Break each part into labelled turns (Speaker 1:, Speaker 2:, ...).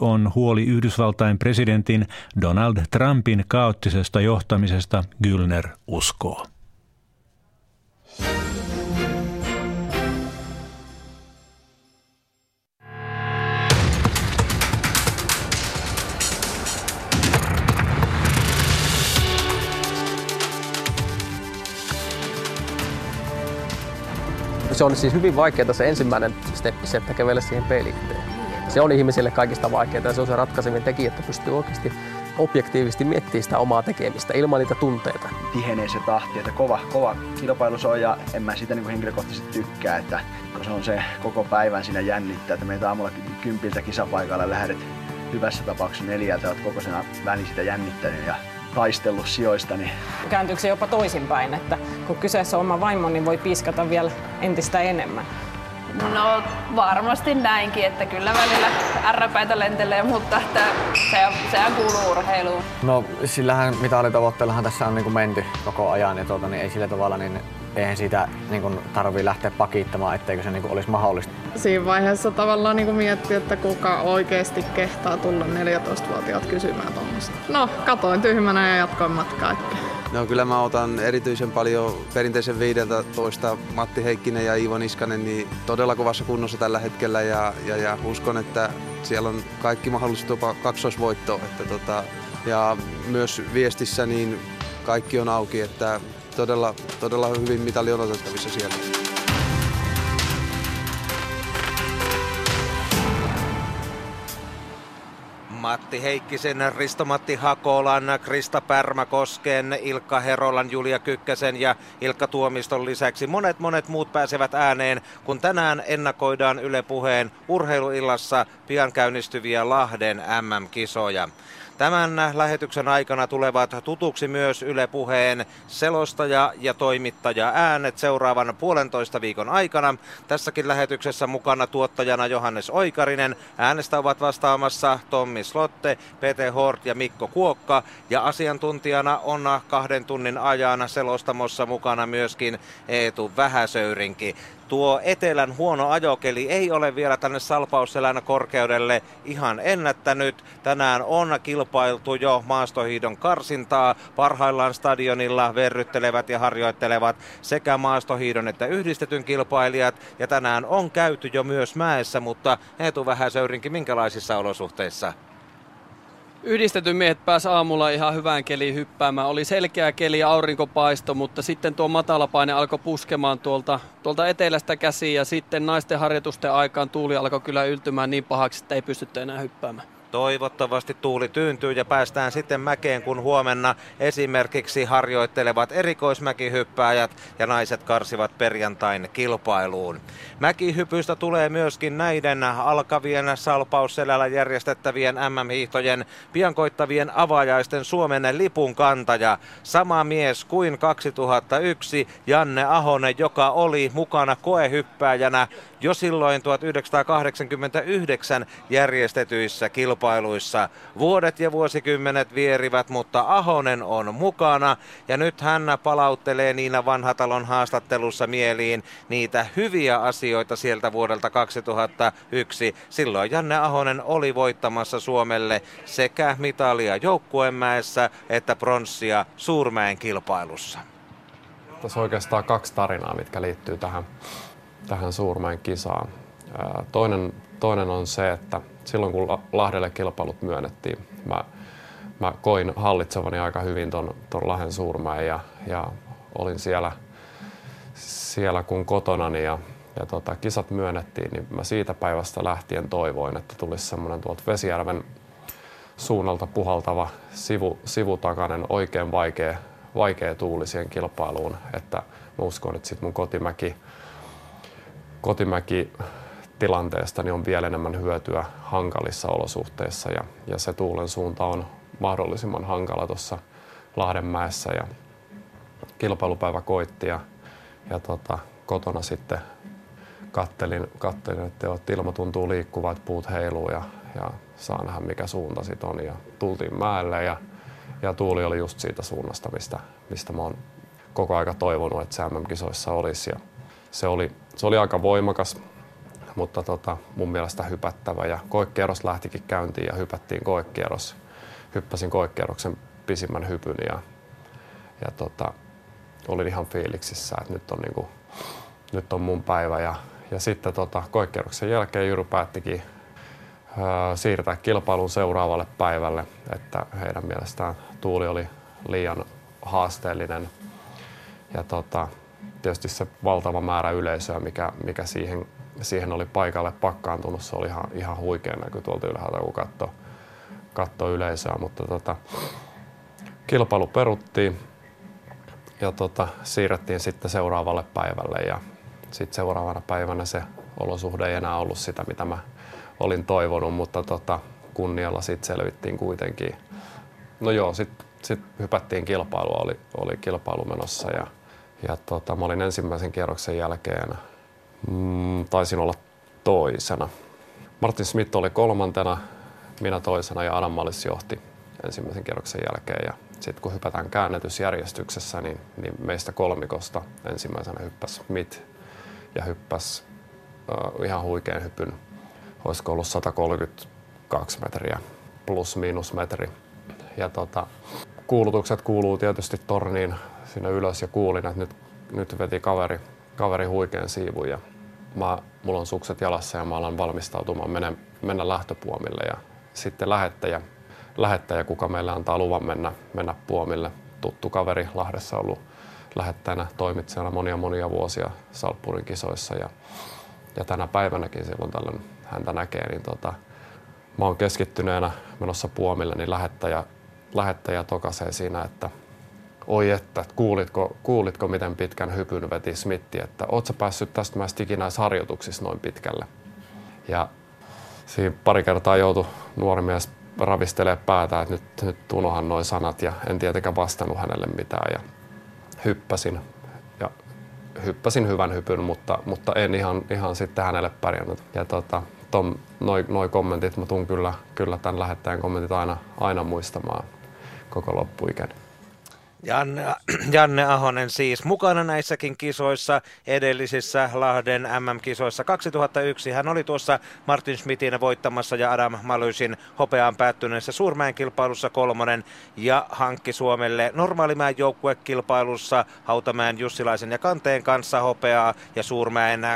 Speaker 1: on huoli Yhdysvaltain presidentin Donald Trumpin kaoottisesta johtamisesta, Gylner uskoo.
Speaker 2: Se on siis hyvin vaikeaa se ensimmäinen steppi, että kävellä siihen peiliin. Se on ihmisille kaikista vaikeaa ja se on se ratkaiseminen tekijä, että pystyy oikeasti objektiivisesti miettimään sitä omaa tekemistä ilman niitä tunteita.
Speaker 3: Tihenee se tahti, että kova, kova kilpailu se on ja en mä sitä niin henkilökohtaisesti tykkää, että kun se on se koko päivän siinä jännittää, että meitä aamulla kympiltä kisapaikalla lähdet hyvässä tapauksessa neljältä, olet koko sen välin sitä jännittänyt ja taistellut sijoista. Niin...
Speaker 4: Kääntyykö se jopa toisinpäin, että kun kyseessä on oma vaimo, niin voi piiskata vielä entistä enemmän?
Speaker 5: No varmasti näinkin, että kyllä välillä ärräpäitä lentelee, mutta että se, sehän kuuluu urheiluun.
Speaker 6: No sillähän mitalitavoitteellahan tässä on niin kuin menty koko ajan ja tuota, niin ei sillä tavalla niin eihän siitä niin kuin, tarvii lähteä pakittamaan, etteikö se niin kuin, olisi mahdollista.
Speaker 7: Siinä vaiheessa tavallaan niin miettiä, että kuka oikeasti kehtaa tulla 14-vuotiaat kysymään tuommoista. No, katoin tyhmänä ja jatkoin matkaa.
Speaker 8: No kyllä mä otan erityisen paljon perinteisen 15 Matti Heikkinen ja Iivo Niskanen niin todella kovassa kunnossa tällä hetkellä ja, ja, ja uskon, että siellä on kaikki mahdollisuus jopa kaksoisvoitto. Että tota, ja myös viestissä niin kaikki on auki, että todella, todella hyvin mitali on otettavissa siellä.
Speaker 9: Matti Heikkisen, Risto-Matti Hakolan, Krista Pärmäkosken, Ilkka Herolan, Julia Kykkäsen ja Ilkka Tuomiston lisäksi monet monet muut pääsevät ääneen, kun tänään ennakoidaan Yle Puheen urheiluillassa pian käynnistyviä Lahden MM-kisoja. Tämän lähetyksen aikana tulevat tutuksi myös Yle Puheen selostaja ja toimittaja äänet seuraavan puolentoista viikon aikana. Tässäkin lähetyksessä mukana tuottajana Johannes Oikarinen. Äänestä ovat vastaamassa Tommi Slotte, Pete Hort ja Mikko Kuokka. Ja asiantuntijana on kahden tunnin ajan selostamossa mukana myöskin Eetu Vähäsöyrinki tuo etelän huono ajokeli ei ole vielä tänne Salpausselän korkeudelle ihan ennättänyt. Tänään on kilpailtu jo maastohiidon karsintaa. Parhaillaan stadionilla verryttelevät ja harjoittelevat sekä maastohiidon että yhdistetyn kilpailijat. Ja tänään on käyty jo myös mäessä, mutta Eetu Vähäsöyrinkin minkälaisissa olosuhteissa?
Speaker 10: Yhdistetyn miehet pääsi aamulla ihan hyvään keliin hyppäämään. Oli selkeä keli ja aurinkopaisto, mutta sitten tuo matalapaine alkoi puskemaan tuolta, tuolta etelästä käsiin ja sitten naisten harjoitusten aikaan tuuli alkoi kyllä yltymään niin pahaksi, että ei pystytty enää hyppäämään.
Speaker 9: Toivottavasti tuuli tyyntyy ja päästään sitten mäkeen, kun huomenna esimerkiksi harjoittelevat erikoismäkihyppääjät ja naiset karsivat perjantain kilpailuun. Mäkihypystä tulee myöskin näiden alkavien salpausselällä järjestettävien MM-hiihtojen piankoittavien avajaisten Suomen lipun kantaja. Sama mies kuin 2001 Janne Ahonen, joka oli mukana koehyppääjänä jo silloin 1989 järjestetyissä kilpailuissa. Vuodet ja vuosikymmenet vierivät, mutta Ahonen on mukana ja nyt hän palauttelee Niina Vanhatalon haastattelussa mieliin niitä hyviä asioita sieltä vuodelta 2001. Silloin Janne Ahonen oli voittamassa Suomelle sekä mitalia joukkuemäessä että pronssia Suurmäen kilpailussa.
Speaker 11: Tässä on oikeastaan kaksi tarinaa, mitkä liittyy tähän tähän Suurmäen kisaan. Toinen, toinen on se, että silloin kun Lahdelle kilpailut myönnettiin, mä, mä koin hallitsevani aika hyvin ton, ton Lahden Suurmäen ja, ja olin siellä, siellä kun kotonani ja, ja tota, kisat myönnettiin, niin mä siitä päivästä lähtien toivoin, että tulisi semmoinen tuolta Vesijärven suunnalta puhaltava sivu, sivutakainen oikein vaikea, vaikea tuuli siihen kilpailuun, että mä uskon, että sit mun kotimäki kotimäki tilanteesta niin on vielä enemmän hyötyä hankalissa olosuhteissa ja, ja se tuulen suunta on mahdollisimman hankala tuossa Lahdenmäessä ja kilpailupäivä koitti ja, ja tota, kotona sitten kattelin, kattelin, että jo, ilma tuntuu liikkuva, että puut heiluu ja, ja saa nähdä mikä suunta sit on ja tultiin mäelle ja, ja tuuli oli just siitä suunnasta, mistä, mistä mä oon koko aika toivonut, että se MM-kisoissa olisi ja se oli, se oli aika voimakas. Mutta tota, mun mielestä hypättävä. Ja koekierros lähtikin käyntiin ja hypättiin koekierros. Hyppäsin koekierroksen pisimmän hypyn ja, ja tota, olin ihan fiiliksissä, että nyt on, niinku, nyt on mun päivä. Ja, ja sitten tota, koekierroksen jälkeen Jyry päättikin ö, siirtää kilpailun seuraavalle päivälle, että heidän mielestään tuuli oli liian haasteellinen. Ja tota, tietysti se valtava määrä yleisöä, mikä, mikä siihen, siihen oli paikalle pakkaantunut, se oli ihan, ihan huikea näky tuolta ylhäältä, kun katsoi katso yleisöä. Mutta tota, kilpailu peruttiin ja tota, siirrettiin sitten seuraavalle päivälle ja sitten seuraavana päivänä se olosuhde ei enää ollut sitä, mitä mä olin toivonut, mutta tota, kunnialla sitten selvittiin kuitenkin. No joo, sitten sit hypättiin kilpailua, oli, oli kilpailu menossa ja, ja tota, mä olin ensimmäisen kierroksen jälkeen, mm, taisin olla toisena. Martin Smith oli kolmantena, minä toisena ja Adam Mallis johti ensimmäisen kierroksen jälkeen. Ja sitten kun hypätään käännetysjärjestyksessä, niin, niin meistä kolmikosta ensimmäisenä hyppäsi Smith ja hyppäsi uh, ihan huikean hypyn. Olisiko ollut 132 metriä plus miinus metri. Ja tota, kuulutukset kuuluu tietysti torniin sinne ylös ja kuulin, että nyt, nyt veti kaveri, kaveri huikean siivun ja mä, mulla on sukset jalassa ja mä alan valmistautumaan mennä, mennä lähtöpuomille ja sitten lähettäjä, lähettäjä, kuka meille antaa luvan mennä, mennä puomille. Tuttu kaveri Lahdessa ollut lähettäjänä toimitsijana monia monia vuosia Salppurin kisoissa ja, ja tänä päivänäkin silloin tällöin häntä näkee, niin tota, mä oon keskittyneenä menossa puomille, niin lähettäjä, lähettäjä tokasee siinä, että oi että, kuulitko, kuulitko miten pitkän hypyn veti Smitti, että oot sä päässyt tästä näistä ikinä harjoituksissa noin pitkälle. Ja siinä pari kertaa joutui nuori mies ravistelee päätä, että nyt, nyt unohan noin sanat ja en tietenkään vastannut hänelle mitään ja hyppäsin. Ja hyppäsin hyvän hypyn, mutta, mutta en ihan, ihan sitten hänelle pärjännyt. Ja tota, noin noi kommentit mä tuun kyllä, kyllä tämän lähettäjän kommentit aina, aina muistamaan koko loppuikäni.
Speaker 9: Janne, Janne Ahonen siis mukana näissäkin kisoissa, edellisissä Lahden MM-kisoissa 2001. Hän oli tuossa Martin Schmidtin voittamassa ja Adam Malysin hopeaan päättyneessä Suurmäen kilpailussa kolmonen ja hankki Suomelle normaalimäen joukkuekilpailussa Hautamäen Jussilaisen ja Kanteen kanssa hopeaa ja Suurmäen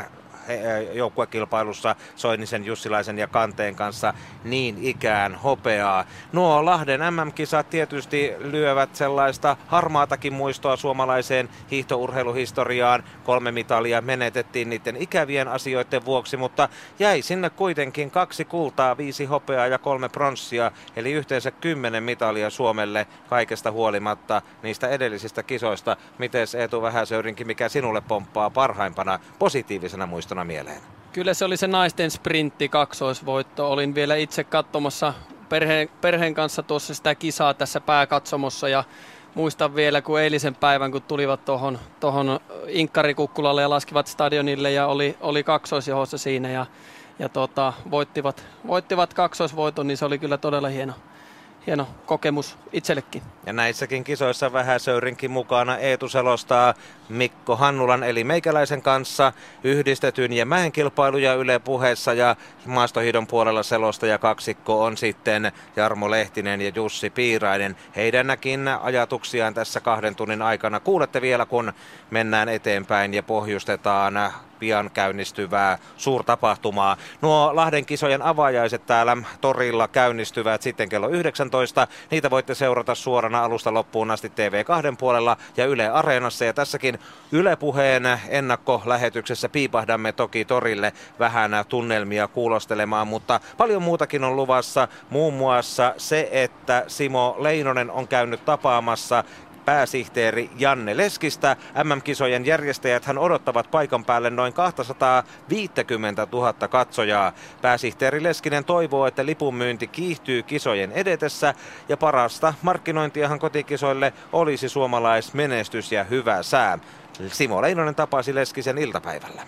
Speaker 9: joukkuekilpailussa Soinisen, Jussilaisen ja Kanteen kanssa niin ikään hopeaa. Nuo Lahden MM-kisat tietysti lyövät sellaista harmaatakin muistoa suomalaiseen hiihtourheiluhistoriaan. Kolme mitalia menetettiin niiden ikävien asioiden vuoksi, mutta jäi sinne kuitenkin kaksi kultaa, viisi hopeaa ja kolme pronssia, eli yhteensä kymmenen mitalia Suomelle kaikesta huolimatta niistä edellisistä kisoista. Miten Eetu Vähäsöyrinkin, mikä sinulle pomppaa parhaimpana positiivisena muistona? Muistona mieleen?
Speaker 10: Kyllä se oli se naisten sprintti kaksoisvoitto. Olin vielä itse katsomassa perheen, perheen kanssa tuossa sitä kisaa tässä pääkatsomossa ja muistan vielä, kun eilisen päivän, kun tulivat tuohon tohon Inkkarikukkulalle ja laskivat stadionille ja oli, oli kaksoisjohossa siinä ja, ja tota, voittivat, voittivat kaksoisvoiton, niin se oli kyllä todella hieno, hieno kokemus itsellekin.
Speaker 9: Ja näissäkin kisoissa Vähäsöyrinkin mukana Eetu selostaa Mikko Hannulan eli meikäläisen kanssa yhdistetyn ja mäen kilpailuja Yle puheessa ja maastohidon puolella selostaja kaksikko on sitten Jarmo Lehtinen ja Jussi Piirainen. Heidänkin ajatuksiaan tässä kahden tunnin aikana kuulette vielä kun mennään eteenpäin ja pohjustetaan pian käynnistyvää suurtapahtumaa. Nuo Lahden kisojen avajaiset täällä torilla käynnistyvät sitten kello 19. Niitä voitte seurata suorana alusta loppuun asti TV2 puolella ja Yle Areenassa. Ja tässäkin Yle Puheen ennakkolähetyksessä piipahdamme toki torille vähän tunnelmia kuulostelemaan, mutta paljon muutakin on luvassa. Muun muassa se, että Simo Leinonen on käynyt tapaamassa pääsihteeri Janne Leskistä. MM-kisojen järjestäjät hän odottavat paikan päälle noin 250 000 katsojaa. Pääsihteeri Leskinen toivoo, että lipunmyynti kiihtyy kisojen edetessä ja parasta markkinointiahan kotikisoille olisi suomalaismenestys ja hyvä sää. Simo Leinonen tapasi Leskisen iltapäivällä.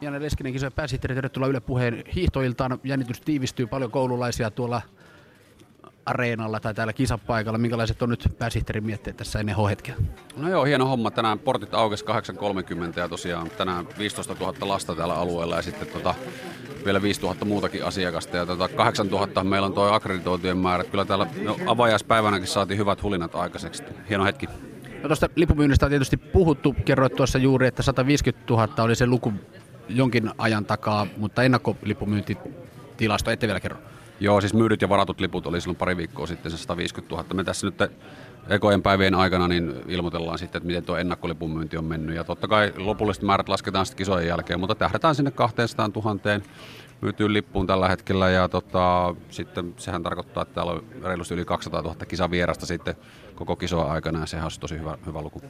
Speaker 12: Janne Leskinen kisojen pääsihteeri, tervetuloa Yle Puheen hiihtoiltaan. Jännitys tiivistyy paljon koululaisia tuolla areenalla tai täällä kisapaikalla. Minkälaiset on nyt pääsihteerin mietteet tässä ennen H-hetkeä?
Speaker 13: No joo, hieno homma. Tänään portit aukesi 8.30 ja tosiaan tänään 15 000 lasta täällä alueella ja sitten tota, vielä 5000 muutakin asiakasta ja tota 8000 meillä on tuo akkreditointien määrä. Kyllä täällä no, avajaispäivänäkin saatiin hyvät hulinat aikaiseksi. Hieno hetki.
Speaker 14: No tuosta lipumyynnistä on tietysti puhuttu. Kerroit tuossa juuri, että 150 000 oli se luku jonkin ajan takaa, mutta ennakkolipumyyntitilasto ette vielä kerro.
Speaker 13: Joo, siis myydyt ja varatut liput oli silloin pari viikkoa sitten se 150 000. Me tässä nyt ekojen päivien aikana niin ilmoitellaan sitten, että miten tuo ennakkolipun myynti on mennyt. Ja totta kai lopulliset määrät lasketaan sitten kisojen jälkeen, mutta tähdätään sinne 200 000 myytyyn lippuun tällä hetkellä. Ja tota, sitten sehän tarkoittaa, että täällä on reilusti yli 200 000 kisavierasta sitten koko kisoa aikana ja sehän olisi tosi hyvä, hyvä luku.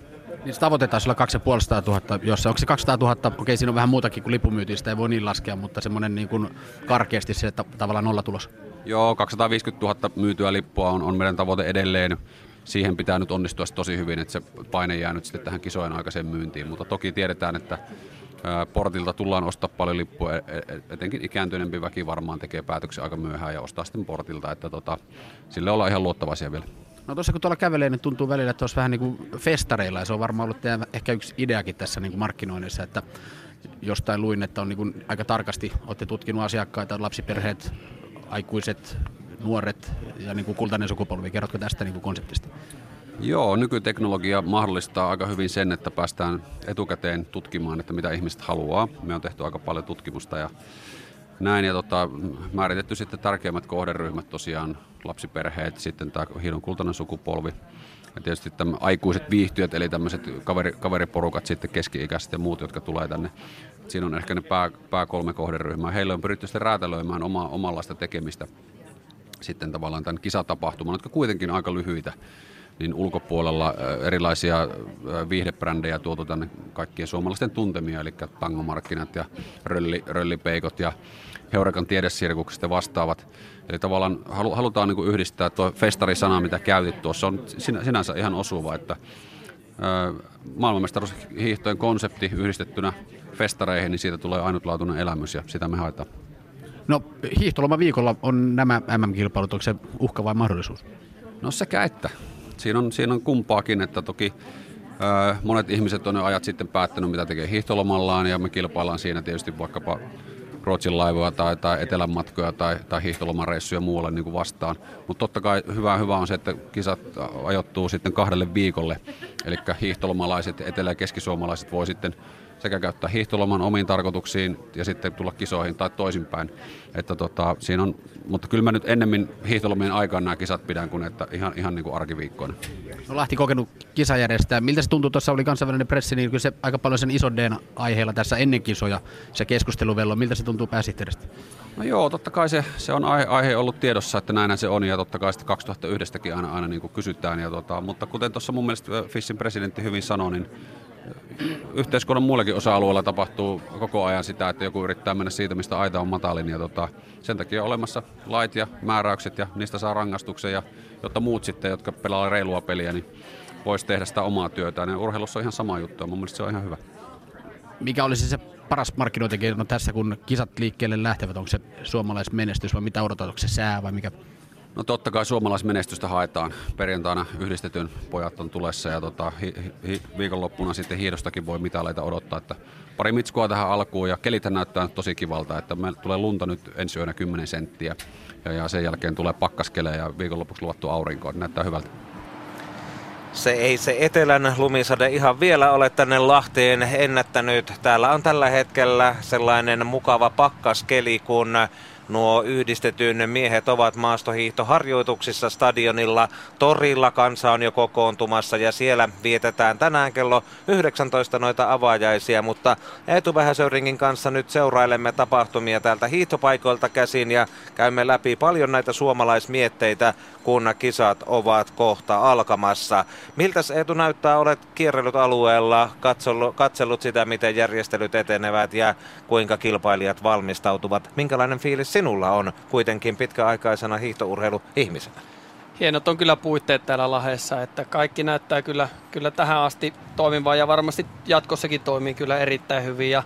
Speaker 14: Niin tavoitetaan sillä 2500 000, jossa onko se 200 000, okei siinä on vähän muutakin kuin lipumyynti, sitä ei voi niin laskea, mutta semmoinen niin kuin karkeasti se että tavallaan nollatulos.
Speaker 13: Joo, 250 000 myytyä lippua on, on meidän tavoite edelleen siihen pitää nyt onnistua tosi hyvin, että se paine jää nyt sitten tähän kisojen aikaiseen myyntiin. Mutta toki tiedetään, että portilta tullaan ostaa paljon lippuja, e, e, etenkin ikääntyneempi väki varmaan tekee päätöksen aika myöhään ja ostaa sitten portilta, että tota, sille ollaan ihan luottavaisia vielä.
Speaker 14: No tuossa kun tuolla kävelee, niin tuntuu välillä, että olisi vähän niin kuin festareilla ja se on varmaan ollut ehkä yksi ideakin tässä niin kuin markkinoinnissa, että jostain luin, että on niin kuin aika tarkasti, olette tutkinut asiakkaita, lapsiperheet, aikuiset, nuoret ja niin kuin kultainen sukupolvi. Kerrotko tästä niin kuin konseptista?
Speaker 13: Joo, nykyteknologia mahdollistaa aika hyvin sen, että päästään etukäteen tutkimaan, että mitä ihmiset haluaa. Me on tehty aika paljon tutkimusta ja näin. Ja tota, määritetty sitten tärkeimmät kohderyhmät tosiaan, lapsiperheet, sitten tämä hiidon kultainen sukupolvi. Ja tietysti tämä aikuiset viihtyjät, eli tämmöiset kaveri, kaveriporukat, sitten keski-ikäiset ja muut, jotka tulee tänne. Siinä on ehkä ne pää, pää kolme kohderyhmää. Heillä on pyritty sitten räätälöimään oma, omanlaista tekemistä sitten tavallaan tämän kisatapahtuman, jotka kuitenkin aika lyhyitä, niin ulkopuolella erilaisia viihdebrändejä tuotu tänne kaikkien suomalaisten tuntemia, eli tangomarkkinat ja rölli, röllipeikot ja Heurekan tiedesirkukset ja vastaavat. Eli tavallaan halutaan niin yhdistää tuo festarisana, mitä käytit tuossa, on sinänsä ihan osuva, että maailmanmestaruushiihtojen konsepti yhdistettynä festareihin, niin siitä tulee ainutlaatuinen elämys ja sitä me haetaan.
Speaker 14: No hiihtoloma viikolla on nämä MM-kilpailut, onko se uhka vai mahdollisuus?
Speaker 13: No sekä että. Siinä on, siinä on kumpaakin, että toki ö, monet ihmiset on jo ajat sitten päättänyt, mitä tekee hiihtolomallaan ja me kilpaillaan siinä tietysti vaikkapa Ruotsin laivoja tai, tai etelän matkoja tai, tai hiihtolomareissuja muualle niin kuin vastaan. Mutta totta kai hyvä, hyvä on se, että kisat ajoittuu sitten kahdelle viikolle. Eli hiihtolomalaiset, etelä- ja keskisuomalaiset voi sitten sekä käyttää hiihtoloman omiin tarkoituksiin ja sitten tulla kisoihin tai toisinpäin. Että tota, siinä on, mutta kyllä mä nyt ennemmin hiihtolomien aikaan nämä kisat pidän kuin että ihan, ihan niin kuin arkiviikkoina.
Speaker 14: No Lahti kokenut kisajärjestää. Miltä se tuntuu? Tuossa oli kansainvälinen pressi, niin kyllä se aika paljon sen ison d aiheella tässä ennen kisoja se keskusteluvello. Miltä se tuntuu pääsihteeristä?
Speaker 13: No joo, totta kai se, se on aihe, aihe ollut tiedossa, että näinhän se on ja totta kai sitten 2001 aina, aina niin kuin kysytään. Ja tota, mutta kuten tuossa mun mielestä Fissin presidentti hyvin sanoi, niin yhteiskunnan muillakin osa-alueilla tapahtuu koko ajan sitä, että joku yrittää mennä siitä, mistä aita on matalin. Ja tota, sen takia on olemassa lait ja määräykset ja niistä saa rangaistuksen, ja, jotta muut sitten, jotka pelaa reilua peliä, niin voisi tehdä sitä omaa työtään. Ja urheilussa on ihan sama juttu ja mun mielestä se on ihan hyvä.
Speaker 14: Mikä olisi se paras markkinointikeino tässä, kun kisat liikkeelle lähtevät? Onko se suomalaismenestys vai mitä odotat? Onko se sää vai mikä
Speaker 13: No totta kai suomalaismenestystä haetaan. Perjantaina yhdistetyn pojat on tulessa ja tota, hi, hi, viikonloppuna sitten hiidostakin voi mitaleita odottaa. Että pari mitskua tähän alkuun ja kelithän näyttää tosi kivalta, että meillä tulee lunta nyt ensi yönä 10 senttiä ja, ja sen jälkeen tulee pakkaskele ja viikonlopuksi luvattu aurinko. Näyttää hyvältä.
Speaker 9: Se ei se etelän lumisade ihan vielä ole tänne Lahteen ennättänyt. Täällä on tällä hetkellä sellainen mukava pakkaskeli, kun Nuo yhdistetyn miehet ovat maastohiihtoharjoituksissa stadionilla. Torilla kansa on jo kokoontumassa ja siellä vietetään tänään kello 19 noita avaajaisia, mutta Eetu Vähäsöringin kanssa nyt seurailemme tapahtumia täältä hiihtopaikoilta käsin ja käymme läpi paljon näitä suomalaismietteitä, kun kisat ovat kohta alkamassa. Miltä Eetu näyttää, olet kierrellyt alueella, katsellut, katsellut sitä, miten järjestelyt etenevät ja kuinka kilpailijat valmistautuvat. Minkälainen fiilis sinulla on kuitenkin pitkäaikaisena hiihtourheiluihmisenä?
Speaker 10: Hienot on kyllä puitteet täällä Lahessa, että kaikki näyttää kyllä, kyllä tähän asti toimivaa ja varmasti jatkossakin toimii kyllä erittäin hyvin. Ja,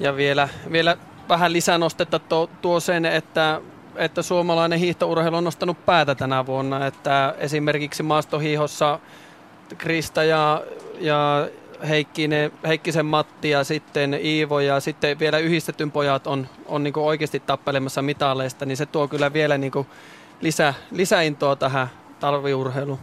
Speaker 10: ja vielä, vielä vähän lisänostetta tuo, tuo sen, että, että suomalainen hiihtourheilu on nostanut päätä tänä vuonna. Että esimerkiksi maastohiihossa Krista ja, ja Heikkinen, Heikkisen Matti ja sitten Iivo ja sitten vielä yhdistetyn pojat on, on niin oikeasti tappelemassa mitaleista, niin se tuo kyllä vielä niin lisä, lisäintoa tähän talviurheiluun.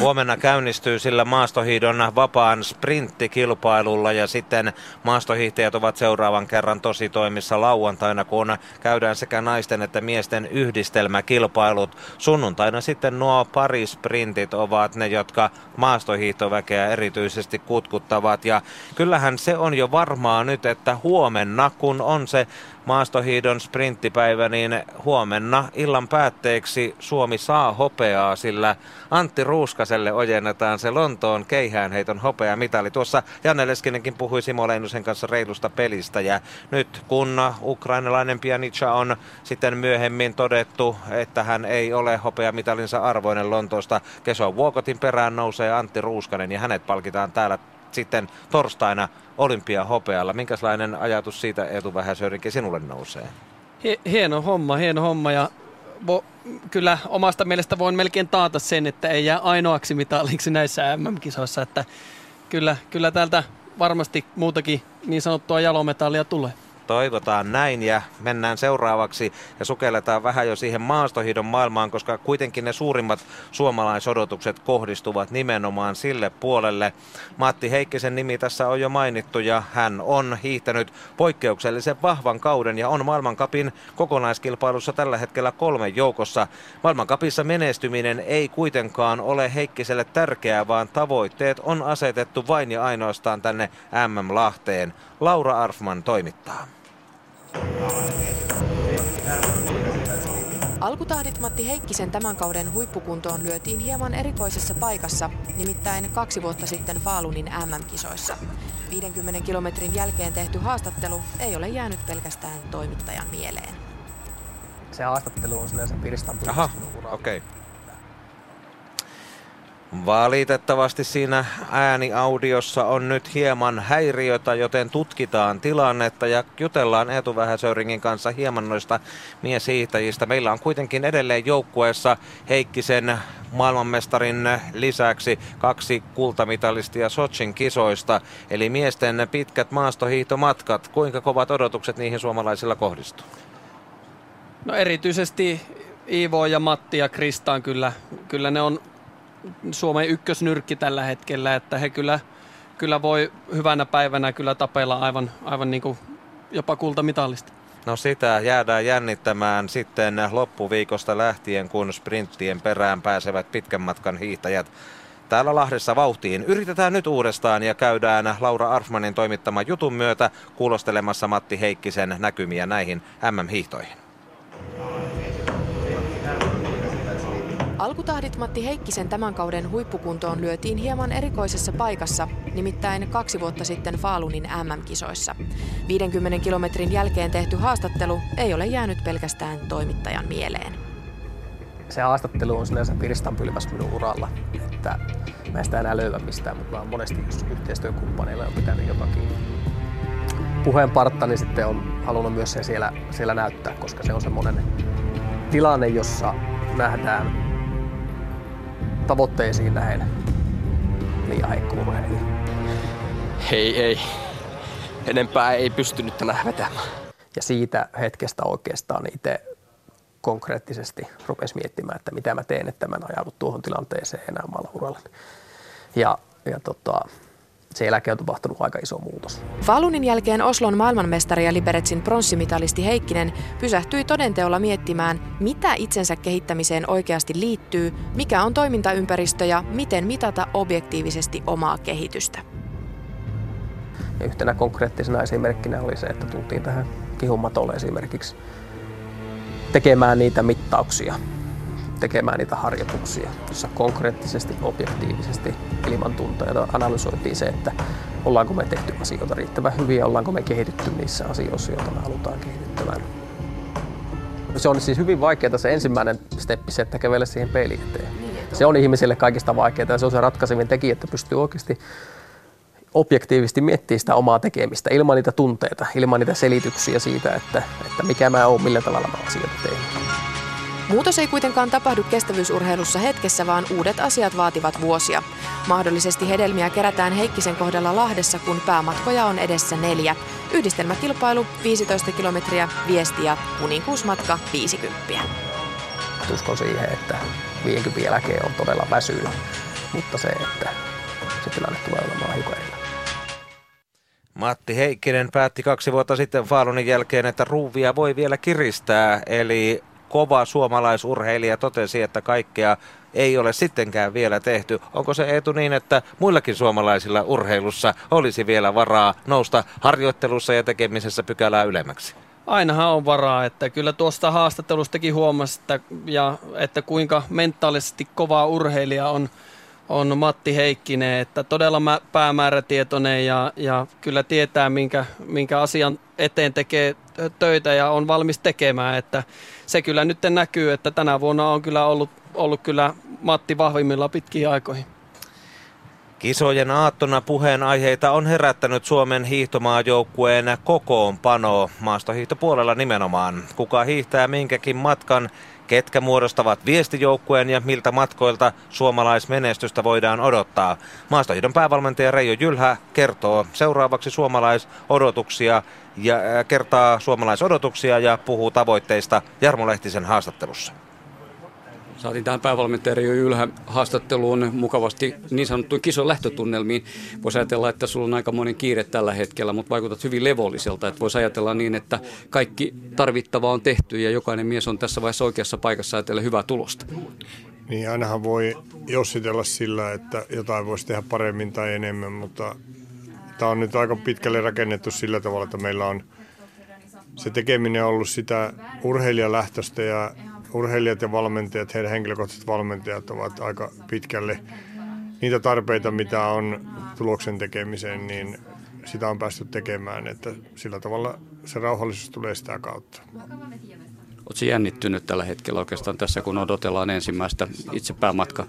Speaker 9: Huomenna käynnistyy sillä maastohiidon vapaan sprinttikilpailulla ja sitten maastohiihtäjät ovat seuraavan kerran tosi toimissa lauantaina, kun käydään sekä naisten että miesten yhdistelmäkilpailut. Sunnuntaina sitten nuo pari sprintit ovat ne, jotka maastohiihtoväkeä erityisesti kutkuttavat ja kyllähän se on jo varmaa nyt, että huomenna kun on se maastohiidon sprinttipäivä, niin huomenna illan päätteeksi Suomi saa hopeaa, sillä Antti Ruuskaselle ojennetaan se Lontoon keihäänheiton hopea mitali. Tuossa Janne Leskinenkin puhui Simo Leinusen kanssa reilusta pelistä ja nyt kun ukrainalainen Pianica on sitten myöhemmin todettu, että hän ei ole hopeamitalinsa arvoinen Lontoosta, Keso Vuokotin perään nousee Antti Ruuskanen ja hänet palkitaan täällä sitten torstaina olympiahopealla. Minkälainen ajatus siitä Eetu Vähäsörinkin sinulle nousee?
Speaker 10: Hieno homma, hieno homma ja vo, kyllä omasta mielestä voin melkein taata sen, että ei jää ainoaksi mitalliksi näissä MM-kisoissa, että kyllä, kyllä täältä varmasti muutakin niin sanottua jalometallia tulee.
Speaker 9: Toivotaan näin ja mennään seuraavaksi ja sukelletaan vähän jo siihen maastohidon maailmaan, koska kuitenkin ne suurimmat suomalaisodotukset kohdistuvat nimenomaan sille puolelle. Matti Heikkisen nimi tässä on jo mainittu ja hän on hiihtänyt poikkeuksellisen vahvan kauden ja on maailmankapin kokonaiskilpailussa tällä hetkellä kolmen joukossa. Maailmankapissa menestyminen ei kuitenkaan ole Heikkiselle tärkeää, vaan tavoitteet on asetettu vain ja ainoastaan tänne MM-Lahteen. Laura Arfman toimittaa.
Speaker 15: Alkutahdit Matti Heikkisen tämän kauden huippukuntoon lyötiin hieman erikoisessa paikassa, nimittäin kaksi vuotta sitten Faalunin MM-kisoissa. 50 kilometrin jälkeen tehty haastattelu ei ole jäänyt pelkästään toimittajan mieleen.
Speaker 2: Se haastattelu on sinänsä Piristan
Speaker 9: Aha, okei. Okay. Valitettavasti siinä ääniaudiossa on nyt hieman häiriötä, joten tutkitaan tilannetta ja jutellaan Eetu Vähäsöringin kanssa hieman noista mieshiihtäjistä. Meillä on kuitenkin edelleen joukkueessa Heikkisen maailmanmestarin lisäksi kaksi kultamitalistia Sochin kisoista, eli miesten pitkät maastohiihtomatkat. Kuinka kovat odotukset niihin suomalaisilla kohdistuu?
Speaker 10: No erityisesti Iivo ja Matti ja Kristaan kyllä, kyllä ne on Suomen ykkösnyrkki tällä hetkellä, että he kyllä, kyllä voi hyvänä päivänä kyllä tapella aivan, aivan niin kuin jopa kultamitallista.
Speaker 9: No sitä jäädään jännittämään sitten loppuviikosta lähtien, kun sprinttien perään pääsevät pitkän matkan hiihtäjät täällä Lahdessa vauhtiin. Yritetään nyt uudestaan ja käydään Laura Arfmanin toimittaman jutun myötä kuulostelemassa Matti Heikkisen näkymiä näihin MM-hiihtoihin.
Speaker 15: Alkutahdit Matti Heikkisen tämän kauden huippukuntoon lyötiin hieman erikoisessa paikassa, nimittäin kaksi vuotta sitten Faalunin MM-kisoissa. 50 kilometrin jälkeen tehty haastattelu ei ole jäänyt pelkästään toimittajan mieleen.
Speaker 2: Se haastattelu on sinänsä pylväs minun uralla, että mä en sitä enää löyvä mistään, mutta mä oon monesti yhteistyökumppaneilla on pitänyt jotakin puheenpartta, niin sitten on halunnut myös sen siellä, siellä näyttää, koska se on semmoinen tilanne, jossa nähdään tavoitteisiin nähen liian heikko urheilija?
Speaker 16: Ei, ei. Enempää ei pystynyt tänään vetämään.
Speaker 2: Ja siitä hetkestä oikeastaan itse konkreettisesti rupesi miettimään, että mitä mä teen, että mä en ajaudu tuohon tilanteeseen enää omalla urallani. Ja, ja tota, sen jälkeen on tapahtunut aika iso muutos.
Speaker 15: Valunin jälkeen Oslon maailmanmestari ja Liberetsin pronssimitalisti Heikkinen pysähtyi todenteolla miettimään, mitä itsensä kehittämiseen oikeasti liittyy, mikä on toimintaympäristö ja miten mitata objektiivisesti omaa kehitystä.
Speaker 2: Ja yhtenä konkreettisena esimerkkinä oli se, että tultiin tähän kihumatolle esimerkiksi tekemään niitä mittauksia tekemään niitä harjoituksia, jossa konkreettisesti, objektiivisesti ilman tunteita analysoitiin se, että ollaanko me tehty asioita riittävän hyvin ja ollaanko me kehitytty niissä asioissa, joita me halutaan kehittyvän. Se on siis hyvin vaikeaa se ensimmäinen steppi, se, että kävele siihen peilin eteen. Se on ihmisille kaikista vaikeaa ja se on se ratkaisevin tekijä, että pystyy oikeasti objektiivisesti miettimään sitä omaa tekemistä ilman niitä tunteita, ilman niitä selityksiä siitä, että, että mikä mä oon, millä tavalla mä asioita teen.
Speaker 15: Muutos ei kuitenkaan tapahdu kestävyysurheilussa hetkessä, vaan uudet asiat vaativat vuosia. Mahdollisesti hedelmiä kerätään Heikkisen kohdalla Lahdessa, kun päämatkoja on edessä neljä. Yhdistelmäkilpailu 15 kilometriä, viesti ja kuninkuusmatka 50.
Speaker 2: Uskon siihen, että 50 jälkeen on todella väsynyt, mutta se, että se tilanne tulee olemaan hiukan erilainen.
Speaker 9: Matti Heikkinen päätti kaksi vuotta sitten Faalunin jälkeen, että ruuvia voi vielä kiristää, eli kova suomalaisurheilija totesi, että kaikkea ei ole sittenkään vielä tehty. Onko se etu niin, että muillakin suomalaisilla urheilussa olisi vielä varaa nousta harjoittelussa ja tekemisessä pykälää ylemmäksi?
Speaker 10: Ainahan on varaa, että kyllä tuosta haastattelustakin huomasi, että, ja, että kuinka mentaalisesti kova urheilija on, on Matti Heikkinen, että todella päämäärätietoinen ja, ja kyllä tietää, minkä, minkä asian eteen tekee töitä ja on valmis tekemään, että se kyllä nyt näkyy, että tänä vuonna on kyllä ollut, ollut kyllä Matti vahvimmilla pitkiä aikoihin.
Speaker 9: Kisojen aattona puheenaiheita on herättänyt Suomen hiihtomaajoukkueen kokoonpano maastohiihtopuolella nimenomaan. Kuka hiihtää minkäkin matkan, ketkä muodostavat viestijoukkueen ja miltä matkoilta suomalaismenestystä voidaan odottaa. Maastohiidon päävalmentaja Reijo Jylhä kertoo seuraavaksi suomalaisodotuksia ja äh, kertaa suomalaisodotuksia ja puhuu tavoitteista Jarmo Lehtisen haastattelussa.
Speaker 17: Saatiin tähän päävalmentaja Reijo Ylhä haastatteluun mukavasti niin sanottuun kisojen lähtötunnelmiin. Voisi ajatella, että sulla on aika monen kiire tällä hetkellä, mutta vaikutat hyvin levolliselta. Että voisi ajatella niin, että kaikki tarvittava on tehty ja jokainen mies on tässä vaiheessa oikeassa paikassa ajatellen hyvää tulosta.
Speaker 18: Niin ainahan voi jossitella sillä, että jotain voisi tehdä paremmin tai enemmän, mutta tämä on nyt aika pitkälle rakennettu sillä tavalla, että meillä on se tekeminen ollut sitä urheilijalähtöistä ja urheilijat ja valmentajat, heidän henkilökohtaiset valmentajat ovat aika pitkälle niitä tarpeita, mitä on tuloksen tekemiseen, niin sitä on päästy tekemään, että sillä tavalla se rauhallisuus tulee sitä kautta.
Speaker 17: Oletko jännittynyt tällä hetkellä oikeastaan tässä, kun odotellaan ensimmäistä itse päämatkaa?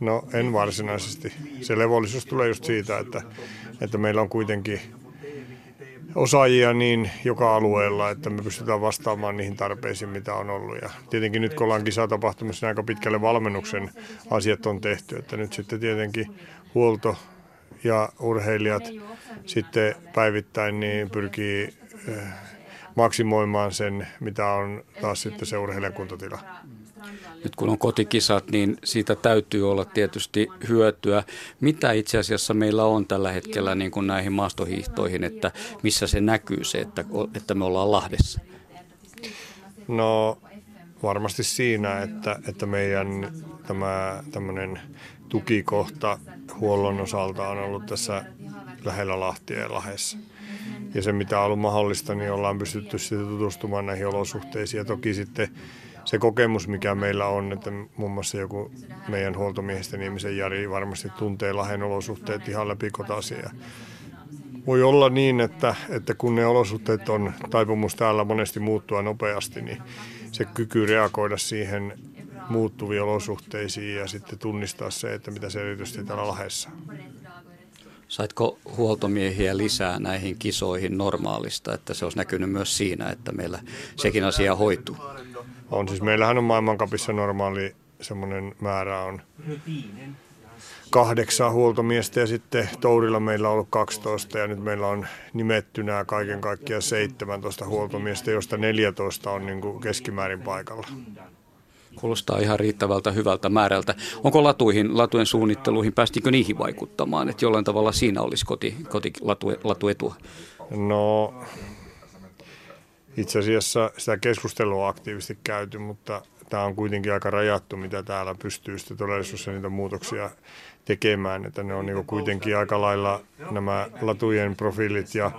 Speaker 18: No en varsinaisesti. Se levollisuus tulee just siitä, että, että meillä on kuitenkin osaajia niin joka alueella, että me pystytään vastaamaan niihin tarpeisiin, mitä on ollut. Ja tietenkin nyt kun ollaan kisatapahtumassa, niin aika pitkälle valmennuksen asiat on tehty, että nyt sitten tietenkin huolto ja urheilijat sitten päivittäin niin pyrkii eh, maksimoimaan sen, mitä on taas sitten se urheilijan kuntotila
Speaker 17: nyt kun on kotikisat, niin siitä täytyy olla tietysti hyötyä. Mitä itse asiassa meillä on tällä hetkellä niin kuin näihin maastohiihtoihin, että missä se näkyy se, että, että me ollaan Lahdessa?
Speaker 18: No varmasti siinä, että, että meidän tämä tämmöinen tukikohta huollon osalta on ollut tässä lähellä Lahtia ja Lahdessa. Ja se, mitä on ollut mahdollista, niin ollaan pystytty sitten tutustumaan näihin olosuhteisiin. Ja toki sitten se kokemus, mikä meillä on, että muun muassa joku meidän huoltomiehestä nimisen Jari varmasti tuntee Lahden olosuhteet ihan läpi kotaisia. Voi olla niin, että, että kun ne olosuhteet on taipumus täällä monesti muuttua nopeasti, niin se kyky reagoida siihen muuttuviin olosuhteisiin ja sitten tunnistaa se, että mitä se erityisesti täällä Lahdessa
Speaker 17: Saitko huoltomiehiä lisää näihin kisoihin normaalista, että se olisi näkynyt myös siinä, että meillä sekin asia hoituu?
Speaker 18: On siis, meillähän on maailmankapissa normaali semmoinen määrä on kahdeksan huoltomiestä ja sitten Tourilla meillä on ollut 12 ja nyt meillä on nimettynä kaiken kaikkiaan 17 huoltomiestä, josta 14 on niin kuin keskimäärin paikalla.
Speaker 17: Kuulostaa ihan riittävältä hyvältä määrältä. Onko latuihin, latujen suunnitteluihin, päästikö niihin vaikuttamaan, että jollain tavalla siinä olisi koti, koti latu, latuetua?
Speaker 18: No itse asiassa sitä keskustelua aktiivisesti käyty, mutta tämä on kuitenkin aika rajattu, mitä täällä pystyy sitten todellisuudessa niitä muutoksia tekemään, että ne on niin kuitenkin aika lailla nämä latujen profiilit ja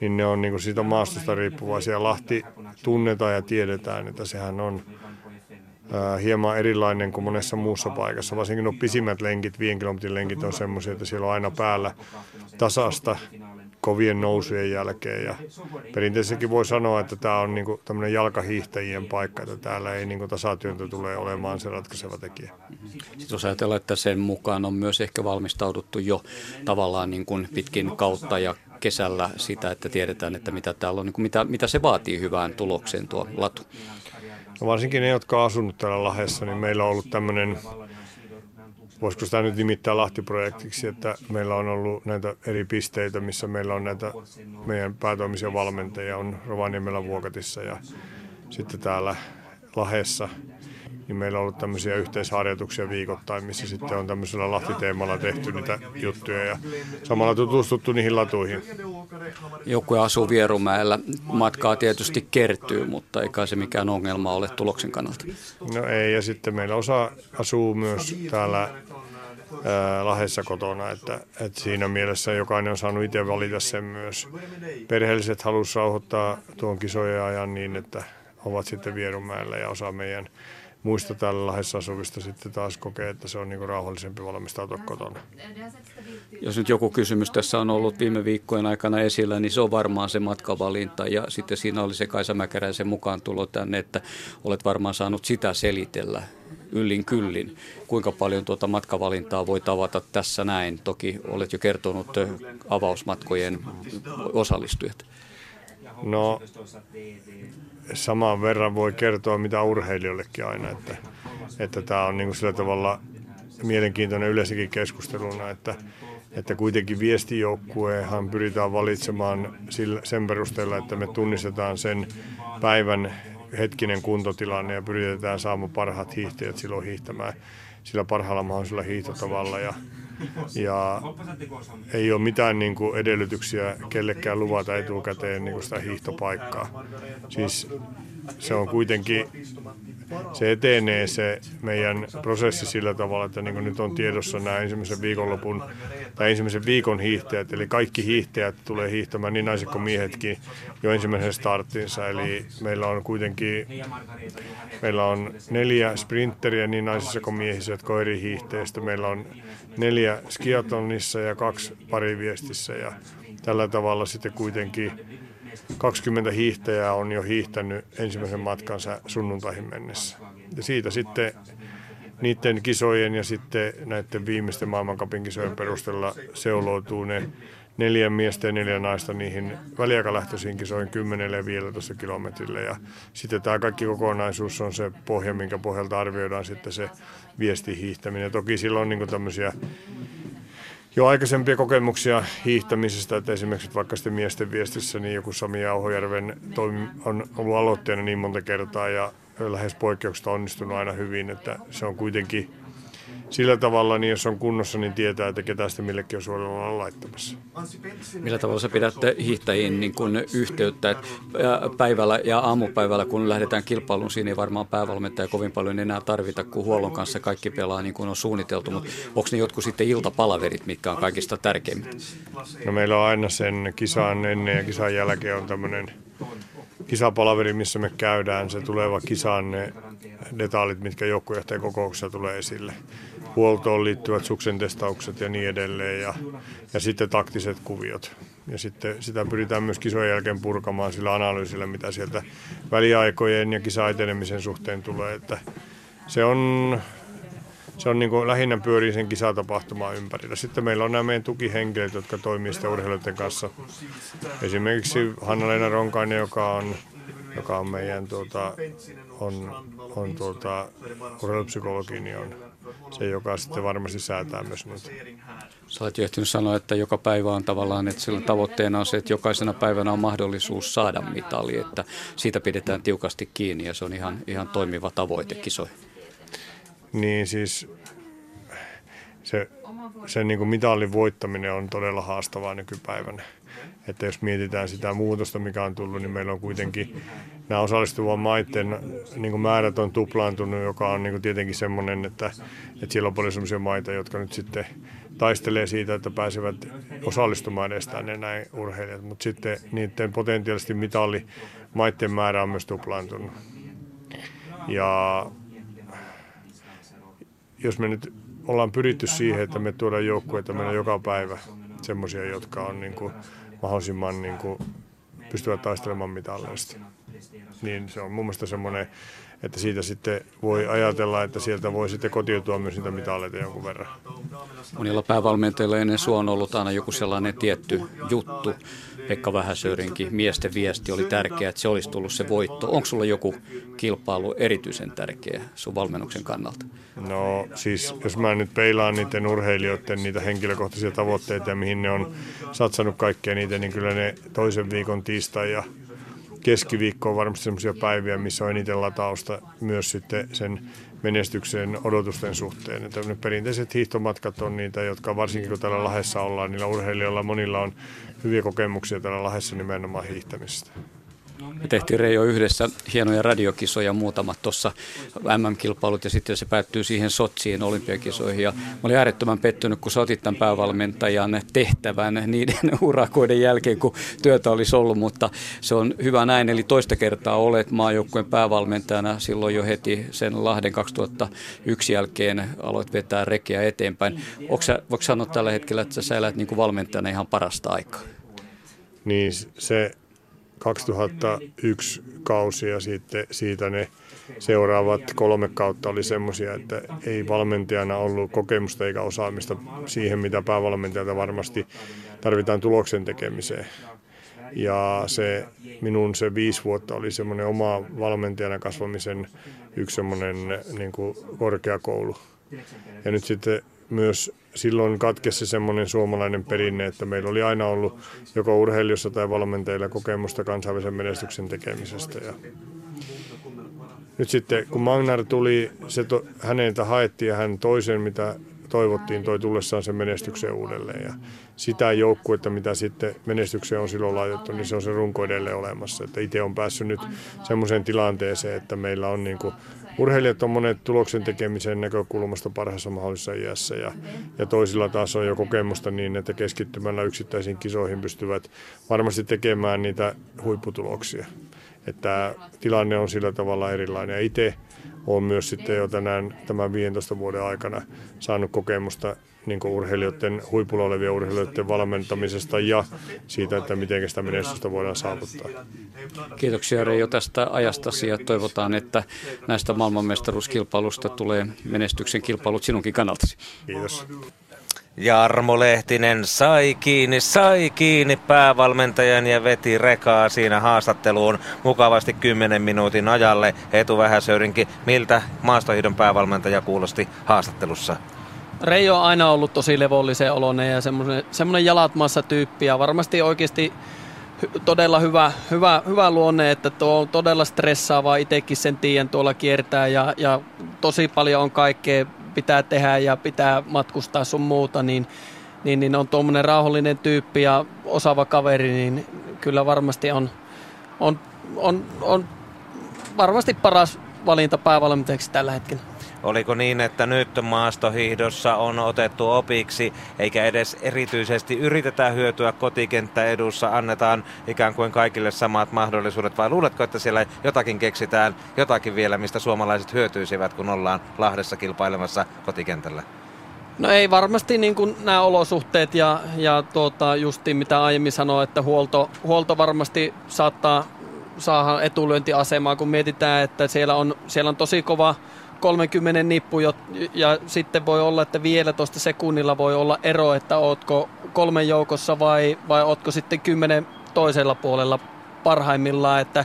Speaker 18: niin ne on niin siitä maastosta riippuvaisia. Lahti tunnetaan ja tiedetään, että sehän on hieman erilainen kuin monessa muussa paikassa. Varsinkin nuo pisimmät lenkit, 5 kilometrin lenkit on semmoisia, että siellä on aina päällä tasasta kovien nousujen jälkeen. Ja perinteisestikin voi sanoa, että tämä on niin tämmöinen jalkahiihtäjien paikka, että täällä ei niin tasatyöntö tule olemaan se ratkaiseva tekijä.
Speaker 17: Sitten jos ajatellaan, että sen mukaan on myös ehkä valmistauduttu jo tavallaan niin kuin pitkin kautta ja kesällä sitä, että tiedetään, että mitä täällä on, niin kuin mitä, mitä se vaatii hyvään tulokseen tuo latu.
Speaker 18: No varsinkin ne, jotka on asunut täällä Lahdessa, niin meillä on ollut tämmöinen, voisiko sitä nyt nimittää Lahti-projektiksi, että meillä on ollut näitä eri pisteitä, missä meillä on näitä meidän päätoimisia valmentajia, on Rovaniemellä Vuokatissa ja sitten täällä Lahessa niin meillä on ollut tämmöisiä yhteisharjoituksia viikoittain, missä sitten on tämmöisellä Lahti-teemalla tehty niitä juttuja ja samalla tutustuttu niihin latuihin.
Speaker 17: Joku asuu Vierumäellä. Matkaa tietysti kertyy, mutta ei kai se mikään ongelma ole tuloksen kannalta.
Speaker 18: No ei, ja sitten meillä osa asuu myös täällä ää, Lahessa kotona, että, että siinä mielessä jokainen on saanut itse valita sen myös. Perheelliset halusivat rauhoittaa tuon kisojen ajan niin, että ovat sitten Vierumäellä ja osa meidän muista täällä Lahdessa asuvista sitten taas kokee, että se on niin rauhallisempi valmistautua kotona.
Speaker 17: Jos nyt joku kysymys tässä on ollut viime viikkojen aikana esillä, niin se on varmaan se matkavalinta. Ja sitten siinä oli se Kaisa Mäkäräisen mukaan tulo tänne, että olet varmaan saanut sitä selitellä yllin kyllin. Kuinka paljon tuota matkavalintaa voi tavata tässä näin? Toki olet jo kertonut avausmatkojen osallistujat.
Speaker 18: No, saman verran voi kertoa mitä urheilijoillekin aina, että, että tämä on niin kuin sillä tavalla mielenkiintoinen yleensäkin keskusteluna, että, että kuitenkin viestijoukkuehan pyritään valitsemaan sillä, sen perusteella, että me tunnistetaan sen päivän hetkinen kuntotilanne ja pyritetään saamaan parhaat hiihtäjät silloin hiihtämään sillä parhaalla mahdollisella hiihtotavalla. Ja, ja ei ole mitään niin kuin edellytyksiä kellekään luvata etukäteen niin kuin sitä hiihtopaikkaa. Siis se on kuitenkin, se etenee se meidän prosessi sillä tavalla, että niin kuin nyt on tiedossa nämä ensimmäisen viikonlopun tai ensimmäisen viikon hiihtäjät, eli kaikki hiihtäjät tulee hiihtämään, niin naiset kuin miehetkin, jo ensimmäisen starttinsa. Eli meillä on kuitenkin meillä on neljä sprinteriä niin naisissa kuin miehissä, jotka on eri hiihteistä. Meillä on neljä skiatonissa ja kaksi pariviestissä ja tällä tavalla sitten kuitenkin 20 hiihtäjää on jo hiihtänyt ensimmäisen matkansa sunnuntaihin mennessä. Ja siitä sitten niiden kisojen ja sitten näiden viimeisten maailmankapin kisojen perusteella seuloutuu ne neljä miestä ja neljä naista niihin väliaikalähtöisiin kisoihin 10 ja 15 kilometrille. Ja sitten tämä kaikki kokonaisuus on se pohja, minkä pohjalta arvioidaan sitten se viestihiihtäminen. Toki silloin niin tämmöisiä jo aikaisempia kokemuksia hiihtämisestä, että esimerkiksi vaikka sitten miesten viestissä, niin joku Sami Auhojärven toimi on ollut aloitteena niin monta kertaa ja lähes poikkeuksesta onnistunut aina hyvin, että se on kuitenkin sillä tavalla, niin jos on kunnossa, niin tietää, että ketä sitä millekin on suoralla laittamassa.
Speaker 17: Millä tavalla sä pidät hiihtäjiin niin kun yhteyttä? Päivällä ja aamupäivällä, kun lähdetään kilpailuun, siinä ei varmaan päävalmentaja kovin paljon enää tarvita, kun huollon kanssa kaikki pelaa niin kuin on suunniteltu. Mutta onko ne jotkut sitten iltapalaverit, mitkä on kaikista tärkeimmät?
Speaker 18: No meillä on aina sen kisan ennen ja kisan jälkeen on tämmöinen kisapalaveri, missä me käydään se tuleva kisan ne detailit, mitkä joukkuejohtajan kokouksessa tulee esille. Huoltoon liittyvät suksen testaukset ja niin edelleen ja, ja sitten taktiset kuviot. Ja sitten sitä pyritään myös kisojen jälkeen purkamaan sillä analyysillä, mitä sieltä väliaikojen ja kisa-etenemisen suhteen tulee. Että se on, se on niin kuin lähinnä pyörii sen kisatapahtumaan ympärillä. Sitten meillä on nämä meidän tukihenkilöt, jotka toimii sitten urheilijoiden kanssa. Esimerkiksi Hanna-Leena Ronkainen, joka on joka on meidän tuota, on, on tuota, urheilupsykologi, niin on se, joka sitten varmasti säätää myös niitä.
Speaker 17: Sä olet ehtinyt sanoa, että joka päivä on tavallaan, että sillä tavoitteena on se, että jokaisena päivänä on mahdollisuus saada mitali, että siitä pidetään tiukasti kiinni ja se on ihan, ihan toimiva tavoite kisoihin.
Speaker 18: Niin siis se, se niin kuin mitalin voittaminen on todella haastavaa nykypäivänä. Että jos mietitään sitä muutosta, mikä on tullut, niin meillä on kuitenkin nämä osallistuvan maiden niin määrät on tuplaantunut, joka on niin tietenkin semmoinen, että, että siellä on paljon sellaisia maita, jotka nyt sitten taistelee siitä, että pääsevät osallistumaan edes tänne näin urheilijat. Mutta sitten niiden potentiaalisesti mitalli maiden määrä on myös tuplaantunut. Ja jos me nyt ollaan pyritty siihen, että me tuodaan joukkueita meillä joka päivä semmoisia, jotka on niin kuin mahdollisimman niin kuin pystyvät taistelemaan mitalleista. Niin se on mun mielestä semmoinen, että siitä sitten voi ajatella, että sieltä voi sitten kotiutua myös niitä mitalleita jonkun verran.
Speaker 17: Monilla päävalmentajilla ennen sua on ollut aina joku sellainen tietty juttu, Pekka Vähäsörinkin miesten viesti oli tärkeä, että se olisi tullut se voitto. Onko sulla joku kilpailu erityisen tärkeä sun valmennuksen kannalta?
Speaker 18: No siis jos mä nyt peilaan niiden urheilijoiden niitä henkilökohtaisia tavoitteita ja mihin ne on satsannut kaikkea niitä, niin kyllä ne toisen viikon tiistai ja keskiviikko on varmasti sellaisia päiviä, missä on eniten latausta myös sitten sen menestyksen odotusten suhteen. Että ne perinteiset hiihtomatkat on niitä, jotka varsinkin kun täällä Lahessa ollaan, niillä urheilijoilla monilla on hyviä kokemuksia täällä Lahessa nimenomaan hiihtämisestä.
Speaker 17: Me tehtiin Reijo yhdessä hienoja radiokisoja, muutamat tuossa MM-kilpailut ja sitten se päättyy siihen Sotsiin olympiakisoihin. Ja mä olin äärettömän pettynyt, kun sä otit tämän päävalmentajan tehtävän niiden urakoiden jälkeen, kun työtä olisi ollut, mutta se on hyvä näin. Eli toista kertaa olet maajoukkueen päävalmentajana silloin jo heti sen Lahden 2001 jälkeen aloit vetää rekeä eteenpäin. Sä, voiko sanoa tällä hetkellä, että sä elät niin kuin valmentajana ihan parasta aikaa?
Speaker 18: Niin se 2001 kausi ja sitten siitä ne seuraavat kolme kautta oli semmoisia, että ei valmentajana ollut kokemusta eikä osaamista siihen, mitä päävalmentajalta varmasti tarvitaan tuloksen tekemiseen. Ja se minun se viisi vuotta oli semmoinen oma valmentajana kasvamisen yksi semmoinen niin korkeakoulu. Ja nyt sitten myös silloin katkesi semmoinen suomalainen perinne, että meillä oli aina ollut joko urheilijossa tai valmentajilla kokemusta kansainvälisen menestyksen tekemisestä. Ja nyt sitten kun Magnar tuli, se to, häneltä haettiin ja hän toisen, mitä toivottiin, toi tullessaan sen menestyksen uudelleen. Ja sitä joukkuetta, mitä sitten menestykseen on silloin laitettu, niin se on se runko edelleen olemassa. Että itse on päässyt nyt semmoiseen tilanteeseen, että meillä on niin kuin urheilijat on monet tuloksen tekemisen näkökulmasta parhaassa mahdollisessa iässä ja, ja toisilla taas on jo kokemusta niin, että keskittymällä yksittäisiin kisoihin pystyvät varmasti tekemään niitä huipputuloksia. Että tilanne on sillä tavalla erilainen. Itse olen myös sitten jo tänään tämän 15 vuoden aikana saanut kokemusta niin urheilijoiden, huipulla olevien urheilijoiden valmentamisesta ja siitä, että miten sitä menestystä voidaan saavuttaa.
Speaker 17: Kiitoksia Reijo tästä ajastasi ja toivotaan, että näistä maailmanmestaruuskilpailusta tulee menestyksen kilpailut sinunkin kannaltasi.
Speaker 18: Kiitos.
Speaker 9: Jarmo Lehtinen sai kiinni, sai kiinni päävalmentajan ja veti rekaa siinä haastatteluun mukavasti 10 minuutin ajalle. Etu Vähäsöyrinkin, miltä maastohiidon päävalmentaja kuulosti haastattelussa?
Speaker 10: Reijo on aina ollut tosi levollisen oloinen ja semmoinen, jalat maassa tyyppi ja varmasti oikeasti todella hyvä, hyvä, hyvä luonne, että tuo on todella stressaavaa, itsekin sen tiedän tuolla kiertää ja, ja tosi paljon on kaikkea pitää tehdä ja pitää matkustaa sun muuta, niin, niin, niin on tuommoinen rauhallinen tyyppi ja osaava kaveri, niin kyllä varmasti on, on, on, on varmasti paras valinta päävalmentajaksi tällä hetkellä.
Speaker 9: Oliko niin, että nyt maastohiihdossa on otettu opiksi, eikä edes erityisesti yritetä hyötyä kotikenttäedussa, annetaan ikään kuin kaikille samat mahdollisuudet, vai luuletko, että siellä jotakin keksitään, jotakin vielä, mistä suomalaiset hyötyisivät, kun ollaan Lahdessa kilpailemassa kotikentällä?
Speaker 10: No ei varmasti niin kuin nämä olosuhteet ja, ja tuota, justiin mitä aiemmin sanoin, että huolto, huolto varmasti saattaa saada etulyöntiasemaa, kun mietitään, että siellä on, siellä on tosi kova 30 nippu ja sitten voi olla, että vielä tuosta sekunnilla voi olla ero, että ootko kolmen joukossa vai, vai ootko sitten kymmenen toisella puolella parhaimmillaan, että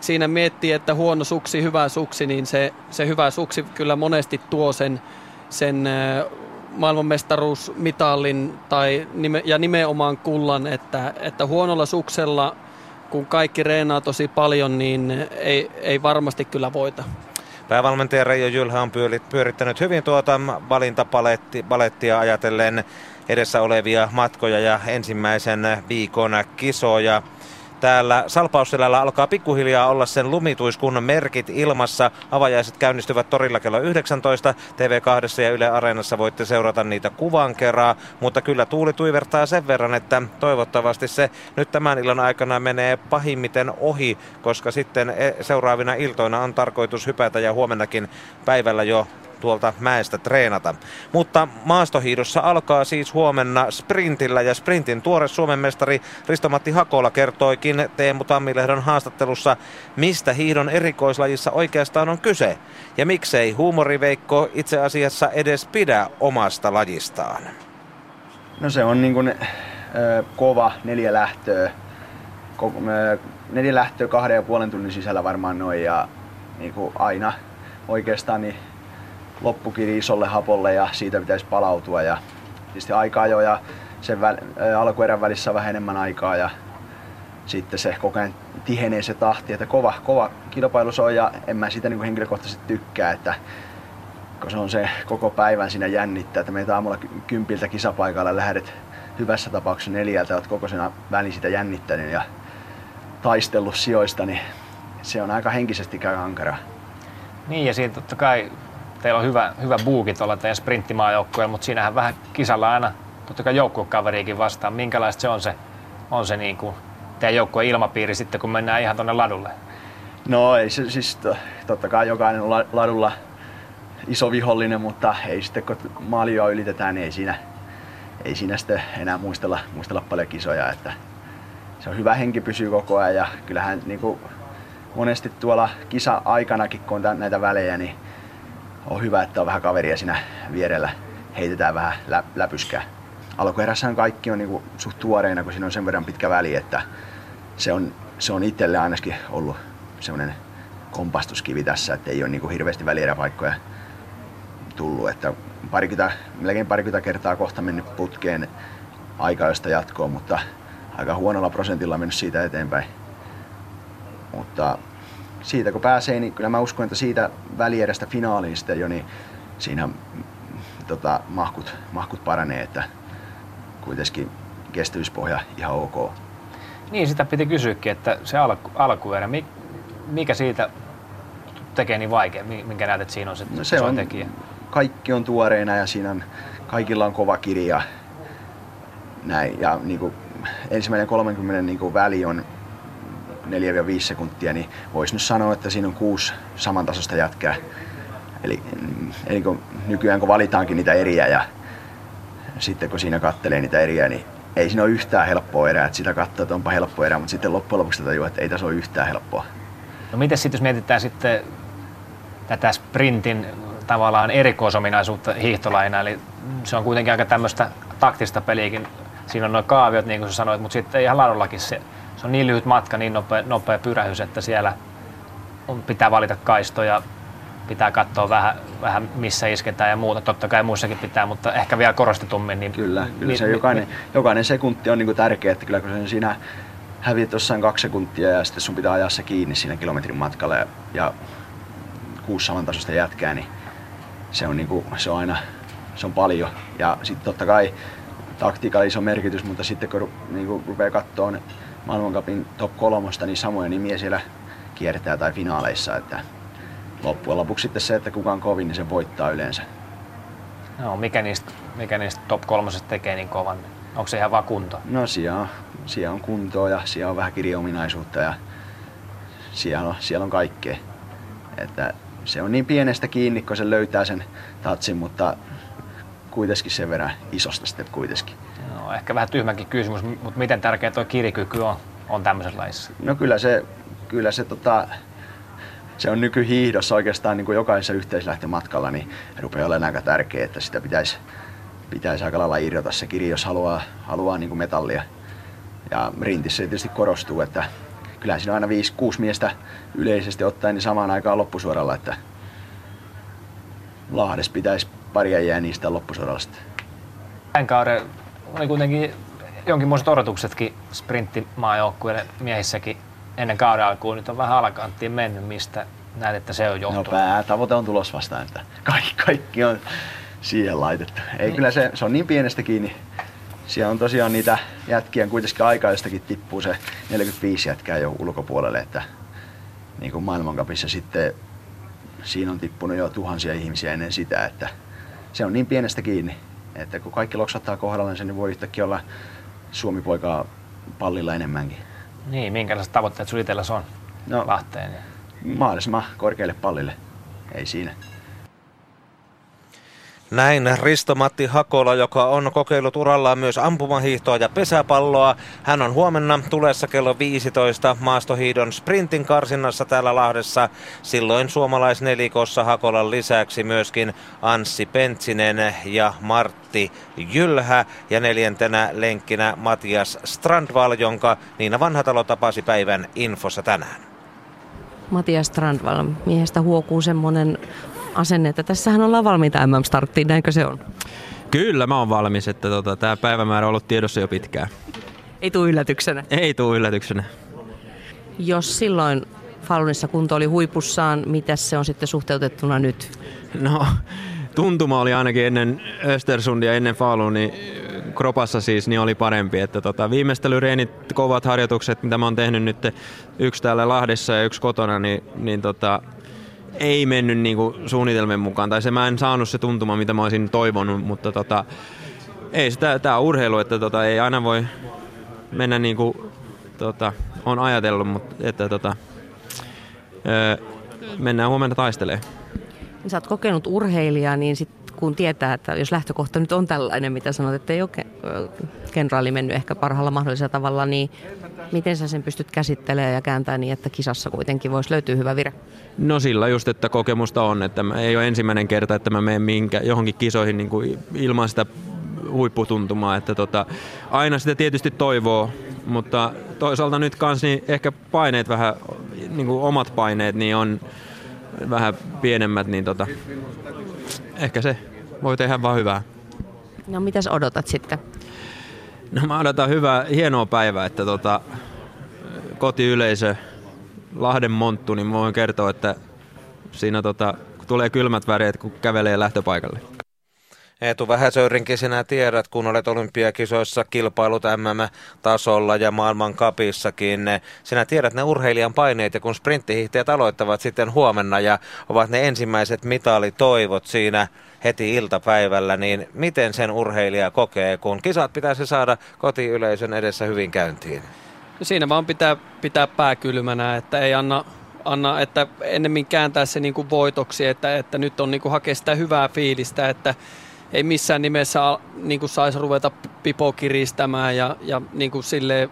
Speaker 10: siinä miettii, että huono suksi, hyvä suksi, niin se, se hyvä suksi kyllä monesti tuo sen, sen maailmanmestaruusmitallin tai ja nimenomaan kullan, että, että huonolla suksella, kun kaikki reenaa tosi paljon, niin ei, ei varmasti kyllä voita.
Speaker 9: Päävalmentaja Reijo Jylhä on pyörittänyt hyvin tuota valintapalettia ajatellen edessä olevia matkoja ja ensimmäisen viikon kisoja. Täällä Salpausselällä alkaa pikkuhiljaa olla sen lumituiskunnan merkit ilmassa. Avajaiset käynnistyvät torilla kello 19. TV2 ja Yle Areenassa voitte seurata niitä kuvan kerran. Mutta kyllä tuuli tuivertaa sen verran, että toivottavasti se nyt tämän illan aikana menee pahimmiten ohi, koska sitten e- seuraavina iltoina on tarkoitus hypätä ja huomennakin päivällä jo tuolta mäestä treenata. Mutta maastohiidossa alkaa siis huomenna sprintillä ja sprintin tuore Suomen mestari Risto-Matti Hakola kertoikin Teemu Tammilehdon haastattelussa, mistä hiidon erikoislajissa oikeastaan on kyse ja miksei huumoriveikko itse asiassa edes pidä omasta lajistaan.
Speaker 3: No se on niin kuin, äh, kova neljä lähtöä koko, me, neljä lähtöä kahden ja puolen tunnin sisällä varmaan noin ja niin kuin aina oikeastaan niin loppukiri isolle hapolle ja siitä pitäisi palautua ja tietysti aikaa jo ja sen väl, alkuerän välissä vähän enemmän aikaa ja sitten se koko ajan tihenee se tahti, että kova, kova kilpailu se on ja en mä sitä niin henkilökohtaisesti tykkää, että kun se on se koko päivän siinä jännittää, että meitä aamulla kympiltä kisapaikalla lähdet hyvässä tapauksessa neljältä, olet koko sen välin sitä jännittänyt ja taistellut sijoista, niin se on aika henkisesti käy ankaraa.
Speaker 19: Niin ja siitä totta kai teillä on hyvä, hyvä buuki tuolla teidän sprinttimaajoukkueella, mutta siinähän vähän kisalla aina totta kai joukkuekaveriikin vastaan. Minkälaista se on se, on se niin kuin teidän joukkueen ilmapiiri sitten, kun mennään ihan tuonne ladulle?
Speaker 3: No ei se siis, totta kai jokainen on ladulla iso vihollinen, mutta ei sitten kun maalioa ylitetään, niin ei siinä, ei siinä sitten enää muistella, muistella paljon kisoja. Että se on hyvä henki pysyy koko ajan ja kyllähän niin kuin monesti tuolla kisa-aikanakin, kun on näitä välejä, niin on hyvä, että on vähän kaveria siinä vierellä. Heitetään vähän lä- läpyskää. Alkuerässähän kaikki on niin kuin suht tuoreina, kun siinä on sen verran pitkä väli, että se on, se on itselle ainakin ollut semmoinen kompastuskivi tässä, että ei ole niin kuin hirveästi välieräpaikkoja tullut. Että parikymmentä, melkein parikymmentä kertaa kohta mennyt putkeen aikaa, josta jatkoon, mutta aika huonolla prosentilla mennyt siitä eteenpäin. Mutta siitä kun pääsee, niin kyllä mä uskon, että siitä välierästä finaaliin sitten jo, niin siinä tota, mahkut, mahkut paranee, että kuitenkin kestävyyspohja ihan ok.
Speaker 19: Niin, sitä piti kysyäkin, että se alku, alkuerä, mikä siitä tekee niin vaikea, minkä näet, että siinä on se, no se on, tekijä?
Speaker 3: Kaikki on tuoreina ja siinä on, kaikilla on kova kirja. Näin, ja niin kuin, ensimmäinen 30 niin kuin väli on 4-5 sekuntia, niin voisi nyt sanoa, että siinä on kuusi samantasosta jätkää. Eli, eli kun nykyään kun valitaankin niitä eriä ja sitten kun siinä kattelee niitä eriä, niin ei siinä ole yhtään helppoa erää. Että sitä katsoo, että onpa helppo erä, mutta sitten loppujen lopuksi tajua, että ei tässä ole yhtään helppoa.
Speaker 19: No miten sitten jos mietitään sitten tätä sprintin tavallaan erikoisominaisuutta hiihtolaina, eli se on kuitenkin aika tämmöistä taktista peliäkin. Siinä on noin kaaviot, niin kuin sä sanoit, mutta sitten ihan laadullakin se, se on niin lyhyt matka, niin nopea, nopea pyrähys, että siellä on, pitää valita kaistoja, pitää katsoa vähän, vähän missä isketään ja muuta. Totta kai muissakin pitää, mutta ehkä vielä korostetummin. Niin,
Speaker 3: kyllä, kyllä mi, se mi, jokainen, mi, jokainen sekunti on niin kuin tärkeä, että kyllä kun sen siinä häviät jossain kaksi sekuntia ja sitten sun pitää ajaa se kiinni siinä kilometrin matkalla ja, ja kuusi samantasoista jätkää, niin se on, niin kuin, se on aina se on paljon. Ja sitten totta kai taktiikalla iso merkitys, mutta sitten kun niin kuin rupeaa katsoa maailmankapin top kolmosta, niin samoja nimiä siellä kiertää tai finaaleissa. Että loppujen lopuksi sitten se, että kuka on kovin, niin se voittaa yleensä.
Speaker 19: No, mikä niistä, mikä niistä top kolmosesta tekee niin kovan? Onko se ihan vaan kunto?
Speaker 3: No siellä on, siellä on kuntoa ja siellä on vähän kirjaominaisuutta ja siellä on, siellä on kaikkea. Että se on niin pienestä kiinni, kun se löytää sen tatsin, mutta kuitenkin sen verran isosta sitten kuitenkin.
Speaker 19: No, ehkä vähän tyhmäkin kysymys, mutta miten tärkeä tuo kirikyky on, on tämmöisessä laissa?
Speaker 3: No kyllä se, kyllä se, tota, se on nykyhiihdossa oikeastaan niin kuin jokaisessa yhteislähtömatkalla, niin rupeaa olemaan aika tärkeää, että sitä pitäisi, pitäisi aika lailla irrota se kiri, jos haluaa, haluaa niin kuin metallia. Ja rintissä se tietysti korostuu, että kyllä siinä on aina 5-6 miestä yleisesti ottaen niin samaan aikaan loppusuoralla, että Lahdes pitäisi paria jää niistä loppusuoralla sitten.
Speaker 19: Tämän kauden oli kuitenkin jonkinmoiset odotuksetkin sprinttimaajoukkueille miehissäkin ennen kauden alkuun. Nyt on vähän alakanttiin mennyt, mistä näet, että se on johtunut?
Speaker 3: No päätavoite on tulos vastaan, että kaikki, kaikki on siihen laitettu. Ei niin. kyllä se, se on niin pienestä kiinni. Siellä on tosiaan niitä jätkiä kuitenkin aikaa, jostakin tippuu se 45 jätkää jo ulkopuolelle, että niin kuin maailmankapissa sitten siinä on tippunut jo tuhansia ihmisiä ennen sitä, että se on niin pienestä kiinni, että kun kaikki loksattaa kohdallaan niin voi yhtäkkiä olla Suomi-poikaa pallilla enemmänkin.
Speaker 19: Niin, minkälaiset tavoitteet sinulla on no, Lahteen?
Speaker 3: Mahdollisimman korkealle pallille, ei siinä.
Speaker 9: Näin Risto-Matti Hakola, joka on kokeillut urallaan myös ampumahiihtoa ja pesäpalloa. Hän on huomenna tulessa kello 15 maastohiidon sprintin karsinnassa täällä Lahdessa. Silloin suomalaisnelikossa Hakolan lisäksi myöskin Anssi Pentsinen ja Martti Jylhä. Ja neljäntenä lenkkinä Matias Strandval, jonka Niina Vanhatalo tapasi päivän infossa tänään.
Speaker 20: Matias Strandval, miehestä huokuu semmoinen asenne, että tässähän ollaan valmiita MM-starttiin, näinkö se on?
Speaker 21: Kyllä, mä oon valmis, että tota, tämä päivämäärä on ollut tiedossa jo pitkään.
Speaker 20: Ei tule yllätyksenä?
Speaker 21: Ei tule yllätyksenä.
Speaker 20: Jos silloin Falunissa kunto oli huipussaan, mitä se on sitten suhteutettuna nyt?
Speaker 21: No, tuntuma oli ainakin ennen Östersundia, ennen Falunia kropassa siis, niin oli parempi. Että tota, viimeistelyreenit, kovat harjoitukset, mitä mä oon tehnyt nyt, yksi täällä Lahdessa ja yksi kotona, niin, niin tota, ei mennyt niinku suunnitelmien mukaan. Tai se mä en saanut se tuntuma, mitä mä olisin toivonut, mutta tota, ei sitä, tää on urheilu, että tota, ei aina voi mennä niin kuin tota, on ajatellut, mutta että tota, öö, mennään huomenna taistelemaan.
Speaker 20: Sä oot kokenut urheilija, niin sit kun tietää, että jos lähtökohta nyt on tällainen, mitä sanot, että ei ole kenraali mennyt ehkä parhaalla mahdollisella tavalla, niin miten sä sen pystyt käsittelemään ja kääntämään niin, että kisassa kuitenkin voisi löytyä hyvä vire?
Speaker 21: No sillä just, että kokemusta on, että ei ole ensimmäinen kerta, että mä menen minkä, johonkin kisoihin niin kuin ilman sitä huipputuntumaa, että tota, aina sitä tietysti toivoo, mutta toisaalta nyt kans niin ehkä paineet vähän, niin kuin omat paineet, niin on vähän pienemmät, niin tota, ehkä se voi tehdä vaan hyvää.
Speaker 20: No mitäs odotat sitten?
Speaker 21: No mä odotan hyvää, hienoa päivää, että tota, kotiyleisö, Lahden monttu, niin voin kertoa, että siinä tota, tulee kylmät väreet, kun kävelee lähtöpaikalle.
Speaker 9: Eetu Vähäsöyrinkin sinä tiedät, kun olet olympiakisoissa kilpailut MM-tasolla ja maailman kapissakin. Sinä tiedät ne urheilijan paineet ja kun sprinttihiihtäjät aloittavat sitten huomenna ja ovat ne ensimmäiset mitalitoivot siinä heti iltapäivällä, niin miten sen urheilija kokee, kun kisat pitäisi saada kotiyleisön edessä hyvin käyntiin?
Speaker 10: No siinä vaan pitää pitää pää kylmänä, että ei anna, anna että ennemmin kääntää se niin kuin voitoksi, että, että nyt on niin kuin hakea sitä hyvää fiilistä, että ei missään nimessä niin kuin saisi ruveta pipo kiristämään ja, ja niin kuin silleen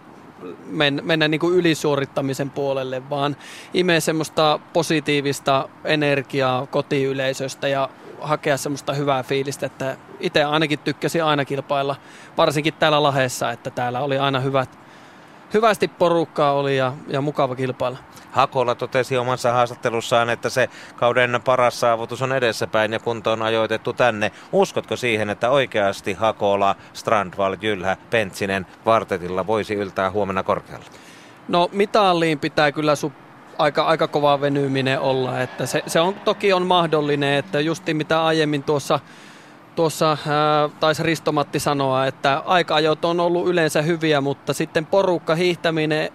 Speaker 10: men, mennä niin kuin ylisuorittamisen puolelle, vaan imee semmoista positiivista energiaa kotiyleisöstä ja hakea semmoista hyvää fiilistä, että itse ainakin tykkäsin aina kilpailla, varsinkin täällä Lahessa, että täällä oli aina hyvät, hyvästi porukkaa oli ja, ja mukava kilpailla.
Speaker 9: Hakola totesi omassa haastattelussaan, että se kauden paras saavutus on edessäpäin ja kunto on ajoitettu tänne. Uskotko siihen, että oikeasti Hakola, Strandval, Jylhä, Pentsinen vartetilla voisi yltää huomenna korkealle?
Speaker 10: No mitalliin pitää kyllä su- aika, aika kova venyminen olla. Että se, se on, toki on mahdollinen, että justi mitä aiemmin tuossa tuossa ää, taisi Ristomatti sanoa, että aika-ajot on ollut yleensä hyviä, mutta sitten porukka hiihtäminen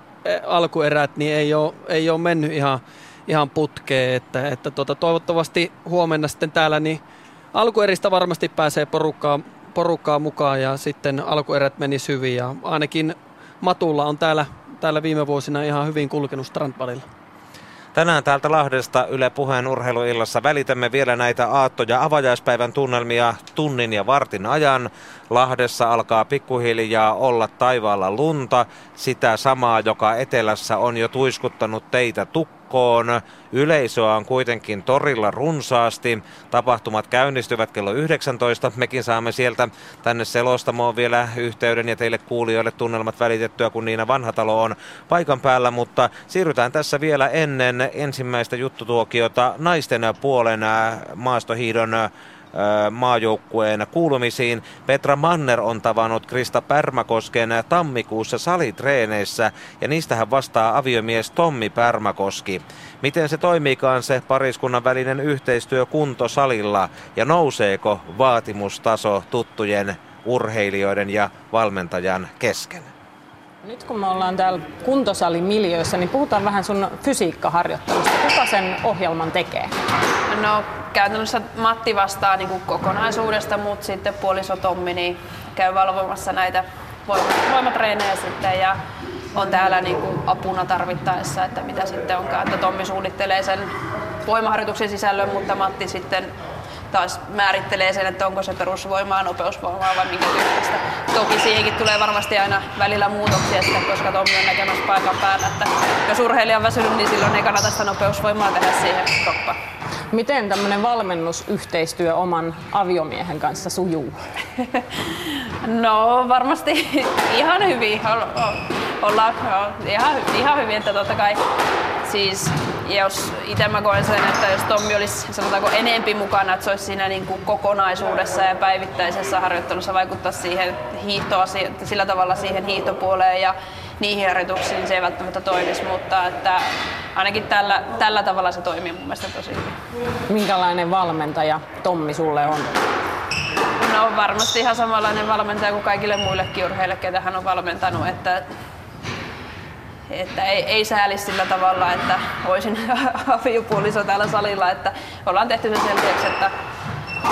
Speaker 10: alkuerät niin ei ole, ei ole mennyt ihan, ihan putkeen, että, että tuota, toivottavasti huomenna sitten täällä niin alkueristä varmasti pääsee porukkaa, porukkaa mukaan ja sitten alkuerät meni hyvin ja ainakin Matulla on täällä, täällä viime vuosina ihan hyvin kulkenut Strandvalilla.
Speaker 9: Tänään täältä Lahdesta Yle Puheen urheiluillassa välitämme vielä näitä aatto- ja avajaispäivän tunnelmia tunnin ja vartin ajan. Lahdessa alkaa pikkuhiljaa olla taivaalla lunta, sitä samaa, joka etelässä on jo tuiskuttanut teitä tukkaan joukkoon. Yleisöä on kuitenkin torilla runsaasti. Tapahtumat käynnistyvät kello 19. Mekin saamme sieltä tänne selostamoon vielä yhteyden ja teille kuulijoille tunnelmat välitettyä, kun Niina Vanhatalo on paikan päällä. Mutta siirrytään tässä vielä ennen ensimmäistä juttutuokiota naisten puolen maastohiidon maajoukkueen kuulumisiin. Petra Manner on tavannut Krista Pärmäkosken tammikuussa salitreeneissä ja niistä hän vastaa aviomies Tommi Pärmäkoski. Miten se toimiikaan se pariskunnan välinen yhteistyö kuntosalilla ja nouseeko vaatimustaso tuttujen urheilijoiden ja valmentajan kesken?
Speaker 4: Nyt kun me ollaan täällä kuntosalimiljöissä, niin puhutaan vähän sun fysiikkaharjoittelusta. Kuka sen ohjelman tekee?
Speaker 5: No käytännössä Matti vastaa niin kuin kokonaisuudesta, mutta sitten puoliso Tommi niin käy valvomassa näitä voimatreenejä sitten ja on täällä niin kuin apuna tarvittaessa, että mitä sitten onkaan. Että Tommi suunnittelee sen voimaharjoituksen sisällön, mutta Matti sitten taas määrittelee sen, että onko se perusvoimaa, nopeusvoimaa vai minkä tyyppistä. Toki siihenkin tulee varmasti aina välillä muutoksia sitten, koska Tommi on näkemässä paikan päällä, että jos urheilija on väsynyt, niin silloin ei kannata sitä nopeusvoimaa tehdä siihen kroppaan.
Speaker 4: Miten tämmöinen valmennusyhteistyö oman aviomiehen kanssa sujuu?
Speaker 5: No varmasti ihan hyvin. Ollaan ihan, ihan hyvin, että totta kai siis jos itse mä koen sen, että jos Tommi olisi sanotaanko enempi mukana, että se olisi siinä niin kuin kokonaisuudessa ja päivittäisessä harjoittelussa vaikuttaa siihen hiihtoasi- sillä tavalla siihen hiihtopuoleen ja niihin harjoituksiin, se ei välttämättä toimisi, mutta että ainakin tällä, tällä tavalla se toimii mun mielestä tosi hyvin.
Speaker 4: Minkälainen valmentaja Tommi sulle on?
Speaker 5: No varmasti ihan samanlainen valmentaja kuin kaikille muillekin urheille, ketä hän on valmentanut, että että ei, ei sääli sillä tavalla, että olisin aviopuoliso täällä salilla, että ollaan tehty se selkeäksi, että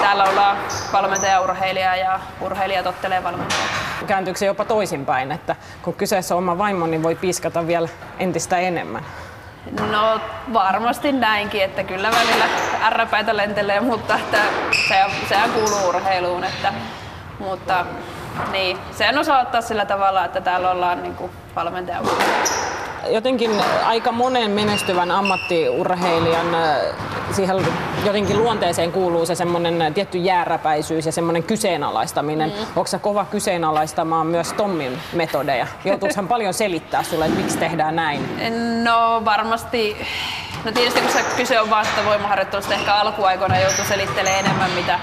Speaker 5: täällä ollaan valmentaja urheilija ja urheilija tottelee valmentaja.
Speaker 4: Kääntyykö se jopa toisinpäin, että kun kyseessä on oma vaimo, niin voi piiskata vielä entistä enemmän?
Speaker 5: No varmasti näinkin, että kyllä välillä ärräpäitä lentelee, mutta että se, sehän kuuluu urheiluun. Että, mutta niin, sen osaa ottaa sillä tavalla, että täällä ollaan niin kuin valmentaja
Speaker 4: jotenkin aika monen menestyvän ammattiurheilijan äh, siihen jotenkin luonteeseen kuuluu se semmoinen tietty jääräpäisyys ja semmoinen kyseenalaistaminen. Mm. Onko se kova kyseenalaistamaan myös Tommin metodeja? Joutuuko hän paljon selittää sulle, että miksi tehdään näin?
Speaker 5: No varmasti No tietysti kun se kyse on vasta voimaharjoittelusta, ehkä alkuaikoina joutuu selittelemään enemmän, mitä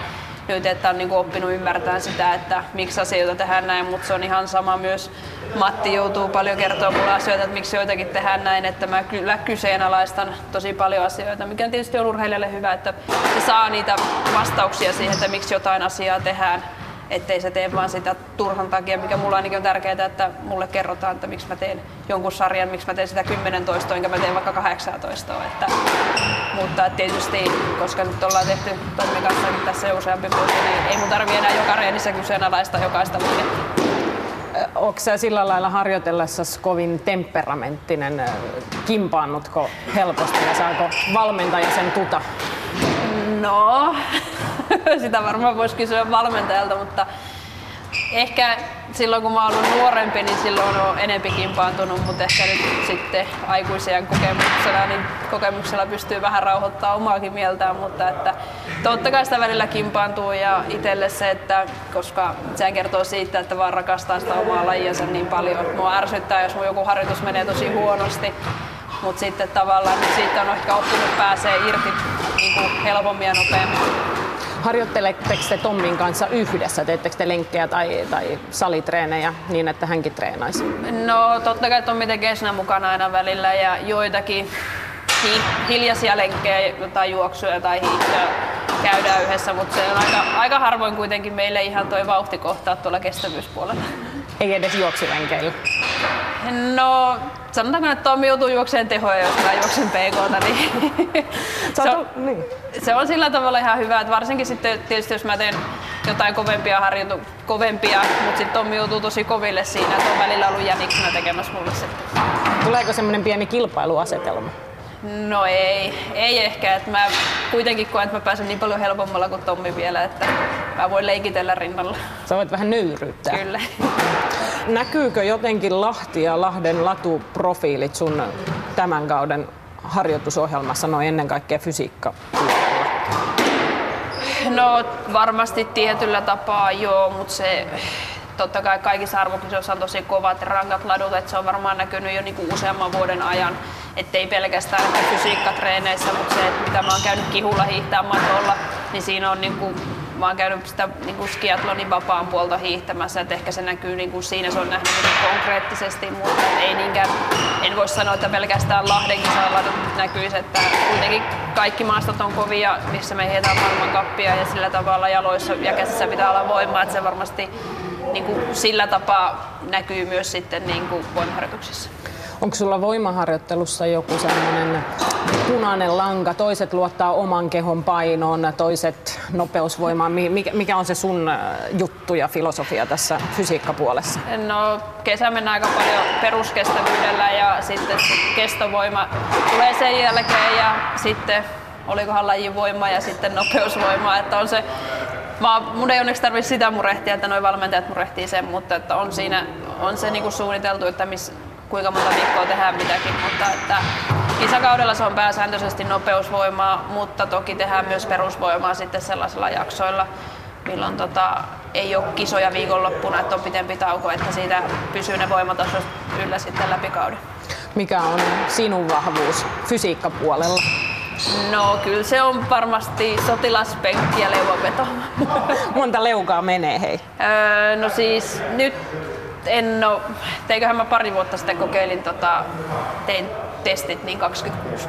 Speaker 5: nyt, että on niin kuin oppinut ymmärtämään sitä, että miksi asioita tehdään näin, mutta se on ihan sama myös. Matti joutuu paljon kertoa mulle asioita, että miksi joitakin tehdään näin, että mä kyllä kyseenalaistan tosi paljon asioita, mikä tietysti on urheilijalle hyvä, että se saa niitä vastauksia siihen, että miksi jotain asiaa tehdään ettei se tee vaan sitä turhan takia, mikä mulla ainakin on tärkeää, että mulle kerrotaan, että miksi mä teen jonkun sarjan, miksi mä teen sitä 10 toistoa, enkä mä teen vaikka 18. Että, mutta tietysti, koska nyt ollaan tehty Tommi kanssa tässä jo useampi vuosi, niin ei mun tarvi enää joka reenissä kyseenalaista jokaista liikettä.
Speaker 4: Onko sä sillä lailla harjoitellessa kovin temperamenttinen? Kimpaannutko helposti ja saako valmentaja sen tuta?
Speaker 5: No, sitä varmaan voisi kysyä valmentajalta, mutta ehkä silloin kun mä oon ollut nuorempi, niin silloin on enempi kimpaantunut, mutta ehkä nyt sitten aikuisien kokemuksella, niin kokemuksella pystyy vähän rauhoittamaan omaakin mieltään, mutta että totta kai sitä välillä kimpaantuu ja itselle se, että koska sehän kertoo siitä, että vaan rakastaa sitä omaa lajiansa niin paljon. Mua ärsyttää, jos mun joku harjoitus menee tosi huonosti, mutta sitten tavallaan nyt siitä on ehkä oppinut pääsee irti niin kuin helpommin ja nopeammin.
Speaker 4: Harjoitteletteko te Tommin kanssa yhdessä? Teettekö te lenkkejä tai, tai salitreenejä niin, että hänkin treenaisi?
Speaker 5: No totta kai Tommi tekee siinä mukana aina välillä ja joitakin hi- hiljaisia lenkkejä tai juoksuja tai hiihtoja käydään yhdessä, mutta se on aika, aika harvoin kuitenkin meille ihan toi vauhti kohtaa tuolla kestävyyspuolella.
Speaker 4: Ei edes juoksulenkeillä?
Speaker 5: No sanotaanko, että Tommi joutuu juokseen tehoja, jos mä juoksen pk niin se, on, niin. se on sillä tavalla ihan hyvä, että varsinkin sitten tietysti jos mä teen jotain kovempia harjoitu, kovempia, mutta sitten Tommi joutuu tosi koville siinä, että on välillä ollut jäniksenä tekemässä mulle sitten.
Speaker 4: Tuleeko semmoinen pieni kilpailuasetelma?
Speaker 5: No ei, ei ehkä. Että mä kuitenkin koen, että mä pääsen niin paljon helpommalla kuin Tommi vielä, että mä voin leikitellä rinnalla.
Speaker 4: Sä voit vähän nöyryyttää.
Speaker 5: Kyllä.
Speaker 4: Näkyykö jotenkin Lahti ja Lahden latuprofiilit sun tämän kauden harjoitusohjelmassa, noin ennen kaikkea fysiikka
Speaker 5: No varmasti tietyllä tapaa joo, mutta se totta kai kaikissa arvokisoissa on tosi kovat rankat ladut, että se on varmaan näkynyt jo niinku useamman vuoden ajan, ettei pelkästään että fysiikkatreeneissä, mutta se, että mitä mä oon käynyt kihulla hiihtää matolla, niin siinä on niinku mä oon käynyt sitä niin kuin skiatlonin vapaan puolta hiihtämässä, että ehkä se näkyy niin kuin siinä, se on nähnyt niin konkreettisesti, mutta ei niinkään, en voi sanoa, että pelkästään Lahden kisalla näkyisi, että kuitenkin kaikki maastot on kovia, missä me hietään maailmankappia ja sillä tavalla jaloissa ja käsissä pitää olla voimaa, että se varmasti niin kuin sillä tapaa näkyy myös sitten niin kuin voimaharjoituksissa.
Speaker 4: Onko sulla voimaharjoittelussa joku sellainen punainen lanka? Toiset luottaa oman kehon painoon, toiset nopeusvoimaan. Mikä on se sun äh, juttu ja filosofia tässä fysiikkapuolessa?
Speaker 5: No kesä mennään aika paljon peruskestävyydellä ja sitten kestovoima tulee sen jälkeen ja sitten olikohan lajin voima ja sitten nopeusvoima, että on se Mä, mun ei onneksi tarvitse sitä murehtia, että noin valmentajat murehtii sen, mutta että on siinä on se niinku suunniteltu, että miss, kuinka monta viikkoa tehdään mitäkin, mutta että kisakaudella se on pääsääntöisesti nopeusvoimaa, mutta toki tehdään myös perusvoimaa sitten sellaisilla jaksoilla, milloin tota, ei ole kisoja viikonloppuna, että on pitempi tauko, että siitä pysyy ne voimatasot yllä sitten läpi kauden.
Speaker 4: Mikä on sinun vahvuus fysiikkapuolella?
Speaker 5: No kyllä se on varmasti sotilaspenkki ja leuanveto.
Speaker 4: Monta leukaa menee hei?
Speaker 5: Öö, no siis nyt en oo, teiköhän mä pari vuotta sitten kokeilin, tota, tein testit, niin 26.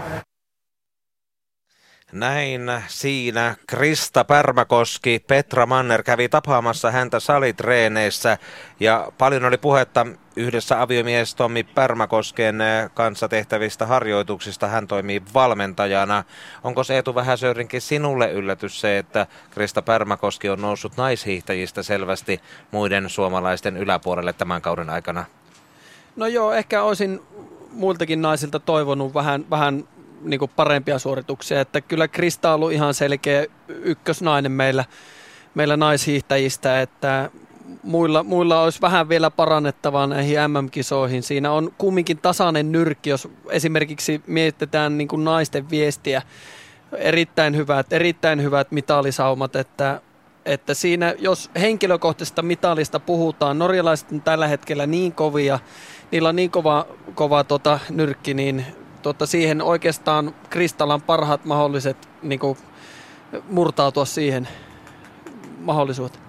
Speaker 9: Näin siinä Krista Pärmäkoski, Petra Manner kävi tapaamassa häntä salitreeneissä ja paljon oli puhetta yhdessä aviomies Tommi Pärmäkosken kanssa tehtävistä harjoituksista. Hän toimii valmentajana. Onko se Eetu Vähäsöyrinkin sinulle yllätys se, että Krista Pärmäkoski on noussut naishiihtäjistä selvästi muiden suomalaisten yläpuolelle tämän kauden aikana?
Speaker 10: No joo, ehkä olisin muiltakin naisilta toivonut vähän, vähän niin kuin parempia suorituksia. Että kyllä Krista on ollut ihan selkeä ykkösnainen meillä, meillä naishiihtäjistä, että muilla, muilla olisi vähän vielä parannettavaa näihin MM-kisoihin. Siinä on kumminkin tasainen nyrkki, jos esimerkiksi mietitään niin kuin naisten viestiä. Erittäin hyvät, erittäin hyvät mitalisaumat, että, että siinä, jos henkilökohtaisesta mitalista puhutaan, norjalaiset on tällä hetkellä niin kovia, niillä on niin kova, kova tota, nyrkki, niin tota, siihen oikeastaan Kristallan parhaat mahdolliset niin kuin, murtautua siihen mahdollisuuteen.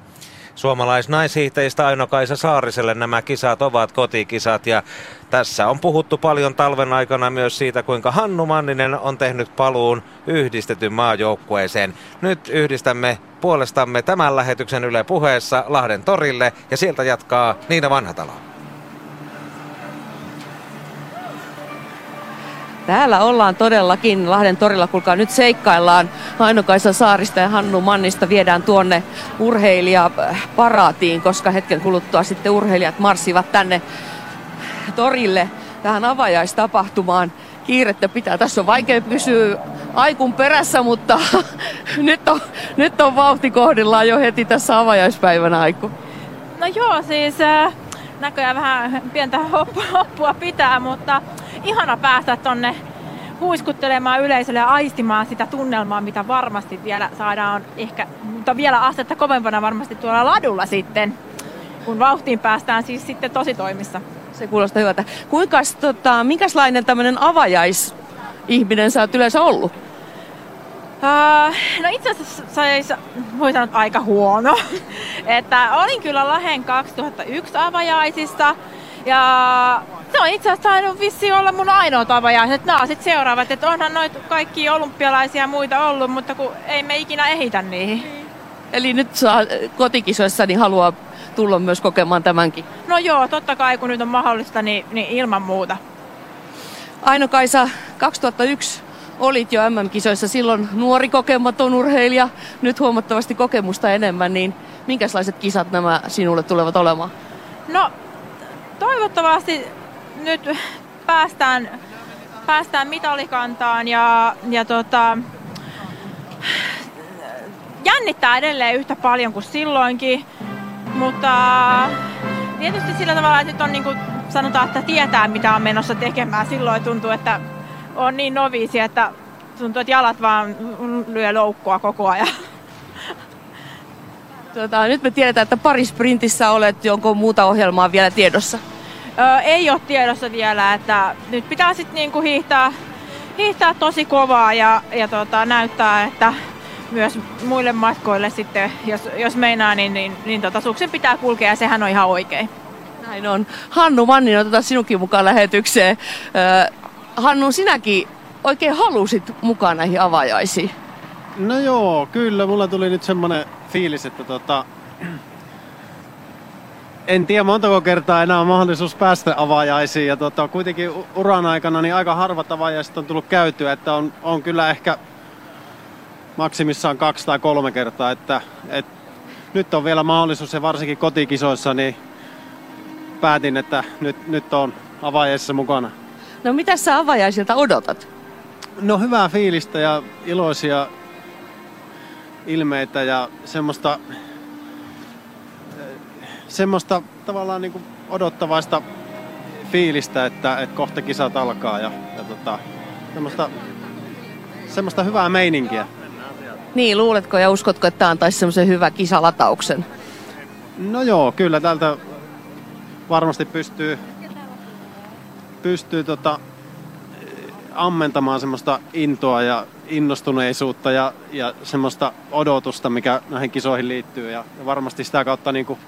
Speaker 9: Suomalaisnaishiihtäjistä Aino-Kaisa Saariselle nämä kisat ovat kotikisat ja tässä on puhuttu paljon talven aikana myös siitä, kuinka Hannu Manninen on tehnyt paluun yhdistetyn maajoukkueeseen. Nyt yhdistämme puolestamme tämän lähetyksen Yle puheessa Lahden torille ja sieltä jatkaa Niina Vanhatalo.
Speaker 22: Täällä ollaan todellakin Lahden torilla, kuulkaa nyt seikkaillaan Aino-Kaisa Saarista ja Hannu Mannista viedään tuonne urheilijaparaatiin, koska hetken kuluttua sitten urheilijat marssivat tänne torille tähän avajaistapahtumaan. Kiirettä pitää. Tässä on vaikea pysyä aikun perässä, mutta nyt on, nyt on vauhti kohdillaan jo heti tässä avajaispäivän aiku.
Speaker 23: No joo, siis äh, näköjään vähän pientä hoppua pitää, mutta ihana päästä tonne huiskuttelemaan yleisölle ja aistimaan sitä tunnelmaa, mitä varmasti vielä saadaan ehkä, mutta vielä astetta kovempana varmasti tuolla ladulla sitten, kun vauhtiin päästään siis sitten tosi toimissa.
Speaker 22: Se kuulostaa hyvältä. Kuinka, tota, minkälainen tämmöinen avajais ihminen sä oot yleensä ollut?
Speaker 23: Uh, no itse asiassa voi sanoa aika huono. että olin kyllä Lahen 2001 avajaisissa ja se on itse asiassa tainnut vissi olla mun ainoa avajaiset. Nämä sitten seuraavat, että onhan noita kaikki olympialaisia ja muita ollut, mutta kun ei me ikinä ehitä niihin.
Speaker 22: Eli nyt saa kotikisoissa niin haluaa tulla myös kokemaan tämänkin?
Speaker 23: No joo, totta kai kun nyt on mahdollista, niin, niin ilman muuta.
Speaker 22: Aino-Kaisa, 2001 olit jo MM-kisoissa silloin nuori kokematon urheilija, nyt huomattavasti kokemusta enemmän, niin minkälaiset kisat nämä sinulle tulevat olemaan?
Speaker 23: No toivottavasti nyt päästään, päästään mitalikantaan ja, ja tota, jännittää edelleen yhtä paljon kuin silloinkin, mutta tietysti sillä tavalla, että nyt on niin kuin sanotaan, että tietää mitä on menossa tekemään. Silloin tuntuu, että on niin noviisi, että tuntuu, että jalat vaan lyö loukkua koko ajan.
Speaker 22: Tota, nyt me tiedetään, että sprintissä olet, onko muuta ohjelmaa vielä tiedossa?
Speaker 23: Öö, ei ole tiedossa vielä, että nyt pitää sitten niinku hiihtää, hiihtää tosi kovaa ja, ja tota, näyttää, että myös muille matkoille sitten, jos, jos meinaa, niin, niin, niin tota, suksen pitää kulkea ja sehän on ihan oikein.
Speaker 22: Näin on. Hannu Mannin, otetaan sinunkin mukaan lähetykseen. Öö, Hannu, sinäkin oikein halusit mukaan näihin avajaisiin.
Speaker 24: No joo, kyllä. Mulla tuli nyt semmoinen fiilis, että tota, en tiedä montako kertaa enää on mahdollisuus päästä avajaisiin. Ja tota, kuitenkin uran aikana niin aika harvat avajaiset on tullut käytyä, että on, on kyllä ehkä maksimissaan kaksi tai kolme kertaa. Että, et, nyt on vielä mahdollisuus ja varsinkin kotikisoissa, niin päätin, että nyt, nyt on avajaisissa mukana.
Speaker 22: No mitä sä avajaisilta odotat?
Speaker 24: no hyvää fiilistä ja iloisia ilmeitä ja semmoista, semmoista tavallaan niin kuin odottavaista fiilistä, että, että kohta kisat alkaa ja, ja tota, semmoista, semmoista hyvää meininkiä.
Speaker 20: Niin, luuletko ja uskotko, että tämä antaisi semmoisen hyvän kisalatauksen?
Speaker 24: No joo, kyllä täältä varmasti pystyy, pystyy tota, ammentamaan semmoista intoa ja innostuneisuutta ja, ja semmoista odotusta, mikä näihin kisoihin liittyy. Ja, ja varmasti sitä kautta niin kuin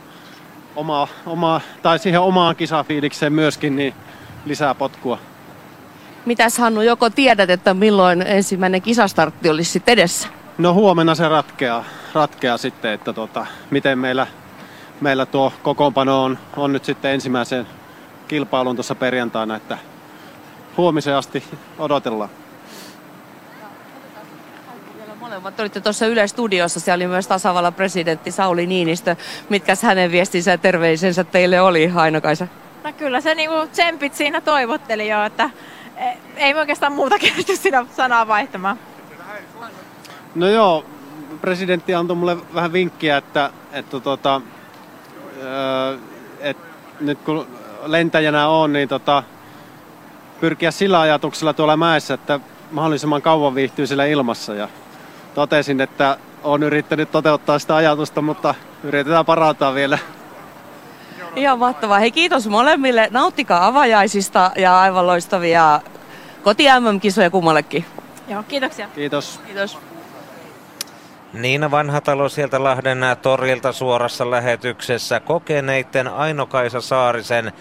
Speaker 24: oma, oma, tai siihen omaan kisafiilikseen myöskin niin lisää potkua.
Speaker 20: Mitäs Hannu, joko tiedät, että milloin ensimmäinen kisastartti olisi sitten edessä?
Speaker 24: No huomenna se ratkeaa, ratkeaa sitten, että tota, miten meillä, meillä tuo kokoonpano on, on nyt sitten ensimmäisen kilpailun tuossa perjantaina, että huomiseen asti odotellaan.
Speaker 20: Molemmat olitte tuossa Yle Studiossa, siellä oli myös tasavallan presidentti Sauli Niinistö. Mitkä hänen viestinsä ja terveisensä teille oli, Aino-Kaisa?
Speaker 23: No kyllä se niinku tsempit siinä toivotteli jo, että e- ei me oikeastaan muuta kehity siinä sanaa vaihtamaan.
Speaker 24: No joo, presidentti antoi mulle vähän vinkkiä, että, että tota, että nyt kun lentäjänä on, niin tota, pyrkiä sillä ajatuksella tuolla mäessä, että mahdollisimman kauan viihtyy sillä ilmassa. Ja totesin, että olen yrittänyt toteuttaa sitä ajatusta, mutta yritetään parantaa vielä.
Speaker 20: Ihan mahtavaa. Hei kiitos molemmille. Nauttikaa avajaisista ja aivan loistavia koti MM-kisoja kummallekin.
Speaker 23: Joo, kiitoksia.
Speaker 24: Kiitos.
Speaker 20: Kiitos.
Speaker 9: Niina Vanhatalo sieltä Lahden torilta suorassa lähetyksessä kokeneitten Aino-Kaisa Saarisen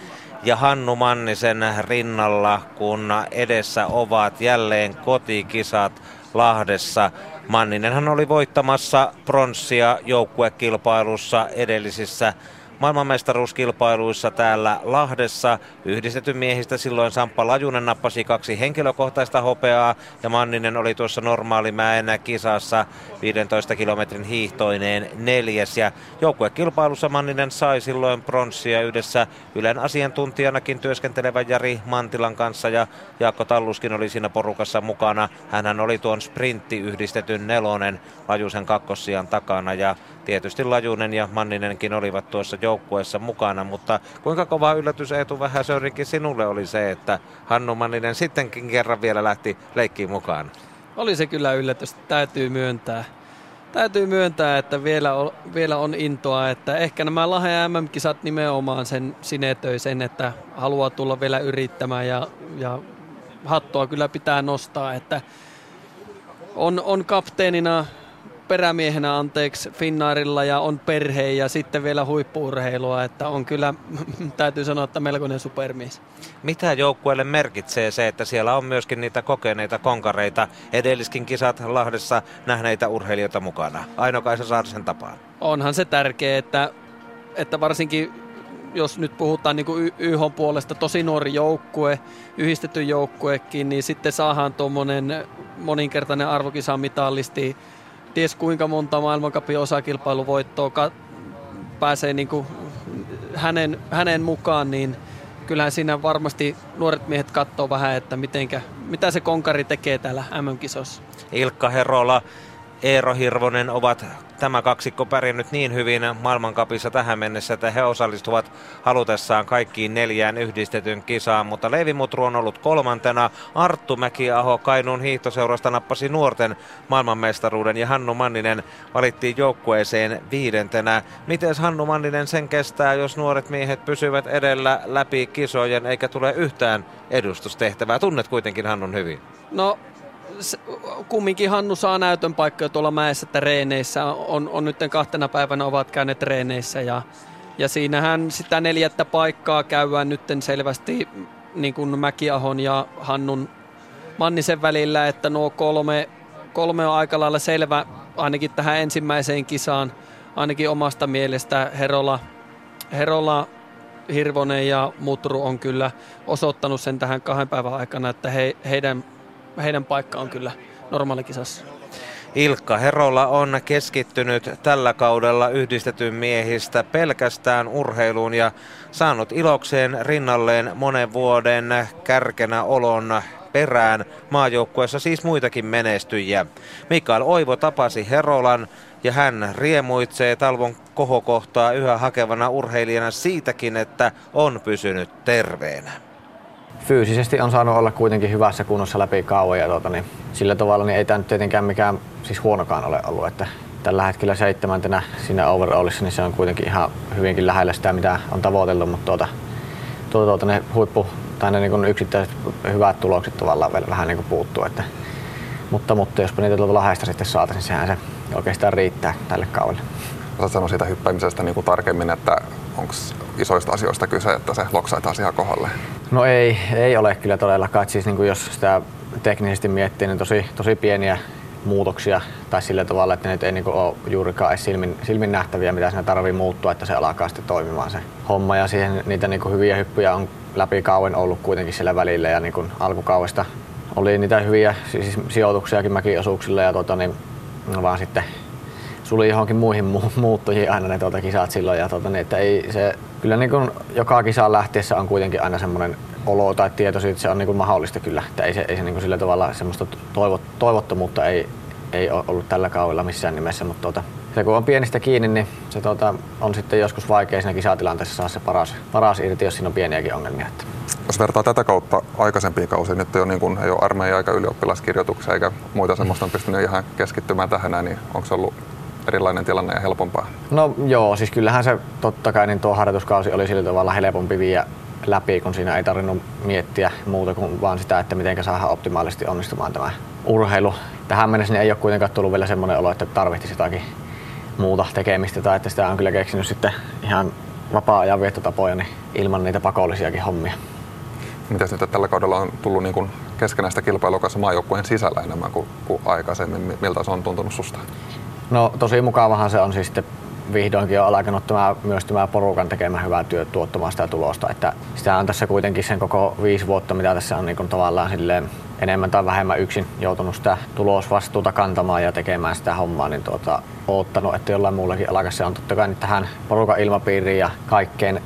Speaker 9: ja Hannu Mannisen rinnalla, kun edessä ovat jälleen kotikisat Lahdessa. Manninenhan oli voittamassa pronssia joukkuekilpailussa edellisissä maailmanmestaruuskilpailuissa täällä Lahdessa. Yhdistetty miehistä silloin Samppa Lajunen nappasi kaksi henkilökohtaista hopeaa ja Manninen oli tuossa normaalimäen kisassa 15 kilometrin hiihtoineen neljäs. Ja joukkuekilpailussa Manninen sai silloin pronssia yhdessä Ylen asiantuntijanakin työskentelevän Jari Mantilan kanssa ja Jaakko Talluskin oli siinä porukassa mukana. Hänhän oli tuon sprintti yhdistetyn nelonen Lajusen kakkossian takana ja tietysti Lajunen ja Manninenkin olivat tuossa joukkueessa mukana, mutta kuinka kova yllätys Eetu Vähäsörinkin sinulle oli se, että Hannu Manninen sittenkin kerran vielä lähti leikkiin mukaan?
Speaker 10: Oli se kyllä yllätys, täytyy myöntää. Täytyy myöntää, että vielä on, vielä on intoa, että ehkä nämä Lahden MM-kisat nimenomaan sen sinetöi sen, että haluaa tulla vielä yrittämään ja, ja hattua kyllä pitää nostaa, että on, on kapteenina perämiehenä anteeksi Finnairilla ja on perhe ja sitten vielä huippuurheilua, että on kyllä, täytyy sanoa, että melkoinen supermies.
Speaker 9: Mitä joukkueelle merkitsee se, että siellä on myöskin niitä kokeneita konkareita, edelliskin kisat Lahdessa nähneitä urheilijoita mukana? Aino-Kaisa Saarisen tapaan.
Speaker 10: Onhan se tärkeää, että, että varsinkin jos nyt puhutaan niin kuin YH puolesta tosi nuori joukkue, yhdistetty joukkuekin, niin sitten saadaan tuommoinen moninkertainen arvokisamitallisti ties kuinka monta maailmankapin osakilpailuvoittoa ka- pääsee niin kuin hänen, hänen mukaan, niin kyllähän siinä varmasti nuoret miehet katsoo vähän, että mitenkä, mitä se konkari tekee täällä MM-kisossa.
Speaker 9: Ilkka Herola Eero Hirvonen ovat tämä kaksikko pärjännyt niin hyvin maailmankapissa tähän mennessä, että he osallistuvat halutessaan kaikkiin neljään yhdistetyn kisaan, mutta Leevi Mutru on ollut kolmantena. Arttu Mäkiaho Kainuun hiihtoseurasta nappasi nuorten maailmanmestaruuden ja Hannu Manninen valittiin joukkueeseen viidentenä. Miten Hannu Manninen sen kestää, jos nuoret miehet pysyvät edellä läpi kisojen eikä tule yhtään edustustehtävää? Tunnet kuitenkin Hannun hyvin.
Speaker 10: No kumminkin Hannu saa näytön paikkoja tuolla mäessä treeneissä. On, on nyt kahtena päivänä ovat käyneet treeneissä ja, ja siinähän sitä neljättä paikkaa käydään nyt selvästi niin kuin Mäkiahon ja Hannun Mannisen välillä, että nuo kolme, kolme on aika lailla selvä ainakin tähän ensimmäiseen kisaan, ainakin omasta mielestä Herola, Herola Hirvonen ja Mutru on kyllä osoittanut sen tähän kahden päivän aikana, että he, heidän heidän paikka on kyllä normaalikisassa.
Speaker 9: Ilkka Herola on keskittynyt tällä kaudella yhdistetyn miehistä pelkästään urheiluun ja saanut ilokseen rinnalleen monen vuoden kärkenä olon perään. Maajoukkueessa siis muitakin menestyjiä. Mikael Oivo tapasi Herolan ja hän riemuitsee talvon kohokohtaa yhä hakevana urheilijana siitäkin, että on pysynyt terveenä.
Speaker 25: Fyysisesti on saanut olla kuitenkin hyvässä kunnossa läpi kauan ja tuota, niin sillä tavalla niin ei tämä nyt tietenkään mikään siis huonokaan ole ollut. Että tällä hetkellä seitsemäntenä siinä overallissa, niin se on kuitenkin ihan hyvinkin lähellä sitä, mitä on tavoiteltu, mutta tuota, tuota, tuota ne huippu tai ne niin yksittäiset hyvät tulokset tavallaan vielä vähän niin puuttuu. Että, mutta, mutta jospa niitä tuolta Lahdesta sitten saataisiin, sehän se oikeastaan riittää tälle kaudelle.
Speaker 26: Osaat sanoa siitä hyppäämisestä niin kuin tarkemmin, että onko isoista asioista kyse, että se loksaa taas ihan kohdalle?
Speaker 25: No ei, ei ole kyllä todellakaan. Siis niin kuin jos sitä teknisesti miettii, niin tosi, tosi pieniä muutoksia tai sillä tavalla, että ne ei niin ole juurikaan silmin, silmin nähtäviä, mitä siinä tarvii muuttua, että se alkaa sitten toimimaan se homma. Ja siihen niitä niin kuin hyviä hyppyjä on läpi kauen ollut kuitenkin sillä välillä ja niin kuin alkukaudesta oli niitä hyviä siis sijoituksiakin mäkiosuuksilla ja tota, niin, vaan sitten suli johonkin muihin mu- muuttujiin aina ne tuota kisat silloin. Ja tuota, niin, että ei se, kyllä niin kuin joka kisaan lähtiessä on kuitenkin aina semmoinen olo tai tieto siitä, että se on niin kuin mahdollista kyllä. Että ei se, ei se niin kuin sillä tavalla semmoista toivot, toivottomuutta ei, ei ole ollut tällä kaudella missään nimessä, mutta tuota, se kun on pienistä kiinni, niin se tuota, on sitten joskus vaikea siinä kisatilanteessa saada se paras, paras irti, jos siinä on pieniäkin ongelmia. Että.
Speaker 26: Jos vertaa tätä kautta aikaisempiin kausiin, nyt ei ole, niin kuin, ei ole armeija eikä ylioppilaskirjoituksia eikä muita semmoista on pystynyt ihan keskittymään tähän, niin onko se ollut erilainen tilanne ja helpompaa?
Speaker 25: No joo, siis kyllähän se totta kai niin tuo harjoituskausi oli sillä tavalla helpompi viiä läpi, kun siinä ei tarvinnut miettiä muuta kuin vaan sitä, että miten saadaan optimaalisesti onnistumaan tämä urheilu. Tähän mennessä niin ei ole kuitenkaan tullut vielä semmoinen olo, että tarvitsisi jotakin muuta tekemistä tai että sitä on kyllä keksinyt sitten ihan vapaa-ajan viettotapoja niin ilman niitä pakollisiakin hommia.
Speaker 26: Miten nyt tällä kaudella on tullut niin kuin keskenäistä kilpailua kanssa maajoukkueen sisällä enemmän kuin, kuin aikaisemmin? Miltä se on tuntunut susta?
Speaker 25: No tosi mukavahan se on siis sitten vihdoinkin on alkanut tämä, myös tämä porukan tekemä hyvää työ tuottamaan sitä tulosta. Että sitä on tässä kuitenkin sen koko viisi vuotta, mitä tässä on niin tavallaan silleen enemmän tai vähemmän yksin joutunut sitä tulosvastuuta kantamaan ja tekemään sitä hommaa, niin tuota, oottanut, että jollain muullakin alkaa se on totta kai nyt tähän porukan ilmapiiriin ja kaikkeen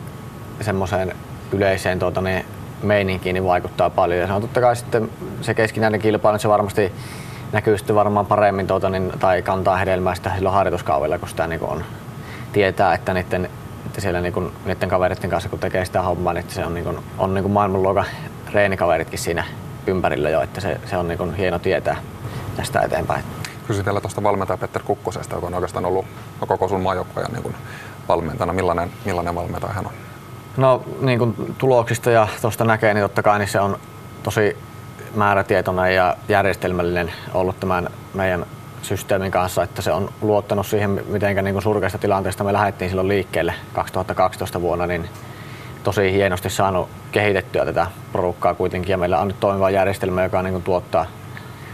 Speaker 25: semmoiseen yleiseen tuota, niin meininkiin niin vaikuttaa paljon. Ja se on totta kai sitten se keskinäinen kilpailu, se varmasti näkyy sitten varmaan paremmin tuota, niin, tai kantaa hedelmää sitä silloin harjoituskaudella, kun sitä niin on, tietää, että niiden, että siellä niin kuin, niiden kaveritten kanssa kun tekee sitä hommaa, niin se on, niin kuin, on niin kuin maailmanluokan reenikaveritkin siinä ympärillä jo, että se, se on niin kuin hieno tietää tästä eteenpäin.
Speaker 26: Kysyn vielä tuosta valmentaja Petter Kukkosesta, joka on oikeastaan ollut koko sun maajoukkojen niin valmentajana. Millainen, millainen valmentaja hän on?
Speaker 25: No niin kuin tuloksista ja tuosta näkee, niin totta kai niin se on tosi määrätietoinen ja järjestelmällinen ollut tämän meidän systeemin kanssa, että se on luottanut siihen, miten niin surkeasta tilanteesta me lähdettiin silloin liikkeelle 2012 vuonna, niin tosi hienosti saanut kehitettyä tätä porukkaa kuitenkin. Ja meillä on nyt toimiva järjestelmä, joka niin kuin tuottaa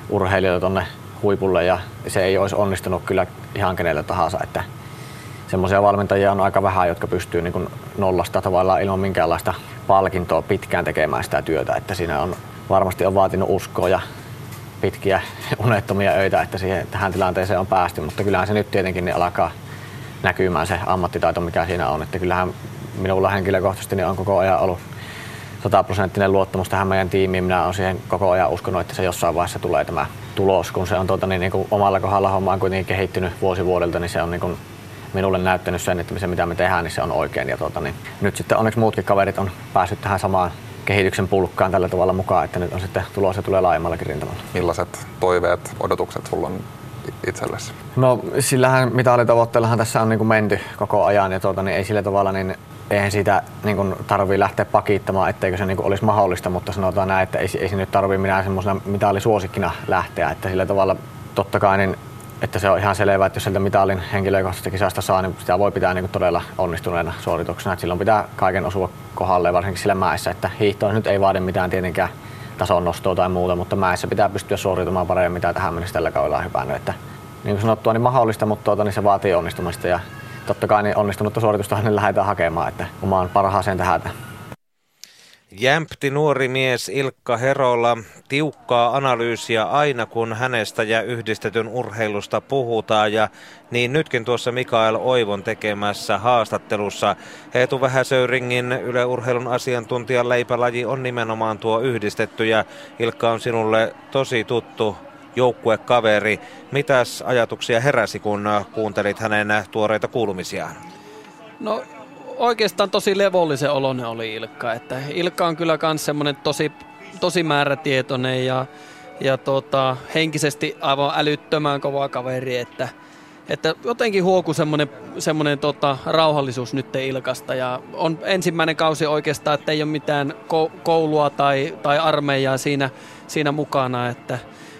Speaker 25: urheilijoita tuonne huipulle. Ja se ei olisi onnistunut kyllä ihan kenelle tahansa, että semmoisia valmentajia on aika vähän, jotka pystyy niin nollasta tavallaan ilman minkäänlaista palkintoa pitkään tekemään sitä työtä, että siinä on varmasti on vaatinut uskoa ja pitkiä unettomia öitä, että siihen, tähän tilanteeseen on päästy, mutta kyllähän se nyt tietenkin niin alkaa näkymään se ammattitaito, mikä siinä on. Että kyllähän minulla henkilökohtaisesti niin on koko ajan ollut sataprosenttinen luottamus tähän meidän tiimiin. Minä olen siihen koko ajan uskonut, että se jossain vaiheessa tulee tämä tulos, kun se on tuota, niin, niin kuin omalla kohdalla homma on kuitenkin kehittynyt vuosi vuodelta, niin se on niin kuin minulle näyttänyt sen, että se mitä me tehdään, niin se on oikein. Ja tuota, niin nyt sitten onneksi muutkin kaverit on päässyt tähän samaan kehityksen pulkkaan tällä tavalla mukaan, että nyt on sitten tulos ja tulee laajemmallakin rintamalla.
Speaker 26: Millaiset toiveet, odotukset sulla on itsellesi?
Speaker 25: No sillähän mitalitavoitteellahan tässä on niin kuin menty koko ajan ja tuota, niin ei sillä tavalla niin eihän siitä niin kuin tarvii lähteä pakittamaan, etteikö se niin kuin olisi mahdollista, mutta sanotaan näin, että ei, ei se nyt tarvii minä semmoisena mitalisuosikkina lähteä, että sillä tavalla totta kai niin että se on ihan selvää, että jos sieltä mitalin henkilökohtaisesta kisasta saa, niin sitä voi pitää niin kuin todella onnistuneena suorituksena. Että silloin pitää kaiken osua kohdalle, varsinkin sillä mäessä, että hiihto nyt ei vaadi mitään tietenkään tason nostoa tai muuta, mutta mäessä pitää pystyä suoritumaan paremmin, mitä tähän mennessä tällä kaudella on hypännyt. Että, niin kuin sanottua, niin mahdollista, mutta tuota, niin se vaatii onnistumista ja totta kai niin onnistunutta suoritusta niin lähdetään hakemaan, että omaan parhaaseen tähän.
Speaker 9: Jämpti nuori mies Ilkka Herola, tiukkaa analyysiä aina kun hänestä ja yhdistetyn urheilusta puhutaan ja niin nytkin tuossa Mikael Oivon tekemässä haastattelussa. Eetu Vähäsöyringin Yle Urheilun asiantuntijan leipälaji on nimenomaan tuo yhdistetty ja Ilkka on sinulle tosi tuttu joukkuekaveri. Mitäs ajatuksia heräsi kun kuuntelit hänen tuoreita kuulumisiaan?
Speaker 10: No oikeastaan tosi levollisen oloinen oli Ilkka. Että Ilkka on kyllä myös semmoinen tosi, tosi määrätietoinen ja, ja tota, henkisesti aivan älyttömän kova kaveri, että, että jotenkin huoku semmoinen, semmoinen tota, rauhallisuus nyt Ilkasta ja on ensimmäinen kausi oikeastaan, että ei ole mitään koulua tai, tai armeijaa siinä, siinä mukana, että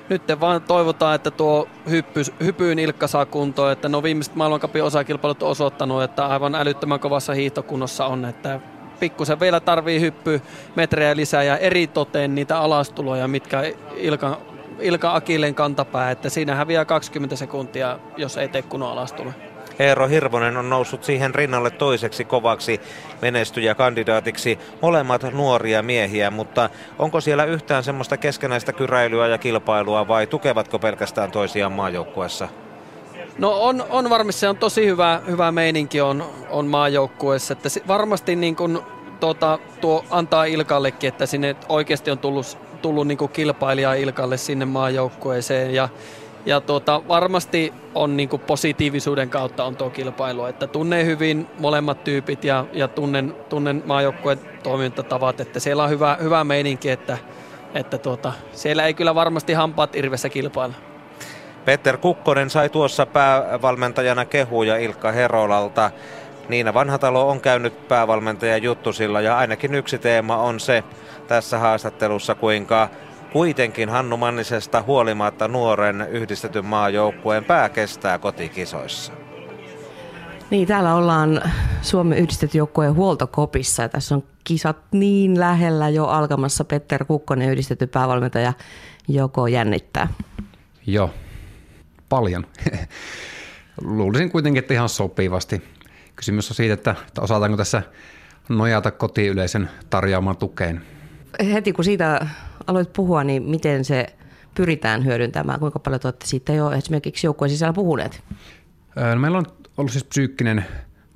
Speaker 10: nyt vaan toivotaan, että tuo hyppy, hypyyn Ilkka saa kuntoon, että no viimeiset maailmankapin osakilpailut on osoittanut, että aivan älyttömän kovassa hiihtokunnossa on, että pikkusen vielä tarvii hyppy metrejä lisää ja eri toteen niitä alastuloja, mitkä Ilkan, Ilka Akilleen kantapää, että siinä häviää 20 sekuntia, jos ei tee kunnon alastuloja.
Speaker 9: Eero Hirvonen on noussut siihen rinnalle toiseksi kovaksi menestyjäkandidaatiksi. Molemmat nuoria miehiä, mutta onko siellä yhtään semmoista keskenäistä kyräilyä ja kilpailua vai tukevatko pelkästään toisiaan maajoukkueessa?
Speaker 10: No on, on varmasti, se on tosi hyvä, hyvä meininki on, on maajoukkueessa. Että varmasti niin kun, tota, tuo antaa Ilkallekin, että sinne oikeasti on tullut, tullut niin kilpailija Ilkalle sinne maajoukkueeseen. Ja ja tuota, varmasti on niin kuin positiivisuuden kautta on tuo kilpailu, että tunnen hyvin molemmat tyypit ja, ja tunnen, tunnen maajoukkueen toimintatavat, että siellä on hyvä, hyvä meininki, että, että tuota, siellä ei kyllä varmasti hampaat irvessä kilpailla.
Speaker 9: Peter Kukkonen sai tuossa päävalmentajana kehuja Ilkka Herolalta. Niina Vanhatalo on käynyt päävalmentaja Juttusilla ja ainakin yksi teema on se tässä haastattelussa, kuinka Kuitenkin Hannu Mannisesta huolimatta nuoren yhdistetyn maajoukkueen pää kestää kotikisoissa.
Speaker 20: Niin, täällä ollaan Suomen yhdistetty joukkueen huoltokopissa ja tässä on kisat niin lähellä jo alkamassa. Petter Kukkonen yhdistetty päävalmentaja joko jännittää?
Speaker 27: Joo, paljon. Luulisin kuitenkin, että ihan sopivasti. Kysymys on siitä, että osataanko tässä nojata kotiyleisön tarjoamaan tukeen.
Speaker 20: Heti kun siitä aloit puhua, niin miten se pyritään hyödyntämään? Kuinka paljon olette siitä jo esimerkiksi joukkueen sisällä puhuneet?
Speaker 27: No meillä on ollut siis psyykkinen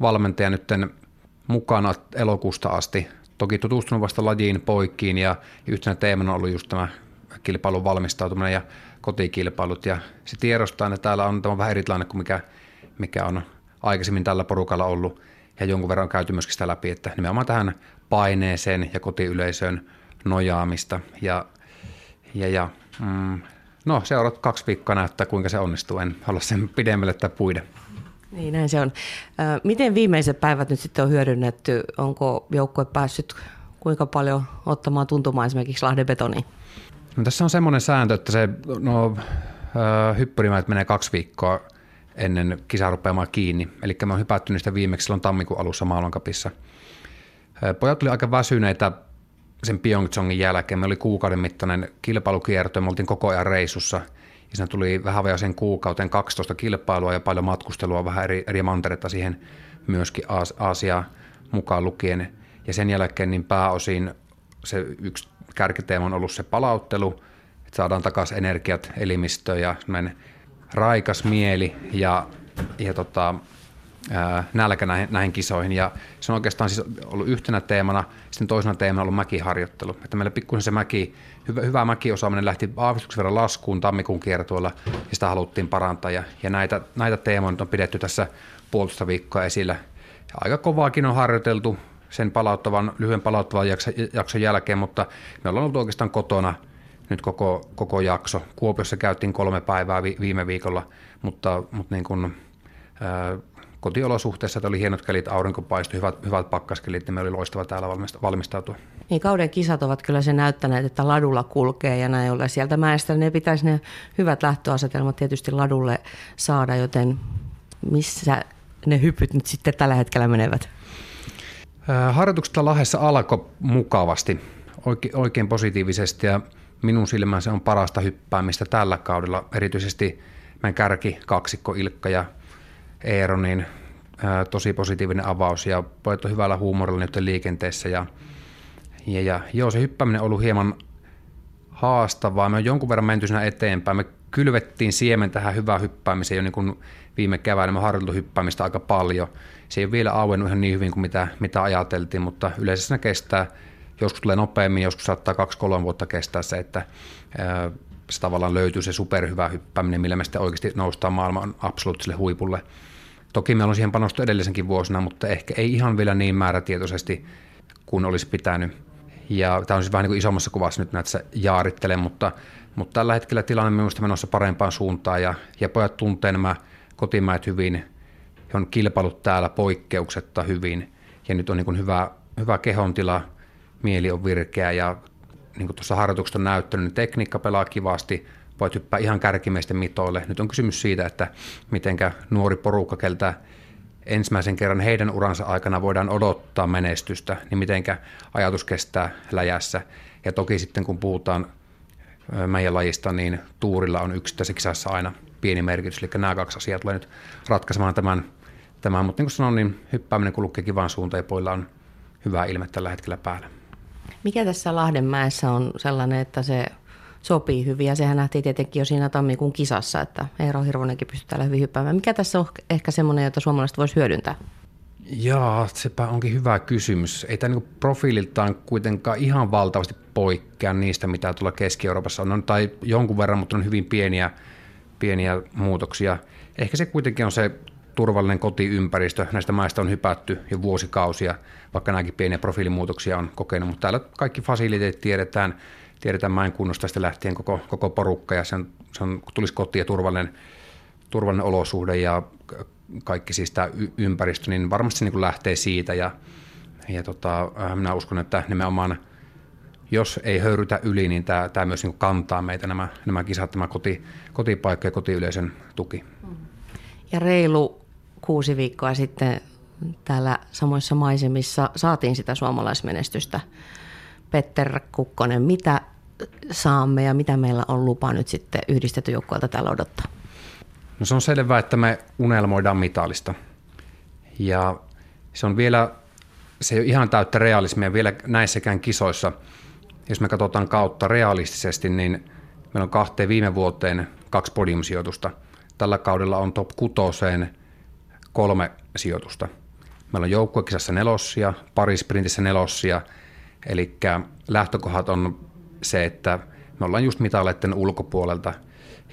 Speaker 27: valmentaja nyt mukana elokuusta asti. Toki tutustunut vasta lajiin, poikkiin ja yhtenä teemana on ollut just tämä kilpailun valmistautuminen ja kotikilpailut. Ja se tiedostaa, että täällä on tämä vähän erilainen kuin mikä, mikä on aikaisemmin tällä porukalla ollut. Ja jonkun verran on käyty myöskin sitä läpi, että nimenomaan tähän paineeseen ja kotiyleisöön nojaamista. Ja, ja, ja mm, no seuraavat kaksi viikkoa näyttää, kuinka se onnistuu. En halua sen pidemmälle tai puida.
Speaker 20: Niin, näin se on. Miten viimeiset päivät nyt sitten on hyödynnetty? Onko joukkue päässyt kuinka paljon ottamaan tuntumaan esimerkiksi Lahden betoniin?
Speaker 27: No, tässä on semmoinen sääntö, että se no, hyppyrimäät menee kaksi viikkoa ennen kisaa rupeamaan kiinni. Eli mä oon hypätty niistä viimeksi silloin tammikuun alussa maailmankapissa. Pojat tuli aika väsyneitä sen Pyeongchangin jälkeen. Me oli kuukauden mittainen kilpailukierto ja me oltiin koko ajan reissussa. Ja siinä tuli vähän sen kuukauteen 12 kilpailua ja paljon matkustelua, vähän eri, eri mantereita siihen myöskin Aasiaa mukaan lukien. Ja sen jälkeen niin pääosin se yksi kärkiteema on ollut se palauttelu, että saadaan takaisin energiat elimistöön ja raikas mieli ja, ja tota, nälkä näihin, näihin kisoihin. Ja se on oikeastaan siis ollut yhtenä teemana, sitten toisena teemana ollut mäkiharjoittelu. Että meillä pikkusen se mäki, hyvä, hyvä mäkiosaaminen lähti aavistuksen verran laskuun tammikuun kiertueella ja sitä haluttiin parantaa. Ja, ja näitä, näitä teemoja on pidetty tässä puolitoista viikkoa esillä. Ja aika kovaakin on harjoiteltu sen palauttavan, lyhyen palauttavan jakson, jälkeen, mutta me ollaan ollut oikeastaan kotona nyt koko, koko jakso. Kuopiossa käytiin kolme päivää vi, viime viikolla, mutta, mutta niin kuin, kotiolosuhteissa, että oli hienot kelit, aurinko paistui, hyvät, hyvät pakkaskelit, niin me oli loistava täällä valmistautua.
Speaker 20: Niin kauden kisat ovat kyllä se näyttäneet, että ladulla kulkee ja näin ollen sieltä mäestä ne pitäisi ne hyvät lähtöasetelmat tietysti ladulle saada, joten missä ne hypyt nyt sitten tällä hetkellä menevät?
Speaker 27: Harjoitukset Lahdessa alkoi mukavasti, oikein positiivisesti ja minun silmään se on parasta hyppäämistä tällä kaudella, erityisesti meidän kärki kaksikko Ilkka ja Eero, niin ää, tosi positiivinen avaus ja pojat on hyvällä huumorilla nyt liikenteessä ja, Ja, ja joo, se hyppääminen on ollut hieman haastavaa. Me on jonkun verran menty siinä eteenpäin. Me kylvettiin siemen tähän hyvään hyppäämiseen jo niin kuin viime keväänä. Me harjoiteltu hyppäämistä aika paljon. Se ei ole vielä auennut ihan niin hyvin kuin mitä, mitä ajateltiin, mutta yleensä se kestää. Joskus tulee nopeammin, joskus saattaa 2-3 vuotta kestää se, että se tavallaan löytyy se superhyvä hyppääminen, millä me sitten oikeasti noustaan maailman absoluuttiselle huipulle. Toki meillä on siihen panostu edellisenkin vuosina, mutta ehkä ei ihan vielä niin määrätietoisesti kuin olisi pitänyt. Ja tämä on siis vähän niin kuin isommassa kuvassa nyt näitä jaarittelen, mutta, mutta tällä hetkellä tilanne on minusta menossa parempaan suuntaan. Ja, ja pojat tuntee nämä kotimaat hyvin, on kilpailut täällä poikkeuksetta hyvin. Ja nyt on niin kuin hyvä, hyvä kehontila, mieli on virkeä ja niin kuin tuossa harjoituksessa on näyttänyt, niin tekniikka pelaa kivasti, voit hyppää ihan kärkimiesten mitoille. Nyt on kysymys siitä, että mitenkä nuori porukka, keltä ensimmäisen kerran heidän uransa aikana voidaan odottaa menestystä, niin mitenkä ajatus kestää läjässä. Ja toki sitten kun puhutaan meidän lajista, niin tuurilla on yksittäisessä kisassa aina pieni merkitys. Eli nämä kaksi asiaa tulee nyt ratkaisemaan tämän. tämän. Mutta niin kuin sanoin, niin hyppääminen kulkee kivaan suuntaan ja poilla on hyvää ilme tällä hetkellä päällä.
Speaker 20: Mikä tässä Lahdenmäessä on sellainen, että se sopii hyvin ja sehän nähtiin tietenkin jo siinä tammikuun kisassa, että Eero Hirvonenkin pystyy täällä hyvin hyppäämään. Mikä tässä on ehkä semmoinen, jota suomalaiset voisi hyödyntää?
Speaker 27: Jaa, sepä onkin hyvä kysymys. Ei tämä niin profiililtaan kuitenkaan ihan valtavasti poikkea niistä, mitä tuolla Keski-Euroopassa on, tai jonkun verran, mutta on hyvin pieniä, pieniä muutoksia. Ehkä se kuitenkin on se turvallinen kotiympäristö. Näistä maista on hypätty jo vuosikausia, vaikka nämäkin pieniä profiilimuutoksia on kokenut, mutta täällä kaikki fasiliteetit tiedetään, tiedetään mäen kunnosta sitten lähtien koko, koko porukka ja sen, se on, tulisi kotiin ja turvallinen, turvallinen olosuhde ja kaikki siis tämä ympäristö, niin varmasti se niin lähtee siitä ja, ja tota, äh, minä uskon, että nimenomaan jos ei höyrytä yli, niin tämä, tämä myös niin kantaa meitä nämä, nämä kisat, tämä koti, kotipaikka ja kotiyleisön tuki.
Speaker 20: Ja reilu kuusi viikkoa sitten täällä samoissa maisemissa saatiin sitä suomalaismenestystä. Petter Kukkonen, mitä saamme ja mitä meillä on lupa nyt sitten yhdistetty joukkueelta täällä odottaa?
Speaker 27: No se on selvää, että me unelmoidaan mitalista. Ja se on vielä, se ei ole ihan täyttä realismia vielä näissäkään kisoissa. Jos me katsotaan kautta realistisesti, niin meillä on kahteen viime vuoteen kaksi podiumsijoitusta. Tällä kaudella on top kutoseen kolme sijoitusta. Meillä on joukkuekisassa nelossia, parisprintissä nelossia, eli lähtökohdat on se, että me ollaan just mitaleiden ulkopuolelta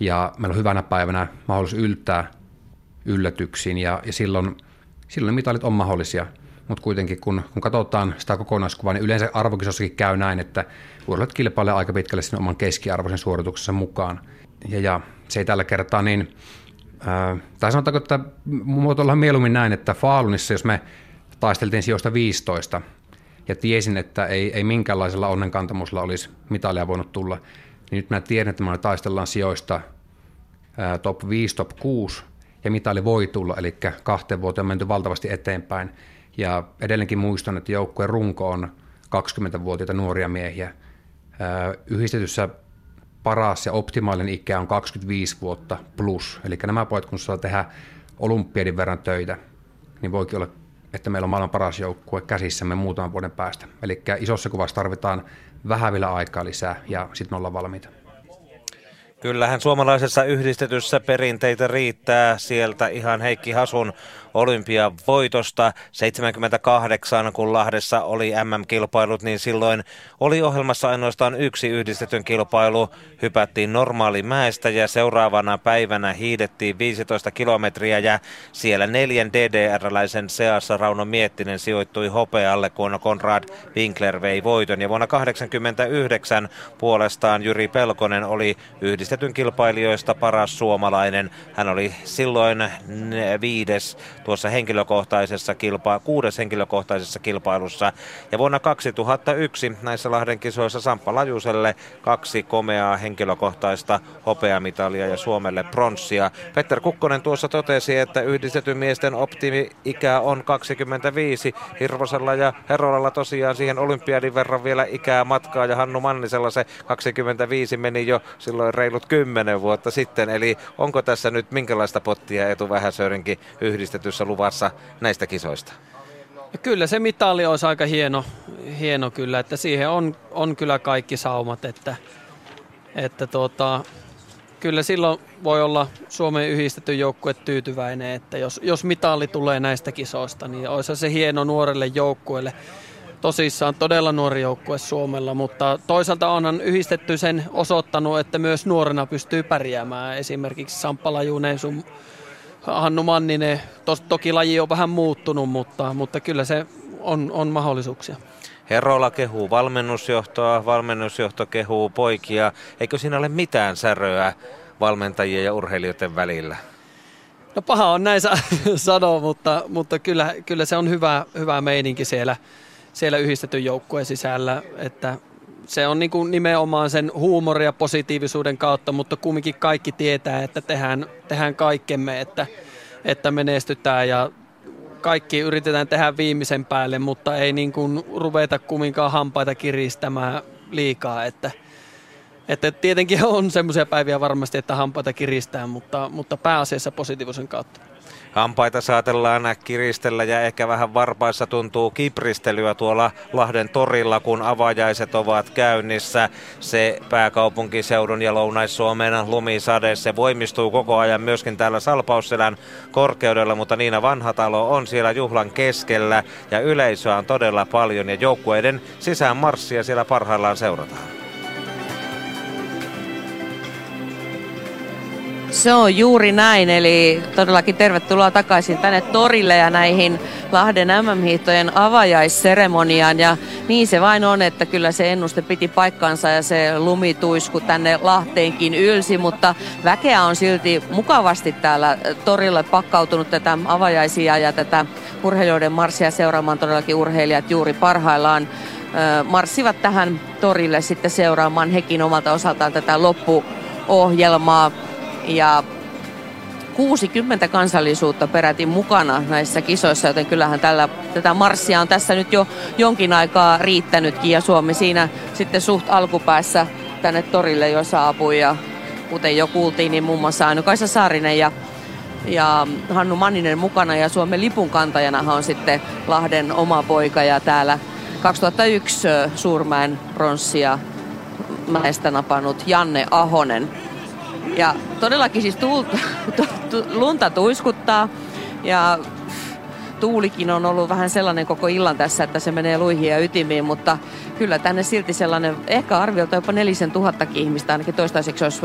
Speaker 27: ja meillä on hyvänä päivänä mahdollisuus yltää yllätyksiin ja, ja silloin, silloin mitalit on mahdollisia. Mutta kuitenkin kun, kun katsotaan sitä kokonaiskuvaa, niin yleensä arvokisossakin käy näin, että urheilijat kilpailee aika pitkälle sinne oman keskiarvoisen suorituksensa mukaan. Ja, ja se ei tällä kertaa niin, ää, tai sanotaanko, että muotoillaan mieluummin näin, että Faalunissa, jos me taisteltiin sijoista 15, ja tiesin, että ei, ei minkäänlaisella onnenkantamusella olisi mitalia voinut tulla, niin nyt mä tiedän, että me taistellaan sijoista ää, top 5, top 6, ja mitali voi tulla, eli kahteen vuoteen on menty valtavasti eteenpäin. Ja edelleenkin muistan, että joukkueen runko on 20-vuotiaita nuoria miehiä. Ää, yhdistetyssä paras ja optimaalinen ikä on 25 vuotta plus. Eli nämä pojat, kun saa tehdä olympiadin verran töitä, niin voikin olla, että meillä on maailman paras joukkue käsissämme muutaman vuoden päästä. Eli isossa kuvassa tarvitaan vähän vielä aikaa lisää ja sitten ollaan valmiita.
Speaker 9: Kyllähän suomalaisessa yhdistetyssä perinteitä riittää sieltä ihan Heikki Hasun olympiavoitosta 78, kun Lahdessa oli MM-kilpailut, niin silloin oli ohjelmassa ainoastaan yksi yhdistetyn kilpailu. Hypättiin normaalimäestä ja seuraavana päivänä hiidettiin 15 kilometriä ja siellä neljän DDR-läisen seassa Rauno Miettinen sijoittui hopealle, kun Konrad Winkler vei voiton. Ja vuonna 1989 puolestaan Jyri Pelkonen oli yhdistetyn kilpailijoista paras suomalainen. Hän oli silloin viides tuossa henkilökohtaisessa kilpa, kuudes henkilökohtaisessa kilpailussa. Ja vuonna 2001 näissä Lahden kisoissa Samppa Lajuselle kaksi komeaa henkilökohtaista hopeamitalia ja Suomelle pronssia. Petter Kukkonen tuossa totesi, että yhdistetyn miesten optimi-ikä on 25. Hirvosella ja Herolalla tosiaan siihen olympiadin verran vielä ikää matkaa ja Hannu Mannisella se 25 meni jo silloin reilut 10 vuotta sitten. Eli onko tässä nyt minkälaista pottia Etu Vähäsöyrinkin yhdistetty yhdistetyssä luvassa näistä kisoista?
Speaker 10: Kyllä se mitali olisi aika hieno, hieno kyllä, että siihen on, on kyllä kaikki saumat, että, että tuota, kyllä silloin voi olla Suomen yhdistetty joukkue tyytyväinen, että jos, jos mitalli tulee näistä kisoista, niin olisi se hieno nuorelle joukkueelle. Tosissaan todella nuori joukkue Suomella, mutta toisaalta onhan yhdistetty sen osoittanut, että myös nuorena pystyy pärjäämään. Esimerkiksi Samppala Junesun Hannu Manninen, tos, toki laji on vähän muuttunut, mutta, mutta kyllä se on, on mahdollisuuksia.
Speaker 9: Herola kehuu valmennusjohtoa, valmennusjohto kehuu poikia. Eikö siinä ole mitään säröä valmentajien ja urheilijoiden välillä?
Speaker 10: No paha on näin sanoa, mutta, mutta kyllä, kyllä se on hyvä, hyvä meininki siellä, siellä yhdistetyn joukkueen sisällä, että se on niin kuin nimenomaan sen huumorin ja positiivisuuden kautta, mutta kumminkin kaikki tietää, että tehdään, tehdään kaikkemme, että, että menestytään ja kaikki yritetään tehdä viimeisen päälle, mutta ei niin kuin ruveta kumminkaan hampaita kiristämään liikaa, että, että tietenkin on semmoisia päiviä varmasti, että hampaita kiristää, mutta, mutta pääasiassa positiivisen kautta.
Speaker 9: Hampaita saatellaan kiristellä ja ehkä vähän varpaissa tuntuu kipristelyä tuolla Lahden torilla, kun avajaiset ovat käynnissä. Se pääkaupunkiseudun ja Lounais-Suomen lumisade, se voimistuu koko ajan myöskin täällä Salpausselän korkeudella, mutta Niina Vanhatalo on siellä juhlan keskellä ja yleisöä on todella paljon ja joukkueiden sisään marssia siellä parhaillaan seurataan.
Speaker 22: Se on juuri näin, eli todellakin tervetuloa takaisin tänne torille ja näihin Lahden MM-hiihtojen avajaisseremoniaan. Ja niin se vain on, että kyllä se ennuste piti paikkansa ja se lumituisku tänne Lahteenkin ylsi, mutta väkeä on silti mukavasti täällä torille pakkautunut tätä avajaisia ja tätä urheilijoiden marssia seuraamaan todellakin urheilijat juuri parhaillaan marssivat tähän torille sitten seuraamaan hekin omalta osaltaan tätä loppuohjelmaa ja 60 kansallisuutta peräti mukana näissä kisoissa, joten kyllähän tällä, tätä marssia on tässä nyt jo jonkin aikaa riittänytkin. Ja Suomi siinä sitten suht alkupäässä tänne torille jo saapui. Ja kuten jo kuultiin, niin muun muassa Aino-Kaisa Saarinen ja, ja Hannu Manninen mukana. Ja Suomen lipun kantajana on sitten Lahden oma poika. Ja täällä 2001 Suurmäen pronssia mäestä napannut Janne Ahonen. Ja todellakin siis tuulta, tu, tu, lunta tuiskuttaa. Ja tuulikin on ollut vähän sellainen koko illan tässä, että se menee luihin ja ytimiin, mutta kyllä tänne silti sellainen, ehkä arviolta jopa nelisen tuhattakin ihmistä ainakin toistaiseksi olisi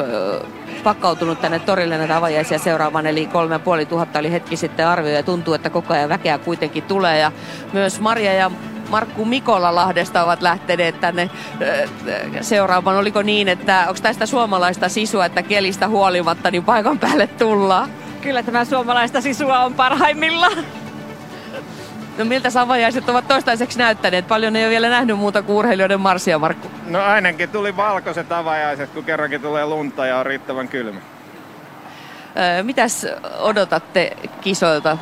Speaker 22: pakkautunut tänne torille näitä avajaisia seuraamaan, eli kolme puoli tuhatta oli hetki sitten arvio ja tuntuu, että koko ajan väkeä kuitenkin tulee. Ja myös Maria ja Markku Mikola Lahdesta ovat lähteneet tänne seuraamaan. Oliko niin, että onko tästä suomalaista sisua, että kelistä huolimatta niin paikan päälle tullaan?
Speaker 28: Kyllä tämä suomalaista sisua on parhaimmillaan.
Speaker 22: No miltä savajaiset ovat toistaiseksi näyttäneet? Paljon ei ole vielä nähnyt muuta kuin urheilijoiden marssia, Markku.
Speaker 29: No ainakin tuli valkoiset avajaiset, kun kerrankin tulee lunta ja on riittävän kylmä.
Speaker 22: Öö, mitäs odotatte kisoilta?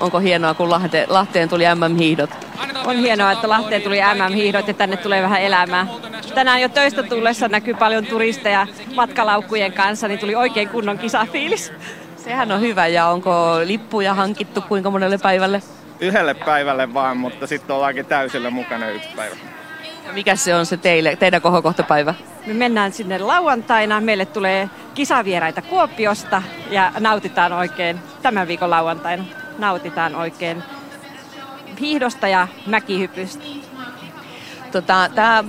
Speaker 22: Onko hienoa, kun Lahte, Lahteen tuli MM-hiihdot?
Speaker 28: On hienoa, että Lahteen tuli MM-hiihdot ja tänne tulee vähän elämää. Tänään jo töistä tullessa näkyy paljon turisteja matkalaukkujen kanssa, niin tuli oikein kunnon kisafiilis.
Speaker 22: Sehän on hyvä ja onko lippuja hankittu kuinka monelle päivälle?
Speaker 29: Yhdelle päivälle vaan, mutta sitten ollaankin täysillä mukana yksi päivä.
Speaker 22: Mikä se on se teille, teidän kohokohtapäivä?
Speaker 28: Me mennään sinne lauantaina. Meille tulee kisavieraita Kuopiosta ja nautitaan oikein tämän viikon lauantaina. Nautitaan oikein hiihdosta ja mäkihypystä.
Speaker 22: Tota, Tämä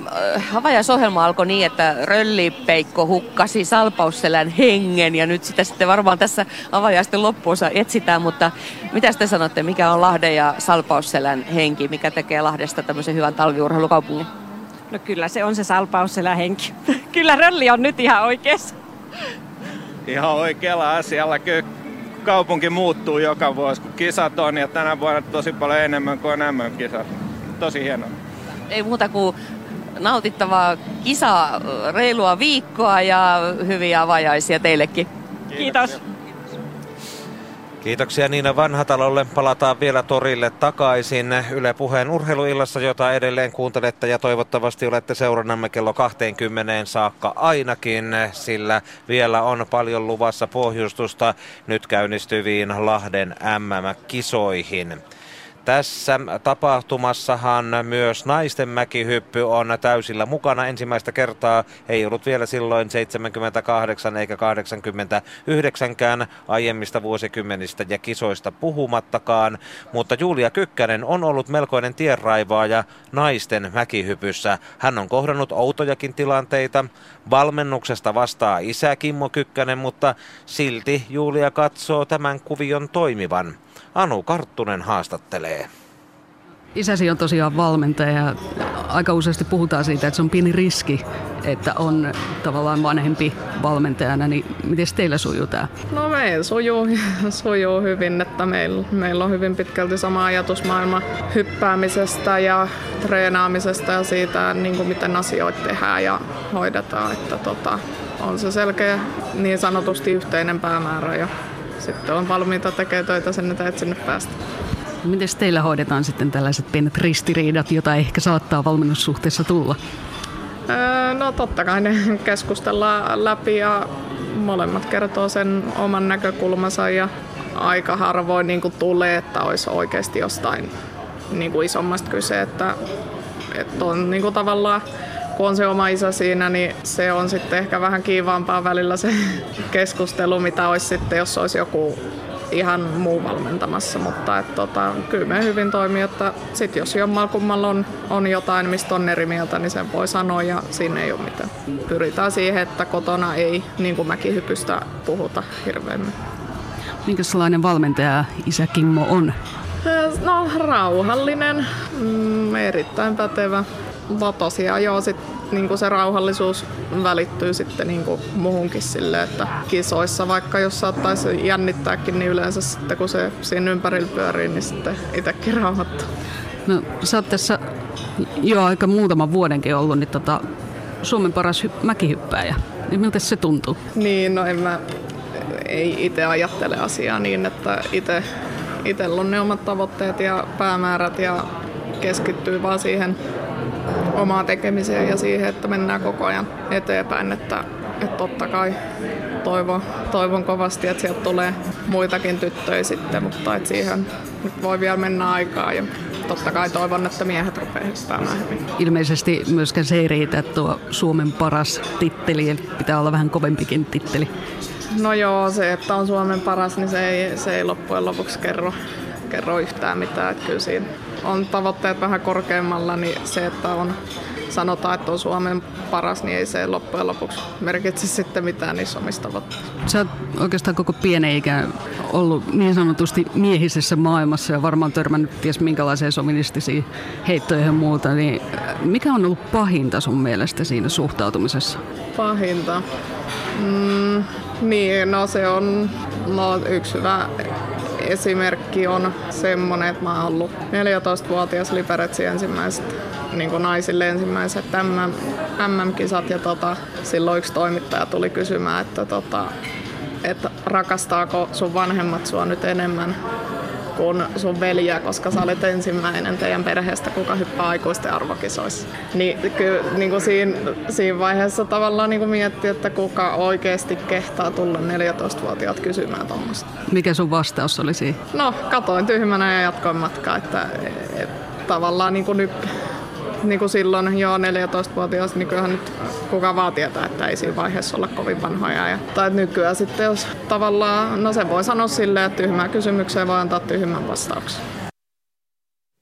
Speaker 22: havajaisohjelma alkoi niin, että Rölli-Peikko hukkasi Salpausselän hengen ja nyt sitä sitten varmaan tässä avajaisten loppuosa etsitään, mutta mitä te sanotte, mikä on Lahden ja Salpausselän henki, mikä tekee Lahdesta tämmöisen hyvän talviurheilukaupungin?
Speaker 28: No kyllä se on se Salpausselän henki. kyllä Rölli on nyt ihan oikeassa.
Speaker 29: Ihan oikealla asialla. Kyllä kaupunki muuttuu joka vuosi, kun kisat on ja tänä vuonna tosi paljon enemmän kuin MM-kisat. Tosi hienoa.
Speaker 22: Ei muuta kuin nautittavaa kisaa, reilua viikkoa ja hyviä avajaisia teillekin.
Speaker 28: Kiitos.
Speaker 9: Kiitoksia Niina Vanhatalolle. Palataan vielä torille takaisin Yle Puheen urheiluillassa, jota edelleen kuuntelette ja toivottavasti olette seurannamme kello 20 saakka ainakin, sillä vielä on paljon luvassa pohjustusta nyt käynnistyviin Lahden MM-kisoihin. Tässä tapahtumassahan myös naisten mäkihyppy on täysillä mukana. Ensimmäistä kertaa ei ollut vielä silloin 78 eikä 89kään aiemmista vuosikymmenistä ja kisoista puhumattakaan. Mutta Julia Kykkänen on ollut melkoinen tienraivaaja naisten mäkihypyssä. Hän on kohdannut outojakin tilanteita. Valmennuksesta vastaa isä Kimmo Kykkänen, mutta silti Julia katsoo tämän kuvion toimivan. Anu Karttunen haastattelee.
Speaker 30: Isäsi on tosiaan valmentaja ja aika useasti puhutaan siitä, että se on pieni riski, että on tavallaan vanhempi valmentajana, niin miten teillä sujuu tämä?
Speaker 31: No meillä sujuu, sujuu hyvin, että meillä, meillä on hyvin pitkälti sama ajatusmaailma hyppäämisestä ja treenaamisesta ja siitä, niin kuin miten asioita tehdään ja hoidetaan, että tota, on se selkeä niin sanotusti yhteinen päämäärä ja sitten on valmiita tekemään töitä sen että sinne päästä.
Speaker 30: Miten teillä hoidetaan sitten tällaiset pienet ristiriidat, joita ehkä saattaa valmennussuhteessa tulla?
Speaker 31: Öö, no totta kai ne keskustellaan läpi ja molemmat kertoo sen oman näkökulmansa ja aika harvoin niin kuin tulee, että olisi oikeasti jostain niin kuin isommasta kyse, että, että on niin kuin tavallaan kun on se oma isä siinä, niin se on sitten ehkä vähän kiivaampaa välillä se keskustelu, mitä olisi sitten, jos olisi joku ihan muu valmentamassa, mutta et, tota, kyllä me hyvin toimii, että sit jos jommalla kummalla on, on jotain, mistä on eri mieltä, niin sen voi sanoa ja siinä ei ole mitään. Pyritään siihen, että kotona ei niin kuin mäkihypystä puhuta hirveämmin.
Speaker 30: Minkälainen valmentaja isä Kimmo on?
Speaker 31: No rauhallinen, mm, erittäin pätevä. Mutta tosiaan joo, sit, niin se rauhallisuus välittyy sitten niin kuin muuhunkin sille, että kisoissa vaikka jos saattaisi jännittääkin, niin yleensä sitten kun se siinä ympärillä pyörii, niin sitten itsekin rauhoittuu.
Speaker 30: No sä oot tässä jo aika muutaman vuodenkin ollut niin tota, Suomen paras hy- mäkihyppääjä. Niin miltä se tuntuu?
Speaker 31: Niin, no en mä ei itse ajattele asiaa niin, että itse itsellä on ne omat tavoitteet ja päämäärät ja keskittyy vaan siihen omaan tekemiseen ja siihen, että mennään koko ajan eteenpäin. Että, että totta kai toivon, toivon kovasti, että sieltä tulee muitakin tyttöjä sitten, mutta että siihen nyt voi vielä mennä aikaa ja totta kai toivon, että miehet rupeaa hyppäämään hyvin.
Speaker 30: Ilmeisesti myöskään se ei riitä, että tuo Suomen paras titteli, pitää olla vähän kovempikin titteli.
Speaker 31: No joo, se, että on Suomen paras, niin se ei, se ei loppujen lopuksi kerro, kerro yhtään mitään. Että kyllä siinä on tavoitteet vähän korkeammalla, niin se, että on sanotaan, että on Suomen paras, niin ei se loppujen lopuksi merkitse sitten mitään niissä omissa tavoitteissa.
Speaker 30: Sä oot oikeastaan koko pienen ikään ollut niin sanotusti miehisessä maailmassa ja varmaan törmännyt ties minkälaiseen soministisiin heittoihin ja muuta, niin mikä on ollut pahinta sun mielestä siinä suhtautumisessa?
Speaker 31: Pahinta? Mm, niin, no se on no, yksi hyvä esimerkki on semmoinen, että mä oon ollut 14-vuotias Liberetsi ensimmäiset niin kuin naisille ensimmäiset MM-kisat ja tota, silloin yksi toimittaja tuli kysymään, että, tota, että rakastaako sun vanhemmat sua nyt enemmän kuin sun veliä, koska sä olet ensimmäinen teidän perheestä, kuka hyppää aikuisten arvokisoissa. Niin, kyllä, niin kuin siinä, siinä vaiheessa tavallaan niin kuin miettii, että kuka oikeasti kehtaa tulla 14-vuotiaat kysymään tuommoista.
Speaker 30: Mikä sun vastaus oli siinä?
Speaker 31: No, katoin tyhmänä ja jatkoin matkaa, että et, tavallaan niin kuin nyt niin kuin silloin jo 14-vuotias, niin kyllähän nyt kuka vaan tietää, että ei siinä vaiheessa olla kovin vanhoja. Ja, tai nykyään sitten jos tavallaan, no se voi sanoa silleen, että tyhmää kysymykseen voi antaa tyhmän vastauksen.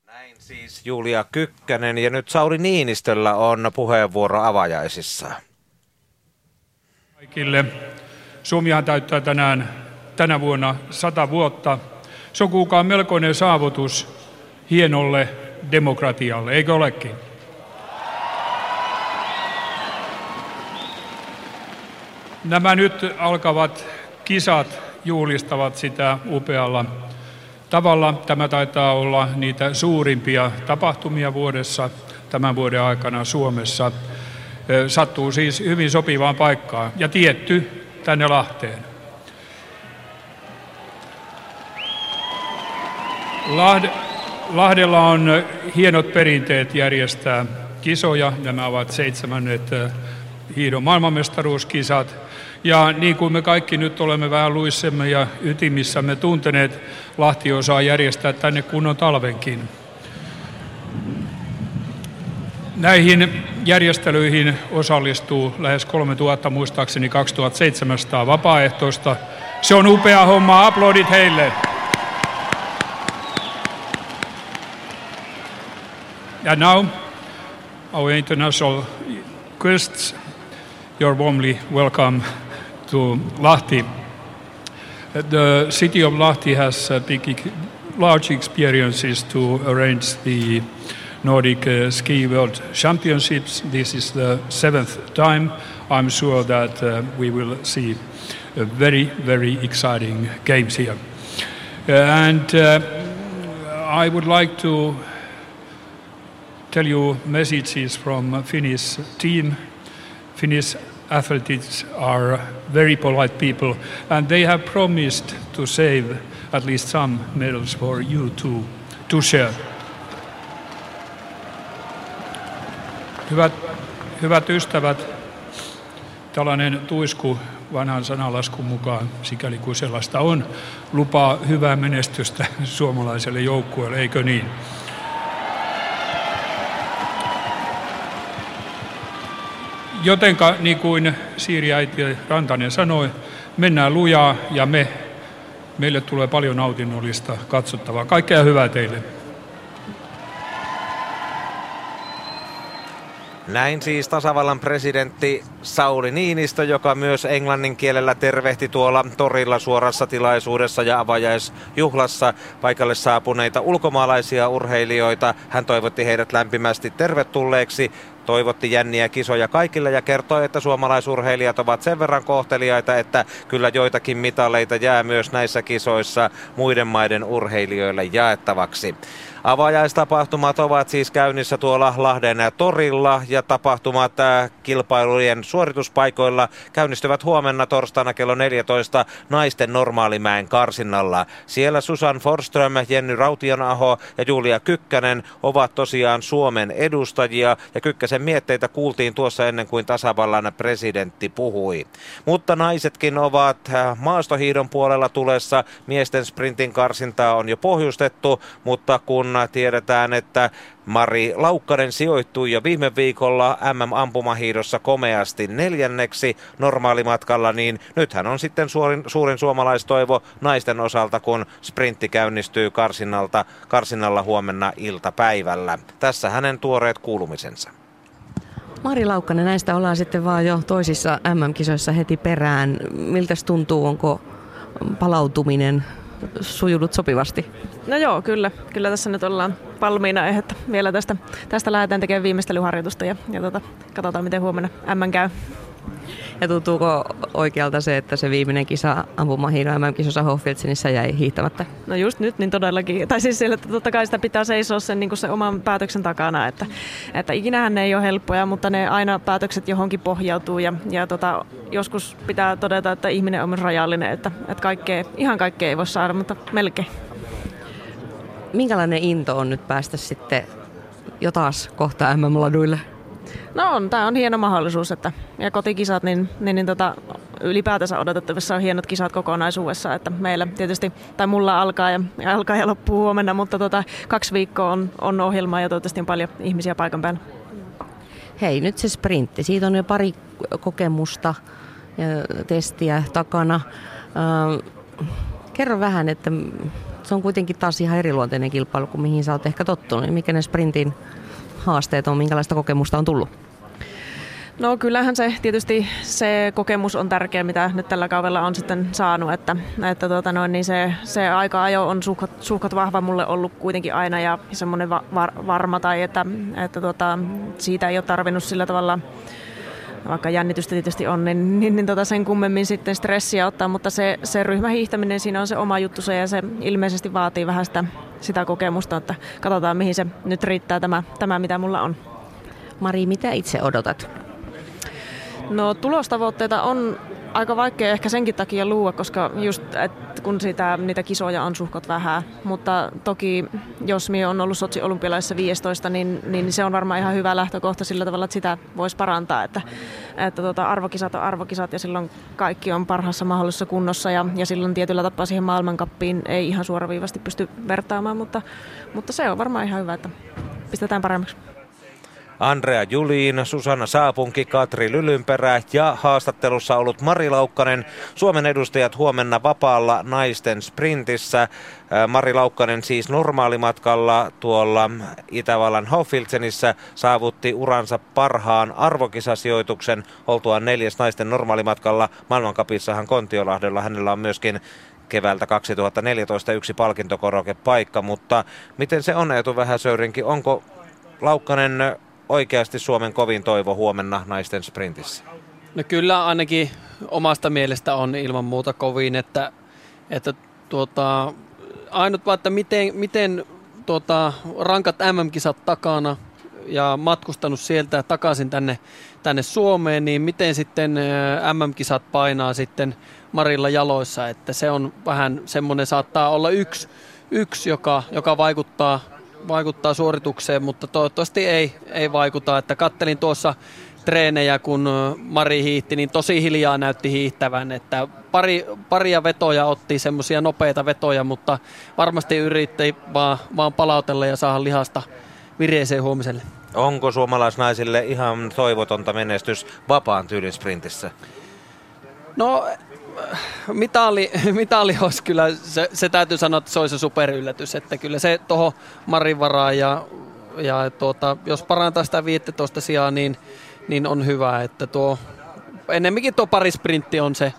Speaker 9: Näin siis Julia Kykkänen ja nyt Sauri Niinistöllä on puheenvuoro avajaisissa.
Speaker 32: Kaikille. Suomihan täyttää tänään, tänä vuonna sata vuotta. Se on kuulkaa melkoinen saavutus hienolle demokratialle, eikö olekin? Nämä nyt alkavat kisat juhlistavat sitä upealla tavalla. Tämä taitaa olla niitä suurimpia tapahtumia vuodessa tämän vuoden aikana Suomessa. Sattuu siis hyvin sopivaan paikkaan ja tietty tänne Lahteen. Lahde, Lahdella on hienot perinteet järjestää kisoja. Nämä ovat seitsemännet hiidon maailmanmestaruuskisat. Ja niin kuin me kaikki nyt olemme vähän luissemme ja ytimissämme tunteneet, Lahti osaa järjestää tänne kunnon talvenkin. Näihin järjestelyihin osallistuu lähes 3000, muistaakseni 2700 vapaaehtoista. Se on upea homma, aplodit heille. And now, our international guests, you're warmly welcome to Lahti. The city of Lahti has uh, big, large experiences to arrange the Nordic uh, Ski World Championships. This is the seventh time. I'm sure that uh, we will see very, very exciting games here. Uh, and uh, I would like to tell you messages from Finnish team. Finnish athletes are very polite people, and they have promised to save at least some medals for you to, to share. Hyvät, hyvät ystävät, tällainen tuisku vanhan sanalaskun mukaan, sikäli kuin sellaista on, lupaa hyvää menestystä suomalaiselle joukkueelle, eikö niin? Jotenka, niin kuin Siiri äiti Rantanen sanoi, mennään lujaa ja me, meille tulee paljon nautinnollista katsottavaa. Kaikkea hyvää teille.
Speaker 9: Näin siis tasavallan presidentti Sauli Niinistö, joka myös englannin kielellä tervehti tuolla torilla suorassa tilaisuudessa ja avajaisjuhlassa paikalle saapuneita ulkomaalaisia urheilijoita. Hän toivotti heidät lämpimästi tervetulleeksi toivotti jänniä kisoja kaikille ja kertoi, että suomalaisurheilijat ovat sen verran kohteliaita, että kyllä joitakin mitaleita jää myös näissä kisoissa muiden maiden urheilijoille jaettavaksi. Avajaistapahtumat ovat siis käynnissä tuolla Lahden torilla ja tapahtumat äh, kilpailujen suorituspaikoilla käynnistyvät huomenna torstaina kello 14 naisten normaalimäen karsinnalla. Siellä Susan Forström, Jenny Rautianaho ja Julia Kykkänen ovat tosiaan Suomen edustajia ja Kykkäsen mietteitä kuultiin tuossa ennen kuin tasavallan presidentti puhui. Mutta naisetkin ovat äh, maastohiidon puolella tulessa. Miesten sprintin karsintaa on jo pohjustettu, mutta kun tiedetään, että Mari Laukkanen sijoittui jo viime viikolla MM-ampumahiidossa komeasti neljänneksi normaalimatkalla, niin nythän on sitten suurin, suurin suomalaistoivo naisten osalta, kun sprintti käynnistyy karsinnalta, karsinnalla huomenna iltapäivällä. Tässä hänen tuoreet kuulumisensa.
Speaker 20: Mari Laukkanen, näistä ollaan sitten vaan jo toisissa MM-kisoissa heti perään. Miltä tuntuu, onko palautuminen sujunut sopivasti?
Speaker 33: No joo, kyllä. Kyllä tässä nyt ollaan valmiina, että vielä tästä, tästä lähdetään tekemään viimeistelyharjoitusta ja, ja tota, katsotaan, miten huomenna M käy.
Speaker 20: Ja tuntuuko oikealta se, että se viimeinen kisa ampumahiino MM-kisossa Hoffiltsinissä jäi hiihtämättä?
Speaker 33: No just nyt, niin todellakin. Tai siis sille, että totta kai sitä pitää seisoa sen, niin se oman päätöksen takana. Että, että ikinähän ne ei ole helppoja, mutta ne aina päätökset johonkin pohjautuu. Ja, ja tota, joskus pitää todeta, että ihminen on myös rajallinen, että, että kaikkea, ihan kaikkea ei voi saada, mutta melkein.
Speaker 20: Minkälainen into on nyt päästä sitten jo taas kohta MM-laduille?
Speaker 33: No on, tämä on hieno mahdollisuus, että ja kotikisat, niin, niin, niin tota, ylipäätänsä odotettavissa on hienot kisat kokonaisuudessa, että meillä tietysti, tai mulla alkaa ja, ja alkaa ja loppuu huomenna, mutta tota, kaksi viikkoa on, on ohjelmaa ja toivottavasti on paljon ihmisiä paikan päällä.
Speaker 20: Hei, nyt se sprintti. Siitä on jo pari kokemusta ja testiä takana. Kerro vähän, että se on kuitenkin taas ihan eriluonteinen kilpailu kuin mihin sä oot ehkä tottunut. Mikä ne sprintin haasteet on, minkälaista kokemusta on tullut?
Speaker 33: No kyllähän se tietysti se kokemus on tärkeä, mitä nyt tällä kaudella on sitten saanut, että, että tuota noin, niin se, se aika-ajo on suhkat, suhkat vahva mulle ollut kuitenkin aina ja semmoinen va, var, varma tai että, että tuota, siitä ei ole tarvinnut sillä tavalla vaikka jännitystä tietysti on, niin, niin, niin tota sen kummemmin sitten stressiä ottaa, mutta se, se ryhmähiihtäminen, siinä on se oma juttu ja se ilmeisesti vaatii vähän sitä, sitä kokemusta, että katsotaan mihin se nyt riittää tämä, tämä mitä mulla on.
Speaker 20: Mari, mitä itse odotat?
Speaker 33: No tulostavoitteita on aika vaikea ehkä senkin takia luua, koska just, että kun sitä, niitä kisoja on suhkot vähän, mutta toki jos minä on ollut Sotsi olympialaisissa 15, niin, niin se on varmaan ihan hyvä lähtökohta sillä tavalla, että sitä voisi parantaa, että, että tota, arvokisat on arvokisat ja silloin kaikki on parhaassa mahdollisessa kunnossa ja, ja silloin tietyllä tapaa siihen maailmankappiin ei ihan suoraviivasti pysty vertaamaan, mutta, mutta se on varmaan ihan hyvä, että pistetään paremmaksi.
Speaker 9: Andrea Juliin, Susanna Saapunki, Katri Lylynperä ja haastattelussa ollut Mari Laukkanen. Suomen edustajat huomenna vapaalla naisten sprintissä. Mari Laukkanen siis normaalimatkalla tuolla Itävallan Hofiltsenissä saavutti uransa parhaan arvokisasijoituksen oltuaan neljäs naisten normaalimatkalla. Maailmankapissahan Kontiolahdella hänellä on myöskin keväältä 2014 yksi palkintokorokepaikka, mutta miten se on Eetu Vähäsöyrinkin? Onko Laukkanen oikeasti Suomen kovin toivo huomenna naisten sprintissä?
Speaker 10: No kyllä ainakin omasta mielestä on ilman muuta kovin, että, että tuota, ainut vaan, että miten, miten tuota, rankat MM-kisat takana ja matkustanut sieltä takaisin tänne, tänne Suomeen, niin miten sitten MM-kisat painaa sitten Marilla jaloissa, että se on vähän semmoinen saattaa olla yksi, yksi joka, joka vaikuttaa vaikuttaa suoritukseen, mutta toivottavasti ei, ei vaikuta. Että kattelin tuossa treenejä, kun Mari hiihti, niin tosi hiljaa näytti hiihtävän. Että pari, paria vetoja otti, semmoisia nopeita vetoja, mutta varmasti yritti vaan, vaan palautella ja saada lihasta vireeseen huomiselle.
Speaker 9: Onko suomalaisnaisille ihan toivotonta menestys vapaan tyylin sprintissä?
Speaker 10: No mitali, mitali olisi kyllä, se, se, täytyy sanoa, että se olisi superyllätys, että kyllä se tuohon Marin varaan ja, ja tuota, jos parantaa sitä 15 sijaa, niin, niin on hyvä, että tuo ennemminkin tuo parisprintti on se,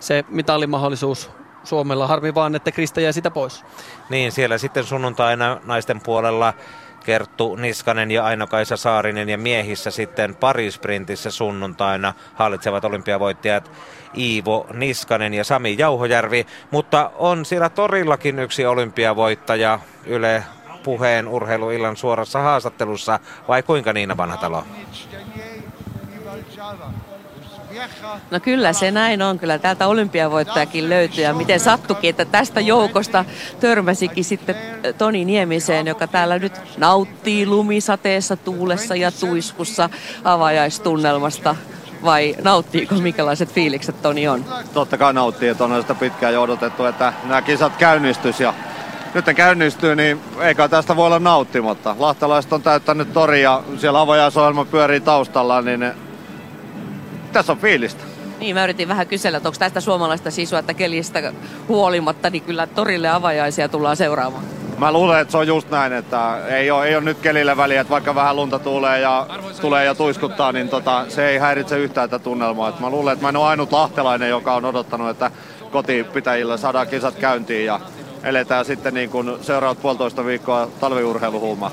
Speaker 10: se mitalimahdollisuus Suomella. Harmi vaan, että Krista jäi sitä pois.
Speaker 9: Niin, siellä sitten sunnuntaina naisten puolella Kerttu Niskanen ja Aino-Kaisa Saarinen ja miehissä sitten parisprintissä sunnuntaina hallitsevat olympiavoittajat Iivo Niskanen ja Sami Jauhojärvi, mutta on siellä torillakin yksi olympiavoittaja Yle puheen urheiluillan suorassa haastattelussa, vai kuinka Niina Vanhatalo?
Speaker 22: No kyllä se näin on. Kyllä täältä olympiavoittajakin löytyy. Ja miten sattukin, että tästä joukosta törmäsikin sitten Toni Niemiseen, joka täällä nyt nauttii lumisateessa, tuulessa ja tuiskussa avajaistunnelmasta vai nauttiiko, minkälaiset fiilikset Toni on?
Speaker 34: Totta kai nauttii, että on sitä pitkään jo odotettu, että nämä kisat käynnistys ja nyt käynnistyy, niin eikä tästä voi olla nauttimatta. Lahtelaiset on täyttänyt tori ja siellä avajaisohjelma pyörii taustalla, niin tässä on fiilistä.
Speaker 22: Niin, mä yritin vähän kysellä, että onko tästä suomalaista sisua, että kelistä huolimatta, niin kyllä torille avajaisia tullaan seuraamaan.
Speaker 34: Mä luulen, että se on just näin, että ei ole, ei ole nyt kelillä väliä, että vaikka vähän lunta tulee ja, tulee ja tuiskuttaa, niin tota, se ei häiritse yhtään tätä tunnelmaa. Et mä luulen, että mä en ole ainut lahtelainen, joka on odottanut, että kotipitäjillä saadaan kisat käyntiin ja eletään sitten niin kuin seuraavat puolitoista viikkoa talviurheiluhuumaa.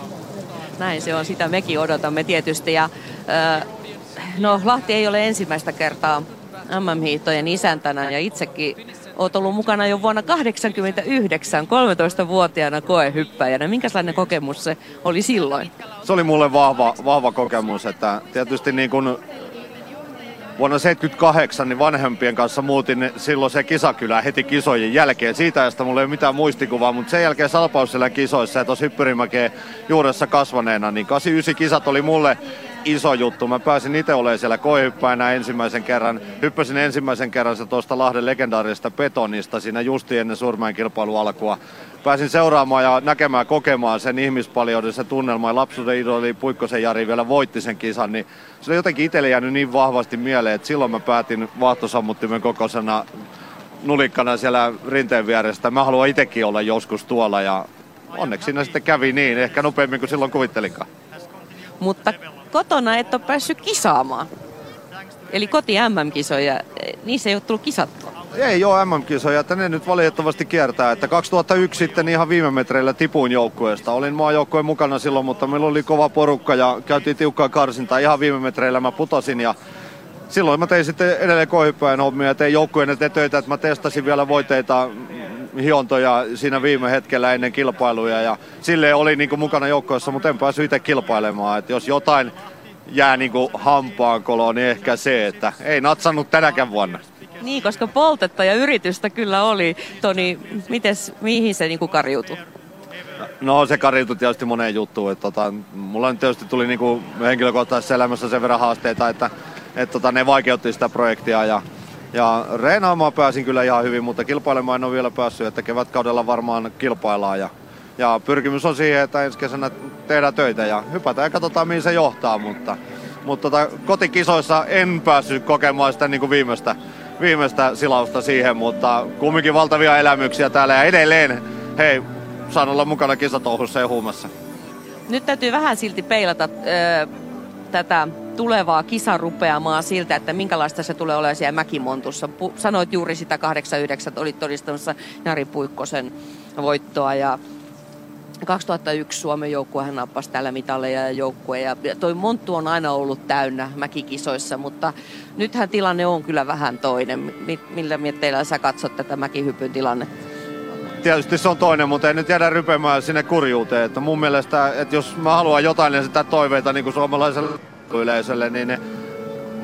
Speaker 22: Näin se on, sitä mekin odotamme tietysti. Ja, äh, no, Lahti ei ole ensimmäistä kertaa MM-hiihtojen isäntänä ja itsekin Olet ollut mukana jo vuonna 1989 13-vuotiaana koehyppäjänä. Minkälainen kokemus se oli silloin?
Speaker 34: Se oli mulle vahva, vahva kokemus, että tietysti niin kuin vuonna 1978 niin vanhempien kanssa muutin silloin se kisakylä heti kisojen jälkeen. Siitä ajasta mulla ei ole mitään muistikuvaa, mutta sen jälkeen Salpausselän kisoissa ja tuossa Hyppyrimäkeen juuressa kasvaneena, niin 89 kisat oli mulle iso juttu. Mä pääsin itse olemaan siellä koehyppäinä ensimmäisen kerran. Hyppäsin ensimmäisen kerran se tuosta Lahden legendaarisesta betonista siinä justi ennen surmain kilpailu alkua. Pääsin seuraamaan ja näkemään, kokemaan sen ihmispaljouden, se tunnelma. Ja lapsuuden idoli Puikkosen Jari vielä voitti sen kisan, niin se on jotenkin itselle jäänyt niin vahvasti mieleen, että silloin mä päätin vaahtosammuttimen kokoisena nulikkana siellä rinteen vieressä. Mä haluan itsekin olla joskus tuolla ja onneksi siinä sitten kävi niin, ehkä nopeammin kuin silloin kuvittelinkaan.
Speaker 22: Mutta kotona et ole päässyt kisaamaan. Eli koti MM-kisoja, niissä ei ole tullut kisattua.
Speaker 34: Ei ole MM-kisoja, että ne nyt valitettavasti kiertää. Että 2001 sitten ihan viime metreillä tipuin joukkueesta. Olin maajoukkueen mukana silloin, mutta meillä oli kova porukka ja käytiin tiukkaa karsintaa. Ihan viime metreillä mä putosin ja silloin mä tein sitten edelleen kohipäin hommia ja tein joukkueen eteen töitä, että mä testasin vielä voiteita hiontoja siinä viime hetkellä ennen kilpailuja ja sille oli niin kuin mukana joukkoissa, mutta en päässyt itse kilpailemaan. Että jos jotain jää niin kuin hampaankoloon, niin ehkä se, että ei natsannut tänäkään vuonna.
Speaker 22: Niin, koska poltetta ja yritystä kyllä oli. Toni, mites, mihin se niinku kariutui?
Speaker 34: No se kariutui tietysti moneen juttuun. Että, tota, mulla nyt tietysti tuli niinku henkilökohtaisessa elämässä sen verran haasteita, että, että tota, ne vaikeutti sitä projektia. Ja, ja reenaamaan pääsin kyllä ihan hyvin, mutta kilpailemaan en ole vielä päässyt, että kevätkaudella varmaan kilpaillaan. Ja, ja pyrkimys on siihen, että ensi kesänä tehdään töitä ja hypätään ja katsotaan mihin se johtaa, mutta, mutta tota, kotikisoissa en päässyt kokemaan sitä niin kuin viimeistä, viimeistä silausta siihen, mutta kumminkin valtavia elämyksiä täällä ja edelleen, hei, saan olla mukana kisatouhussa ja huumassa.
Speaker 22: Nyt täytyy vähän silti peilata ö, tätä tulevaa kisarupeamaa siltä, että minkälaista se tulee olemaan siellä Mäkimontussa. Pu- sanoit juuri sitä 89, olit todistamassa Jari Puikkosen voittoa ja 2001 Suomen joukkuehan nappasi täällä mitalleja ja joukkue. Ja toi Monttu on aina ollut täynnä mäkikisoissa, mutta nythän tilanne on kyllä vähän toinen. Millä mietteillä sä katsot tätä mäkihypyn tilannetta?
Speaker 34: Tietysti se on toinen, mutta ei nyt jäädä rypemään sinne kurjuuteen. Että mun mielestä, että jos mä haluan jotain sitä toiveita niin kuin suomalaiselle yleisölle, niin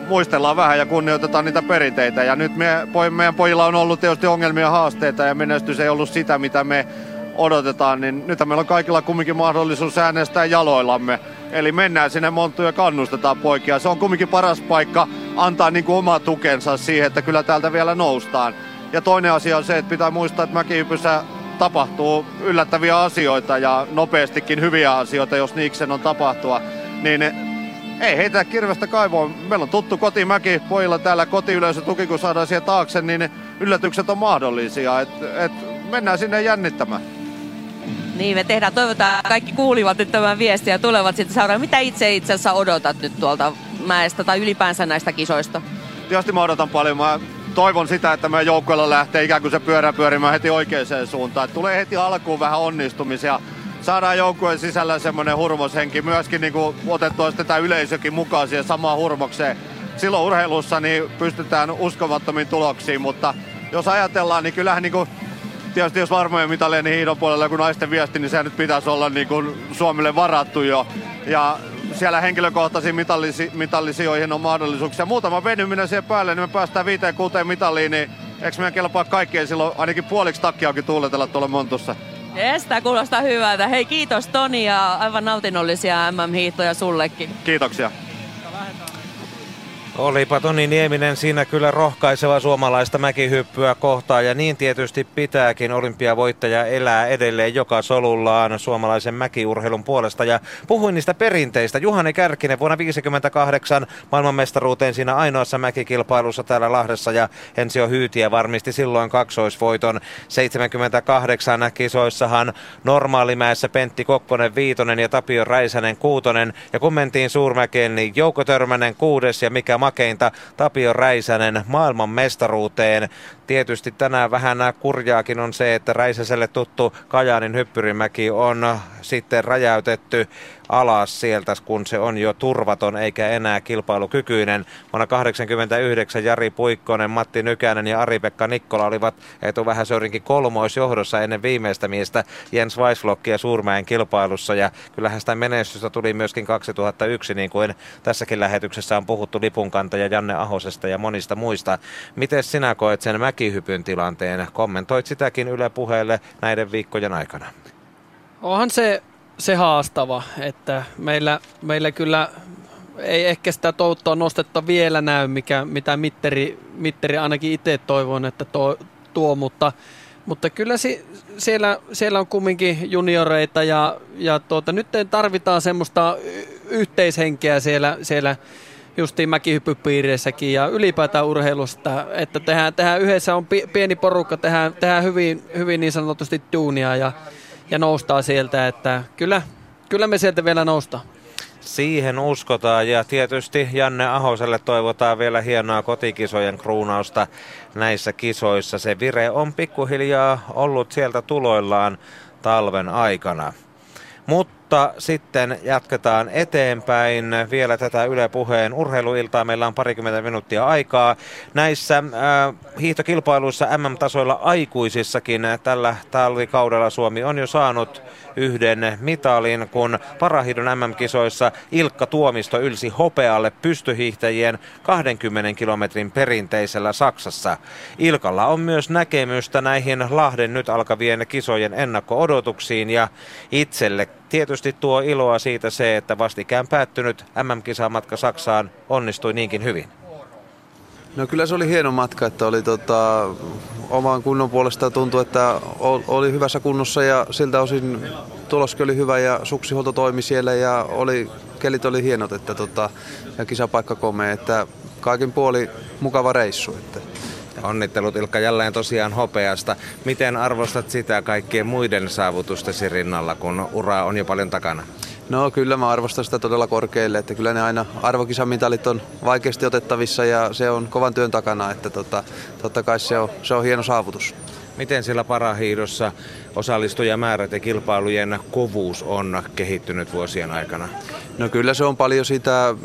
Speaker 34: muistellaan vähän ja kunnioitetaan niitä perinteitä. Ja nyt me, meidän pojilla on ollut tietysti ongelmia ja haasteita ja menestys ei ollut sitä, mitä me odotetaan, niin nyt meillä on kaikilla kumminkin mahdollisuus äänestää jaloillamme. Eli mennään sinne Monttuun ja kannustetaan poikia. Se on kumminkin paras paikka antaa niin kuin oma tukensa siihen, että kyllä täältä vielä noustaan. Ja toinen asia on se, että pitää muistaa, että mäkihypyssä tapahtuu yllättäviä asioita ja nopeastikin hyviä asioita, jos niiksen on tapahtua. Niin ei heitä kirvestä kaivoon. Meillä on tuttu kotimäki pojilla täällä kotiyleisö tuki, kun saadaan siihen taakse, niin yllätykset on mahdollisia. Et, et mennään sinne jännittämään.
Speaker 22: Niin, me tehdään. Toivotaan, kaikki kuulivat nyt tämän viestiä ja tulevat sitten seuraamaan. Mitä itse itse asiassa odotat nyt tuolta mäestä tai ylipäänsä näistä kisoista?
Speaker 34: Tietysti mä odotan paljon. Mä toivon sitä, että meidän joukkueella lähtee ikään kuin se pyörä pyörimään heti oikeaan suuntaan. Et tulee heti alkuun vähän onnistumisia. Saadaan joukkueen sisällä semmoinen hurmoshenki. Myöskin niin kuin otettua sitä yleisökin mukaan siihen samaan hurmokseen. Silloin urheilussa niin pystytään uskomattomiin tuloksiin, mutta jos ajatellaan, niin kyllähän niin kuin tietysti jos varmoja mitalleja niin hiidon puolella kun naisten viesti, niin se nyt pitäisi olla niin kuin Suomelle varattu jo. Ja siellä henkilökohtaisiin mitallisi, mitallisijoihin on mahdollisuuksia. Muutama venyminen siihen päälle, niin me päästään viiteen kuuteen mitalliin, niin eikö meidän kelpaa kaikkien silloin ainakin puoliksi takkiakin tuuletella tuolla Montussa?
Speaker 22: Jes, tämä kuulostaa hyvältä. Hei kiitos Toni ja aivan nautinnollisia MM-hiihtoja sullekin.
Speaker 34: Kiitoksia.
Speaker 9: Olipa Toni Nieminen siinä kyllä rohkaiseva suomalaista mäkihyppyä kohtaan ja niin tietysti pitääkin. Olympiavoittaja elää edelleen joka solullaan suomalaisen mäkiurheilun puolesta ja puhuin niistä perinteistä. Juhani Kärkinen vuonna 1958 maailmanmestaruuteen siinä ainoassa mäkikilpailussa täällä Lahdessa ja Ensio Hyytiä varmisti silloin kaksoisvoiton. 78 kisoissahan normaalimäessä Pentti Kokkonen viitonen ja Tapio Räisänen kuutonen ja kun mentiin Suurmäkeen niin Jouko Törmänen kuudes ja mikä makeinta Tapio Räisänen maailman mestaruuteen. Tietysti tänään vähän kurjaakin on se, että Räisäselle tuttu Kajaanin hyppyrimäki on sitten räjäytetty alas sieltä, kun se on jo turvaton eikä enää kilpailukykyinen. Vuonna 1989 Jari Puikkonen, Matti Nykänen ja Ari-Pekka Nikkola olivat etu vähän sörinkin kolmoisjohdossa ennen viimeistä miestä Jens Weisflokkia Suurmäen kilpailussa. Ja kyllähän sitä menestystä tuli myöskin 2001, niin kuin tässäkin lähetyksessä on puhuttu lipunkantaja Janne Ahosesta ja monista muista. Miten sinä koet sen mäkihypyn tilanteen? Kommentoit sitäkin Yle puheelle näiden viikkojen aikana.
Speaker 10: Onhan se se haastava, että meillä, meillä kyllä ei ehkä sitä touttoa nostetta vielä näy, mikä, mitä Mitteri, Mitteri ainakin itse toivon, että to, tuo, mutta, mutta kyllä si, siellä, siellä on kumminkin junioreita ja, ja tuota, nyt tarvitaan semmoista yhteishenkeä siellä, siellä justiin mäkihyppypiireissäkin ja ylipäätään urheilusta, että tehdään, tehdään yhdessä, on pieni porukka, tehdään, tehdään hyvin, hyvin niin sanotusti duunia ja, ja noustaa sieltä, että kyllä, kyllä me sieltä vielä noustaan.
Speaker 9: Siihen uskotaan ja tietysti Janne Ahoselle toivotaan vielä hienoa kotikisojen kruunausta näissä kisoissa. Se vire on pikkuhiljaa ollut sieltä tuloillaan talven aikana. Mutta Mutta sitten jatketaan eteenpäin vielä tätä Yle Puheen urheiluiltaa. Meillä on parikymmentä minuuttia aikaa. Näissä äh, hiihtokilpailuissa MM-tasoilla aikuisissakin tällä talvikaudella Suomi on jo saanut yhden mitalin, kun parahiidon MM-kisoissa Ilkka Tuomisto ylsi hopealle pystyhiihtäjien 20 kilometrin perinteisellä Saksassa. Ilkalla on myös näkemystä näihin Lahden nyt alkavien kisojen ennakko-odotuksiin ja itselle tietysti tuo iloa siitä se, että vastikään päättynyt MM-kisamatka Saksaan onnistui niinkin hyvin.
Speaker 35: No kyllä se oli hieno matka, että oli tota, oman kunnon puolesta tuntui, että oli hyvässä kunnossa ja siltä osin tuloskin oli hyvä ja suksihuolto toimi siellä ja oli, kelit oli hienot että tota, ja kisapaikka komea, että kaikin puoli mukava reissu. Että.
Speaker 9: Onnittelut Ilkka jälleen tosiaan hopeasta. Miten arvostat sitä kaikkien muiden saavutustesi rinnalla, kun ura on jo paljon takana?
Speaker 35: No kyllä mä arvostan sitä todella korkealle, että kyllä ne aina arvokisamitalit on vaikeasti otettavissa ja se on kovan työn takana, että tota, totta kai se on, se on hieno saavutus.
Speaker 9: Miten siellä parahiidossa osallistujamäärät ja kilpailujen kovuus on kehittynyt vuosien aikana?
Speaker 35: No kyllä se on paljon sitä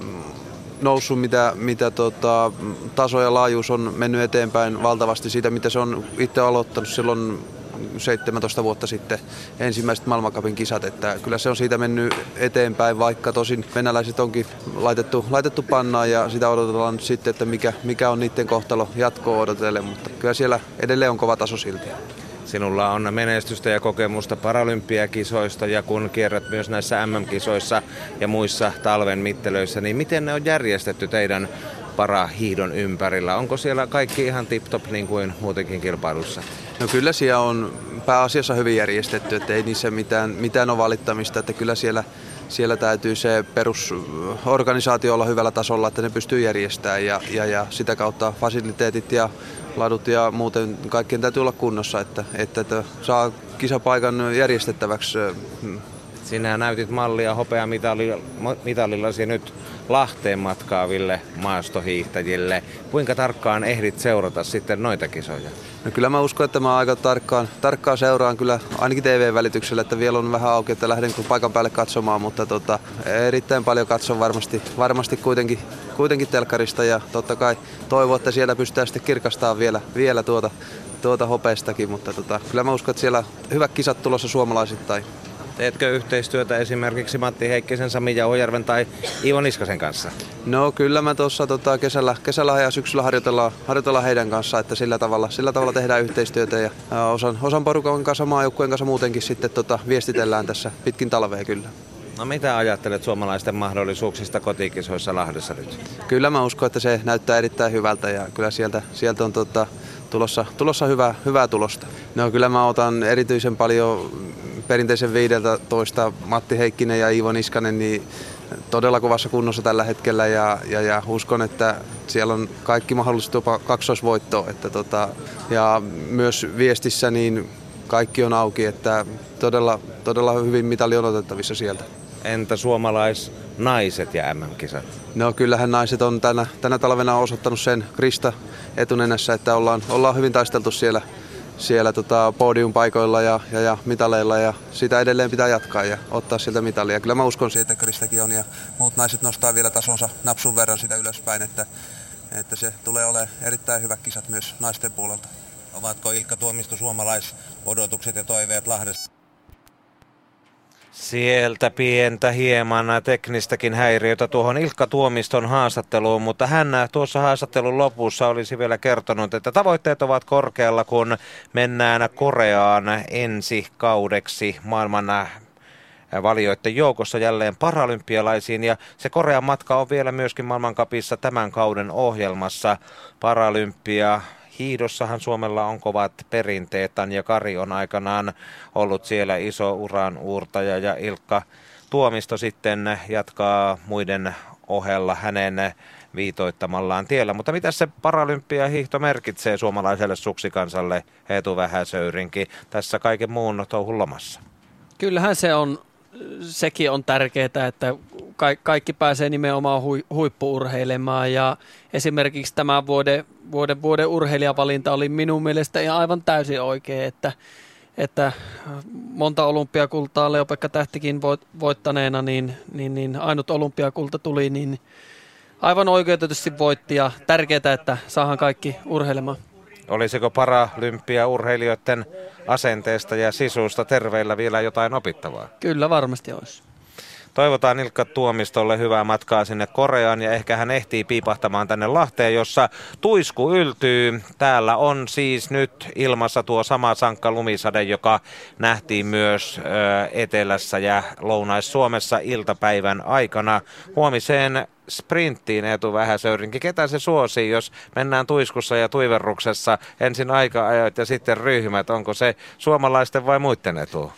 Speaker 35: noussut, mitä, mitä tota, taso ja laajuus on mennyt eteenpäin valtavasti siitä, mitä se on itse aloittanut silloin 17 vuotta sitten ensimmäiset maailmankapin kisat, että kyllä se on siitä mennyt eteenpäin, vaikka tosin venäläiset onkin laitettu, laitettu pannaan ja sitä odotellaan sitten, että mikä, mikä on niiden kohtalo jatkoa odotelle, mutta kyllä siellä edelleen on kova taso silti.
Speaker 9: Sinulla on menestystä ja kokemusta paralympiakisoista ja kun kierrät myös näissä MM-kisoissa ja muissa talven mittelöissä, niin miten ne on järjestetty teidän parahiidon ympärillä? Onko siellä kaikki ihan tip-top niin kuin muutenkin kilpailussa?
Speaker 35: No kyllä siellä on pääasiassa hyvin järjestetty, että ei niissä mitään, mitään ole valittamista, että kyllä siellä, siellä täytyy se perusorganisaatio olla hyvällä tasolla, että ne pystyy järjestämään ja, ja, ja sitä kautta fasiliteetit ja ladut ja muuten kaikkien täytyy olla kunnossa, että, että, että saa kisapaikan järjestettäväksi.
Speaker 9: Sinä näytit mallia hopeamitalillasi nyt Lahteen matkaaville maastohiihtäjille. Kuinka tarkkaan ehdit seurata sitten noita kisoja?
Speaker 35: No kyllä mä uskon, että mä aika tarkkaan, tarkkaan seuraan kyllä ainakin TV-välityksellä, että vielä on vähän auki, että lähden paikan päälle katsomaan, mutta tota, erittäin paljon katson varmasti, varmasti kuitenkin, kuitenkin telkarista ja totta kai toivon, että siellä pystytään sitten kirkastamaan vielä, vielä tuota, tuota hopeestakin, mutta tota, kyllä mä uskon, että siellä hyvät kisat tulossa suomalaisittain.
Speaker 9: Teetkö yhteistyötä esimerkiksi Matti Heikkisen, Sami Jauhojärven tai Ivo Niskasen kanssa?
Speaker 35: No kyllä mä tuossa tota, kesällä, kesällä ja syksyllä harjoitellaan, harjoitellaan heidän kanssa, että sillä tavalla, sillä tavalla tehdään yhteistyötä ja, osan, osan porukan kanssa, maajoukkueen kanssa muutenkin sitten tota, viestitellään tässä pitkin talvea kyllä.
Speaker 9: No mitä ajattelet suomalaisten mahdollisuuksista kotikisoissa Lahdessa nyt?
Speaker 35: Kyllä mä uskon, että se näyttää erittäin hyvältä ja kyllä sieltä, sieltä on tota, tulossa, tulossa hyvää, hyvää tulosta. No kyllä mä otan erityisen paljon perinteisen 15 Matti Heikkinen ja Iivo Niskanen niin todella kovassa kunnossa tällä hetkellä ja, ja, ja uskon, että siellä on kaikki mahdollisuudet jopa kaksoisvoittoa. Että tota, ja myös viestissä niin kaikki on auki, että todella, todella hyvin mitali on otettavissa sieltä.
Speaker 9: Entä suomalaisnaiset ja MM-kisat?
Speaker 35: No kyllähän naiset on tänä, tänä talvena osoittanut sen Krista etunenässä, että ollaan, ollaan hyvin taisteltu siellä siellä tota, podiumpaikoilla ja, ja, ja mitaleilla ja sitä edelleen pitää jatkaa ja ottaa sieltä mitalia. Kyllä mä uskon siitä, että Kristäkin on ja muut naiset nostaa vielä tasonsa napsun verran sitä ylöspäin, että, että se tulee olemaan erittäin hyvät kisat myös naisten puolelta.
Speaker 9: Ovatko Ilkka Tuomisto suomalaisodotukset ja toiveet Lahdesta? Sieltä pientä hieman teknistäkin häiriötä tuohon Ilkka Tuomiston haastatteluun, mutta hän tuossa haastattelun lopussa olisi vielä kertonut, että tavoitteet ovat korkealla, kun mennään Koreaan ensi kaudeksi maailman valioiden joukossa jälleen paralympialaisiin ja se Korean matka on vielä myöskin maailmankapissa tämän kauden ohjelmassa. Paralympia hiidossahan Suomella on kovat perinteet. Tanja Kari on aikanaan ollut siellä iso uran uurtaja ja Ilkka Tuomisto sitten jatkaa muiden ohella hänen viitoittamallaan tiellä. Mutta mitä se paralympiahiihto merkitsee suomalaiselle suksikansalle Eetu Vähäsöyrinkin tässä kaiken muun touhun lomassa?
Speaker 10: Kyllähän se on, sekin on tärkeää, että kaikki pääsee nimenomaan huippuurheilemaan ja esimerkiksi tämä vuoden vuoden, vuoden urheilijavalinta oli minun mielestä ihan aivan täysin oikein, että että monta olympiakultaa Leopekka Tähtikin voittaneena, niin, niin, niin ainut olympiakulta tuli, niin aivan oikeutetusti voitti ja tärkeää, että saahan kaikki urheilemaan.
Speaker 9: Olisiko paralympia urheilijoiden asenteesta ja sisusta terveillä vielä jotain opittavaa?
Speaker 10: Kyllä varmasti olisi.
Speaker 9: Toivotaan Ilkka Tuomistolle hyvää matkaa sinne Koreaan ja ehkä hän ehtii piipahtamaan tänne Lahteen, jossa tuisku yltyy. Täällä on siis nyt ilmassa tuo sama sankka lumisade, joka nähtiin myös Etelässä ja Lounais-Suomessa iltapäivän aikana. Huomiseen sprinttiin Eetu Vähäsöyrinki. Ketä se suosii, jos mennään tuiskussa ja tuiverruksessa ensin aika-ajot ja sitten ryhmät? Onko se suomalaisten vai muiden etu?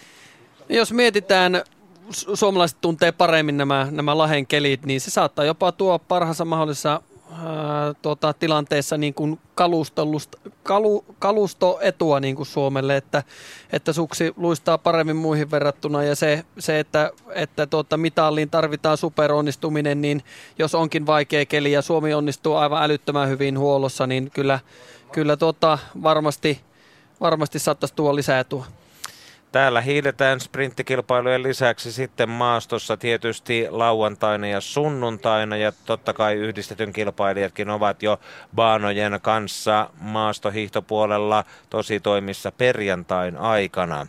Speaker 10: Jos mietitään suomalaiset tuntee paremmin nämä, nämä lahen kelit, niin se saattaa jopa tuo parhaassa mahdollisessa ää, tuota, tilanteessa niin kuin kalu, kalustoetua niin kuin Suomelle, että, että suksi luistaa paremmin muihin verrattuna ja se, se että, että tuota, mitalliin tarvitaan superonnistuminen, niin jos onkin vaikea keli ja Suomi onnistuu aivan älyttömän hyvin huollossa, niin kyllä, kyllä tuota, varmasti, varmasti saattaisi tuoda lisää etua.
Speaker 9: Täällä hiiletään sprinttikilpailujen lisäksi sitten maastossa tietysti lauantaina ja sunnuntaina ja totta kai yhdistetyn kilpailijatkin ovat jo baanojen kanssa maastohiihtopuolella tositoimissa perjantain aikana.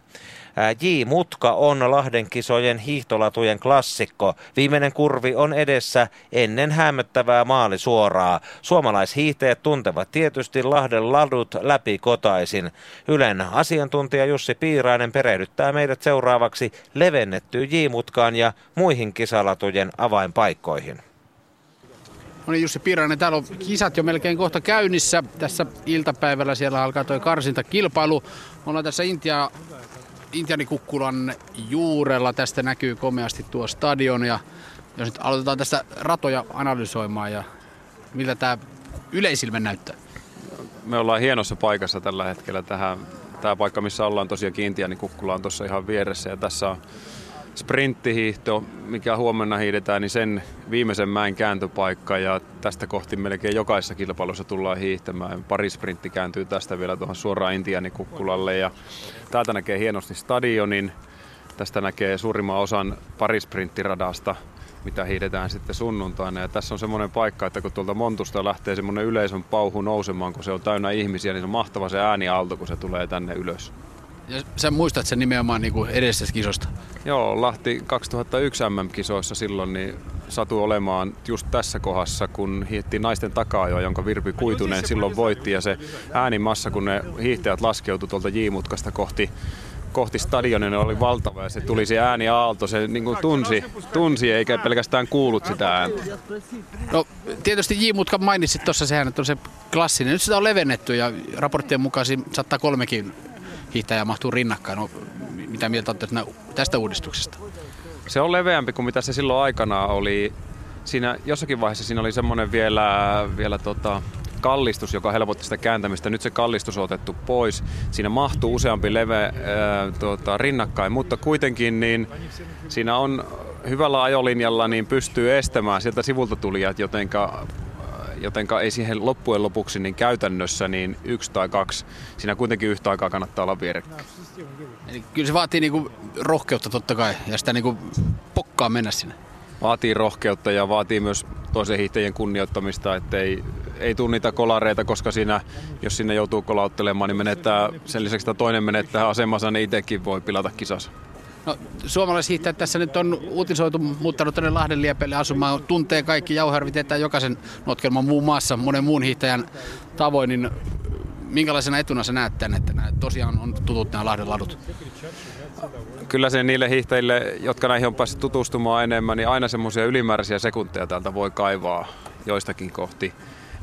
Speaker 9: J. Mutka on Lahden kisojen hiihtolatujen klassikko. Viimeinen kurvi on edessä ennen hämöttävää maalisuoraa. Suomalaishiihtäjät tuntevat tietysti Lahden ladut läpi kotaisin. Ylen asiantuntija Jussi Piirainen perehdyttää meidät seuraavaksi levennettyyn J-mutkaan ja muihin kisalatujen avainpaikkoihin.
Speaker 14: No niin Jussi Piirainen, täällä on kisat jo melkein kohta käynnissä. Tässä iltapäivällä siellä alkaa tuo karsintakilpailu. Me ollaan tässä Intia Intianikukkulan juurella. Tästä näkyy komeasti tuo stadion ja jos nyt aloitetaan tästä ratoja analysoimaan ja miltä tämä yleisilme näyttää?
Speaker 36: Me ollaan hienossa paikassa tällä hetkellä. Tähän, tämä paikka, missä ollaan tosiaan Intianikukkula on tuossa ihan vieressä ja tässä on sprinttihiihto, mikä huomenna hiidetään, niin sen viimeisen mäen kääntöpaikka ja tästä kohti melkein jokaisessa kilpailussa tullaan hiihtämään. Pari sprintti kääntyy tästä vielä tuohon suoraan Intianikukkulalle ja täältä näkee hienosti stadionin. Tästä näkee suurimman osan parisprinittiradasta, mitä hiidetään sitten sunnuntaina. Ja tässä on semmoinen paikka, että kun tuolta Montusta lähtee semmoinen yleisön pauhu nousemaan, kun se on täynnä ihmisiä, niin se on mahtava se ääniaalto, kun se tulee tänne ylös.
Speaker 14: Ja sä muistat sen nimenomaan niin kuin edellisestä kisosta?
Speaker 36: Joo, Lahti 2001 MM-kisoissa silloin niin satu olemaan just tässä kohdassa, kun hiitti naisten takaa jonka Virpi Kuitunen silloin voitti. Ja se äänimassa, kun ne hiihtäjät laskeutu tuolta J-mutkasta kohti kohti stadionin oli valtava ja se tuli se ääni aalto, se niin kuin tunsi, tunsi eikä pelkästään kuullut sitä ääntä.
Speaker 14: No tietysti J-mutka mainitsit tuossa sehän, että on se klassinen. Nyt sitä on levennetty ja raporttien mukaan saattaa kolmekin hiihtäjä mahtuu rinnakkain. No, mitä mieltä olette tästä uudistuksesta?
Speaker 36: Se on leveämpi kuin mitä se silloin aikanaan oli. Siinä, jossakin vaiheessa siinä oli semmoinen vielä, vielä tota, kallistus, joka helpotti sitä kääntämistä. Nyt se kallistus on otettu pois. Siinä mahtuu useampi leve tuota, rinnakkain, mutta kuitenkin niin siinä on hyvällä ajolinjalla niin pystyy estämään sieltä sivulta tulijat, jotenka jotenka ei siihen loppujen lopuksi niin käytännössä niin yksi tai kaksi, siinä kuitenkin yhtä aikaa kannattaa olla vierekkäin.
Speaker 14: Eli kyllä se vaatii niinku rohkeutta totta kai ja sitä niinku pokkaa mennä sinne.
Speaker 36: Vaatii rohkeutta ja vaatii myös toisen hiihtäjien kunnioittamista, ettei ei tule niitä kolareita, koska siinä, jos sinne joutuu kolauttelemaan, niin menettää, sen lisäksi että toinen menettää asemansa, niin itsekin voi pilata kisassa.
Speaker 14: No, suomalaishiihtäjät tässä nyt on uutisoitu, muuttanut tänne Lahden liepeille asumaan. Tuntee kaikki jauharvit, että jokaisen notkelman muun maassa monen muun hiihtäjän tavoin, niin minkälaisena etuna sä näet tänne, että nämä tosiaan on tutut nämä Lahden ladut?
Speaker 36: Kyllä se niille hiihtäjille, jotka näihin on päässyt tutustumaan enemmän, niin aina semmoisia ylimääräisiä sekunteja täältä voi kaivaa joistakin kohti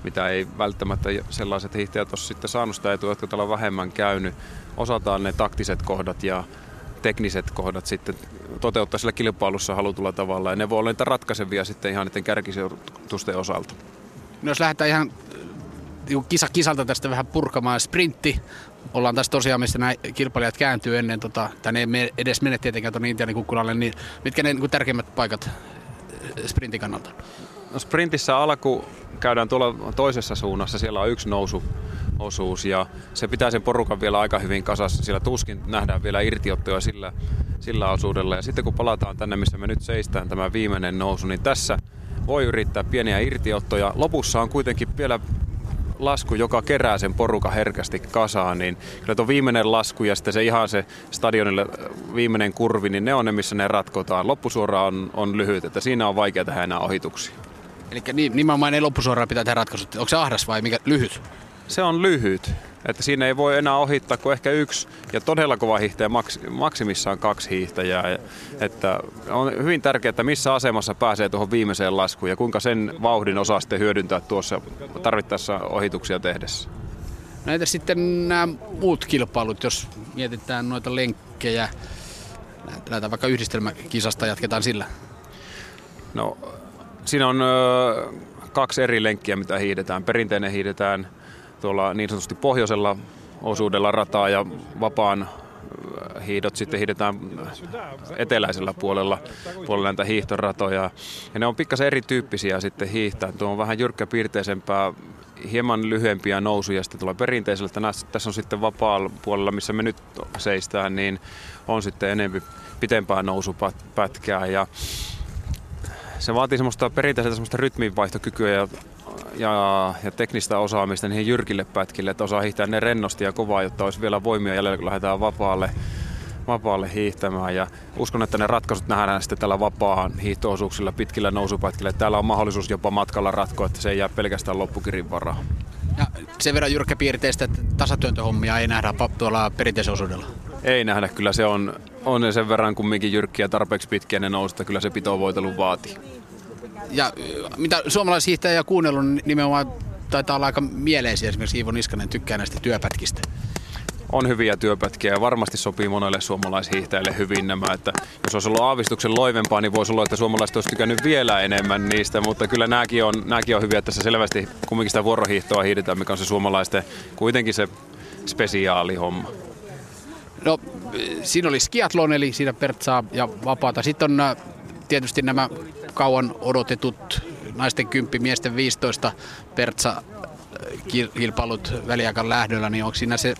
Speaker 36: mitä ei välttämättä sellaiset hiihtäjät ole sitten saanut sitä etua, jotka täällä on vähemmän käynyt. Osataan ne taktiset kohdat ja tekniset kohdat sitten toteuttaa sillä kilpailussa halutulla tavalla. Ja ne voi olla niitä ratkaisevia sitten ihan niiden kärkisijoitusten osalta.
Speaker 14: No jos lähdetään ihan niin kisa kisalta tästä vähän purkamaan sprintti. Ollaan tässä tosiaan, missä nämä kilpailijat kääntyy ennen, tota, tai ne ei edes mene tietenkään tuonne Intianin kukkulalle, niin mitkä ne niin tärkeimmät paikat sprintin kannalta?
Speaker 36: No sprintissä alku käydään tuolla toisessa suunnassa, siellä on yksi nousu osuus ja se pitää sen porukan vielä aika hyvin kasassa. Siellä tuskin nähdään vielä irtiottoja sillä, sillä osuudella. Ja sitten kun palataan tänne, missä me nyt seistään tämä viimeinen nousu, niin tässä voi yrittää pieniä irtiottoja. Lopussa on kuitenkin vielä lasku, joka kerää sen porukan herkästi kasaan, niin kyllä tuo viimeinen lasku ja sitten se ihan se stadionille viimeinen kurvi, niin ne on ne, missä ne ratkotaan. Loppusuora on, on lyhyt, että siinä on vaikea tehdä enää ohituksia.
Speaker 14: Eli nimenomaan ei loppusuoraan pitää tehdä ratkaisut. Onko se ahdas vai mikä lyhyt?
Speaker 36: Se on lyhyt. Että siinä ei voi enää ohittaa kuin ehkä yksi ja todella kova hiihtäjä, maksimissaan kaksi hiihtäjää. Että on hyvin tärkeää, että missä asemassa pääsee tuohon viimeiseen laskuun ja kuinka sen vauhdin osaa sitten hyödyntää tuossa tarvittaessa ohituksia tehdessä.
Speaker 14: Näitä sitten nämä muut kilpailut, jos mietitään noita lenkkejä, lähdetään vaikka yhdistelmäkisasta, jatketaan sillä.
Speaker 36: No, siinä on kaksi eri lenkkiä, mitä hiidetään. Perinteinen hiidetään tuolla niin sanotusti pohjoisella osuudella rataa ja vapaan hiidot sitten hiidetään eteläisellä puolella, puolella näitä hiihtoratoja. Ja ne on pikkasen erityyppisiä sitten hiihtää. Tuo on vähän jyrkkäpiirteisempää, hieman lyhyempiä nousuja sitten tuolla perinteisellä. Tässä on sitten vapaalla puolella, missä me nyt seistään, niin on sitten enemmän pitempää nousupätkää. Ja se vaatii semmoista perinteistä semmoista rytminvaihtokykyä ja ja, ja teknistä osaamista niihin jyrkille pätkille, että osaa hiihtää ne rennosti ja kovaa, jotta olisi vielä voimia jäljellä, kun lähdetään vapaalle, vapaalle hiihtämään. Ja uskon, että ne ratkaisut nähdään sitten tällä vapaan hiihtoosuuksilla pitkillä nousupätkillä. Täällä on mahdollisuus jopa matkalla ratkoa, että se ei jää pelkästään loppukirin varaan.
Speaker 14: Ja sen verran jyrkkäpiirteistä, että tasatyöntöhommia ei nähdä tuolla osuudella.
Speaker 36: Ei nähdä, kyllä se on, on sen verran kumminkin jyrkkiä tarpeeksi pitkiä ne nousta, kyllä se pitovoitelu vaatii
Speaker 14: ja mitä suomalaishiihtäjä kuunnellut, niin nimenomaan taitaa olla aika mieleisiä. Esimerkiksi Iivo Niskanen tykkää näistä työpätkistä.
Speaker 36: On hyviä työpätkiä ja varmasti sopii monelle suomalaishiihtäjille hyvin nämä. Että jos olisi ollut aavistuksen loivempaa, niin voisi olla, että suomalaiset olisi tykännyt vielä enemmän niistä. Mutta kyllä nämäkin on, nämäkin on hyviä, että tässä selvästi kumminkin sitä vuorohiihtoa hiidetään, mikä on se suomalaisten kuitenkin se spesiaalihomma.
Speaker 14: No, siinä oli skiathlon, eli siinä Pertsaa ja vapaata. Sitten on äh, tietysti nämä kauan odotetut naisten 10, miesten 15 Pertsa äh, kilpailut väliaikan lähdöllä, niin onko siinä se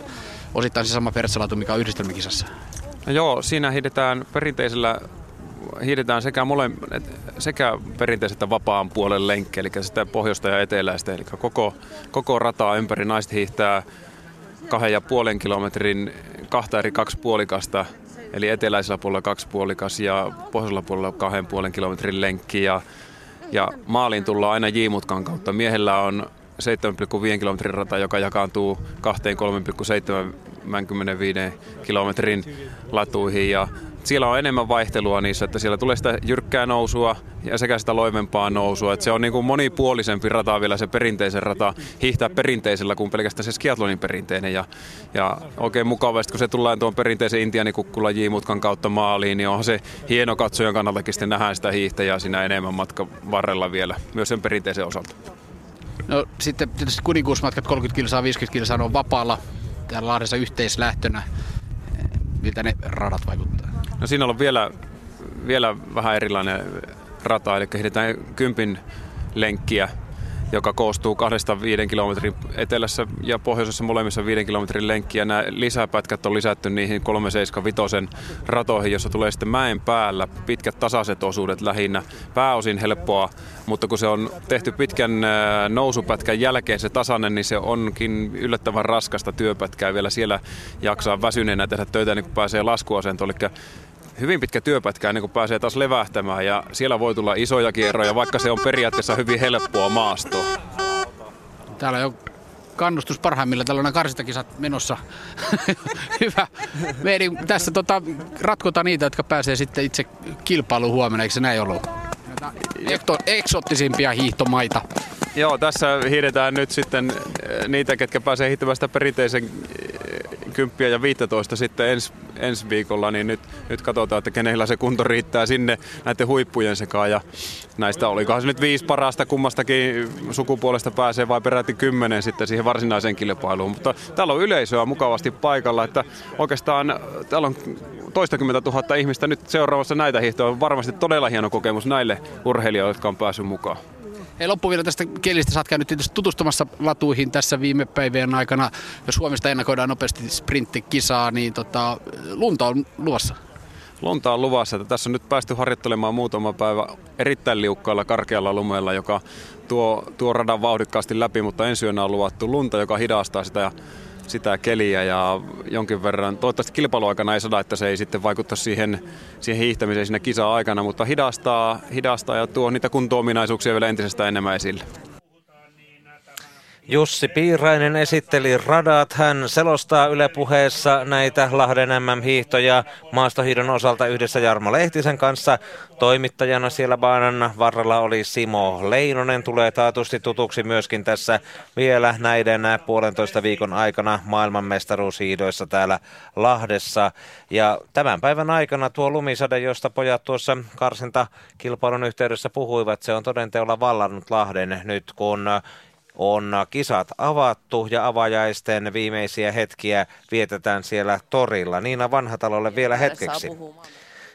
Speaker 14: osittain se sama Pertsalatu, mikä on yhdistelmäkisassa?
Speaker 36: No joo, siinä hiidetään perinteisellä hiidetään sekä, mole, sekä perinteiset että vapaan puolen lenkki, eli sitä pohjoista ja eteläistä, eli koko, koko rataa ympäri naiset hiihtää kahden ja puolen kilometrin kahta eri kaksipuolikasta Eli eteläisellä puolella kaksi puolikas ja pohjoisella puolella kahden puolen kilometrin lenkki. Ja, ja maaliin tullaan aina J-mutkan kautta. Miehellä on 7,5 kilometrin rata, joka jakaantuu 2-3,75 kilometrin latuihin. Ja siellä on enemmän vaihtelua niissä, että siellä tulee sitä jyrkkää nousua ja sekä sitä loivempaa nousua. Että se on niin kuin monipuolisempi rata vielä se perinteisen rata hiihtää perinteisellä kuin pelkästään se skiathlonin perinteinen. Ja, ja oikein mukavasti, kun se tullaan tuon perinteisen intianikukkulla J-mutkan kautta maaliin, niin onhan se hieno katsojan kannaltakin sitten nähdään sitä hiihtäjää siinä enemmän matkan varrella vielä, myös sen perinteisen osalta.
Speaker 14: No sitten tietysti kuninkuusmatkat 30 kilsaa, 50 kilsaa on vapaalla täällä Lahdessa yhteislähtönä. Miltä ne radat vaikuttaa?
Speaker 36: No siinä on vielä, vielä vähän erilainen rata, eli kehitetään kympin lenkkiä, joka koostuu kahdesta viiden kilometrin etelässä ja pohjoisessa molemmissa viiden kilometrin lenkkiä. Nämä lisäpätkät on lisätty niihin 375 ratoihin, jossa tulee sitten mäen päällä pitkät tasaiset osuudet lähinnä. Pääosin helppoa, mutta kun se on tehty pitkän nousupätkän jälkeen se tasainen, niin se onkin yllättävän raskasta työpätkää vielä siellä jaksaa väsyneenä tehdä töitä, niin kun pääsee laskuasentoon. Eli hyvin pitkä työpätkä ennen kuin pääsee taas levähtämään ja siellä voi tulla isoja kierroja, vaikka se on periaatteessa hyvin helppoa maastoa.
Speaker 14: Täällä on kannustus parhaimmilla tällainen karsintakisat menossa. Hyvä. Me tässä tota, ratkotaan niitä, jotka pääsee sitten itse kilpailuun huomenna, eikö se näin ollut? Ekto, eksottisimpia hiihtomaita.
Speaker 36: Joo, tässä hiidetään nyt sitten eh, niitä, ketkä pääsee hiihtämään sitä perinteisen 10 ja 15 sitten ensi, ensi viikolla, niin nyt, nyt katsotaan, että kenellä se kunto riittää sinne näiden huippujen sekaan. Ja näistä olikohan se nyt viisi parasta kummastakin sukupuolesta pääsee vai peräti kymmenen sitten siihen varsinaiseen kilpailuun. Mutta täällä on yleisöä mukavasti paikalla, että oikeastaan täällä on toistakymmentä tuhatta ihmistä nyt seuraavassa näitä hiihtoja. On varmasti todella hieno kokemus näille urheilijoille, jotka on päässyt mukaan.
Speaker 14: Hei, loppu vielä tästä kelistä. Sä oot käynyt tietysti tutustumassa latuihin tässä viime päivien aikana. Jos Suomesta ennakoidaan nopeasti sprinttikisaa, niin tota, lunta on luvassa.
Speaker 36: Lunta on luvassa. Että tässä on nyt päästy harjoittelemaan muutama päivä erittäin liukkaalla karkealla lumella, joka tuo, tuo radan vauhdikkaasti läpi, mutta ensi yönä on luvattu lunta, joka hidastaa sitä sitä keliä ja jonkin verran, toivottavasti kilpailuaikana ei sada, että se ei sitten vaikutta siihen, siihen hiihtämiseen siinä kisa-aikana, mutta hidastaa, hidastaa ja tuo niitä kunto-ominaisuuksia vielä entisestään enemmän esille.
Speaker 9: Jussi Piirainen esitteli radat. Hän selostaa Yle puheessa näitä Lahden MM-hiihtoja maastohiidon osalta yhdessä Jarmo Lehtisen kanssa. Toimittajana siellä baanan varrella oli Simo Leinonen. Tulee taatusti tutuksi myöskin tässä vielä näiden puolentoista viikon aikana maailmanmestaruushiidoissa täällä Lahdessa. Ja tämän päivän aikana tuo lumisade, josta pojat tuossa karsintakilpailun yhteydessä puhuivat, se on todenteolla vallannut Lahden nyt kun on kisat avattu ja avajaisten viimeisiä hetkiä vietetään siellä torilla. Niina Vanhatalolle vielä hetkeksi.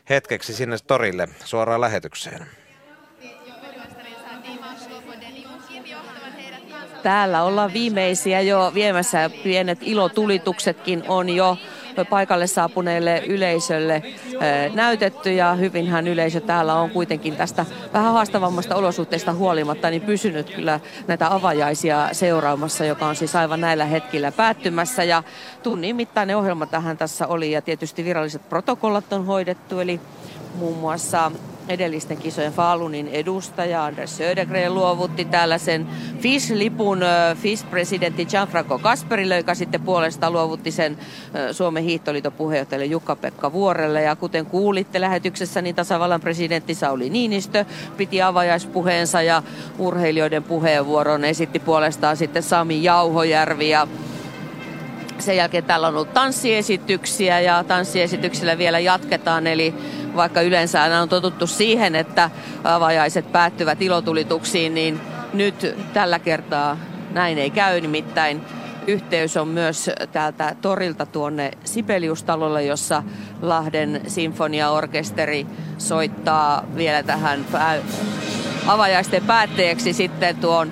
Speaker 9: Hetkeksi sinne torille suoraan lähetykseen.
Speaker 22: Täällä ollaan viimeisiä jo viemässä. Pienet ilotulituksetkin on jo paikalle saapuneelle yleisölle näytetty ja hyvinhän yleisö täällä on kuitenkin tästä vähän haastavammasta olosuhteista huolimatta niin pysynyt kyllä näitä avajaisia seuraamassa, joka on siis aivan näillä hetkillä päättymässä. Ja tunnin mittainen ohjelma tähän tässä oli ja tietysti viralliset protokollat on hoidettu eli muun muassa edellisten kisojen Falunin edustaja Anders Södergren luovutti täällä sen FIS-lipun FIS-presidentti Gianfranco Kasperille, joka sitten puolestaan luovutti sen Suomen hiihtoliiton puheenjohtajalle Jukka-Pekka Vuorelle. Ja kuten kuulitte lähetyksessä, niin tasavallan presidentti Sauli Niinistö piti avajaispuheensa ja urheilijoiden puheenvuoron esitti puolestaan sitten Sami Jauhojärvi. Ja sen jälkeen täällä on ollut tanssiesityksiä ja tanssiesityksillä vielä jatketaan, eli vaikka yleensä aina on totuttu siihen, että avajaiset päättyvät ilotulituksiin, niin nyt tällä kertaa näin ei käy, nimittäin yhteys on myös täältä torilta tuonne Sibeliustalolle, jossa Lahden sinfoniaorkesteri soittaa vielä tähän avajaisten päätteeksi sitten tuon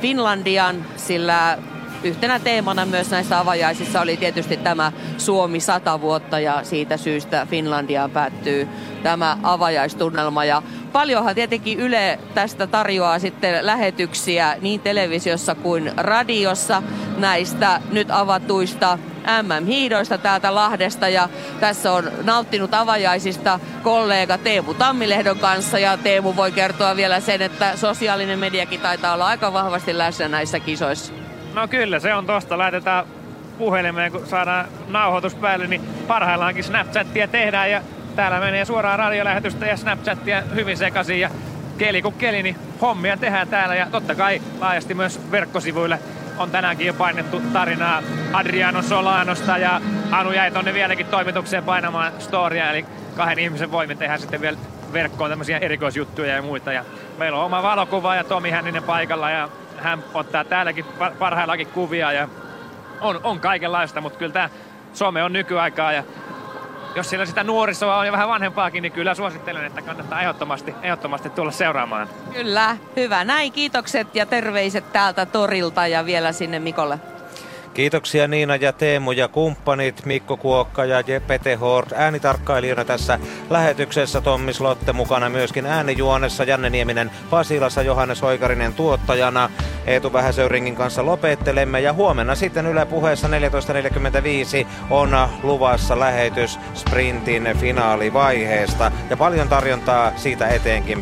Speaker 22: Finlandian, sillä yhtenä teemana myös näissä avajaisissa oli tietysti tämä Suomi 100 vuotta ja siitä syystä Finlandiaan päättyy tämä avajaistunnelma. Ja paljonhan tietenkin Yle tästä tarjoaa sitten lähetyksiä niin televisiossa kuin radiossa näistä nyt avatuista MM-hiidoista täältä Lahdesta ja tässä on nauttinut avajaisista kollega Teemu Tammilehdon kanssa ja Teemu voi kertoa vielä sen, että sosiaalinen mediakin taitaa olla aika vahvasti läsnä näissä kisoissa.
Speaker 37: No kyllä, se on tosta. Laitetaan puhelimeen, kun saadaan nauhoitus päälle, niin parhaillaankin Snapchattia tehdään ja täällä menee suoraan radiolähetystä ja Snapchattia hyvin sekaisin ja keli kun keli, niin hommia tehdään täällä ja totta kai laajasti myös verkkosivuille on tänäänkin jo painettu tarinaa Adriano Solanosta ja Anu jäi tonne vieläkin toimitukseen painamaan storia, eli kahden ihmisen voimin tehdään sitten vielä verkkoon tämmöisiä erikoisjuttuja ja muita. Ja meillä on oma valokuva ja Tomi Hänninen paikalla ja hän ottaa täälläkin parhaillakin kuvia ja on, on kaikenlaista, mutta kyllä tämä some on nykyaikaa ja jos siellä sitä nuorisoa on ja vähän vanhempaakin, niin kyllä suosittelen, että kannattaa ehdottomasti, ehdottomasti tulla seuraamaan.
Speaker 22: Kyllä, hyvä. Näin kiitokset ja terveiset täältä torilta ja vielä sinne Mikolle.
Speaker 9: Kiitoksia Niina ja Teemu ja kumppanit, Mikko Kuokka ja Pete Hort äänitarkkailijana tässä lähetyksessä, Tommi Slotte mukana myöskin äänijuonessa, Janne Nieminen Pasilassa, Johannes Oikarinen tuottajana. Eetu Vähäsöyringin kanssa lopettelemme ja huomenna sitten Yle puheessa 14.45 on luvassa lähetys sprintin finaalivaiheesta ja paljon tarjontaa siitä eteenkin.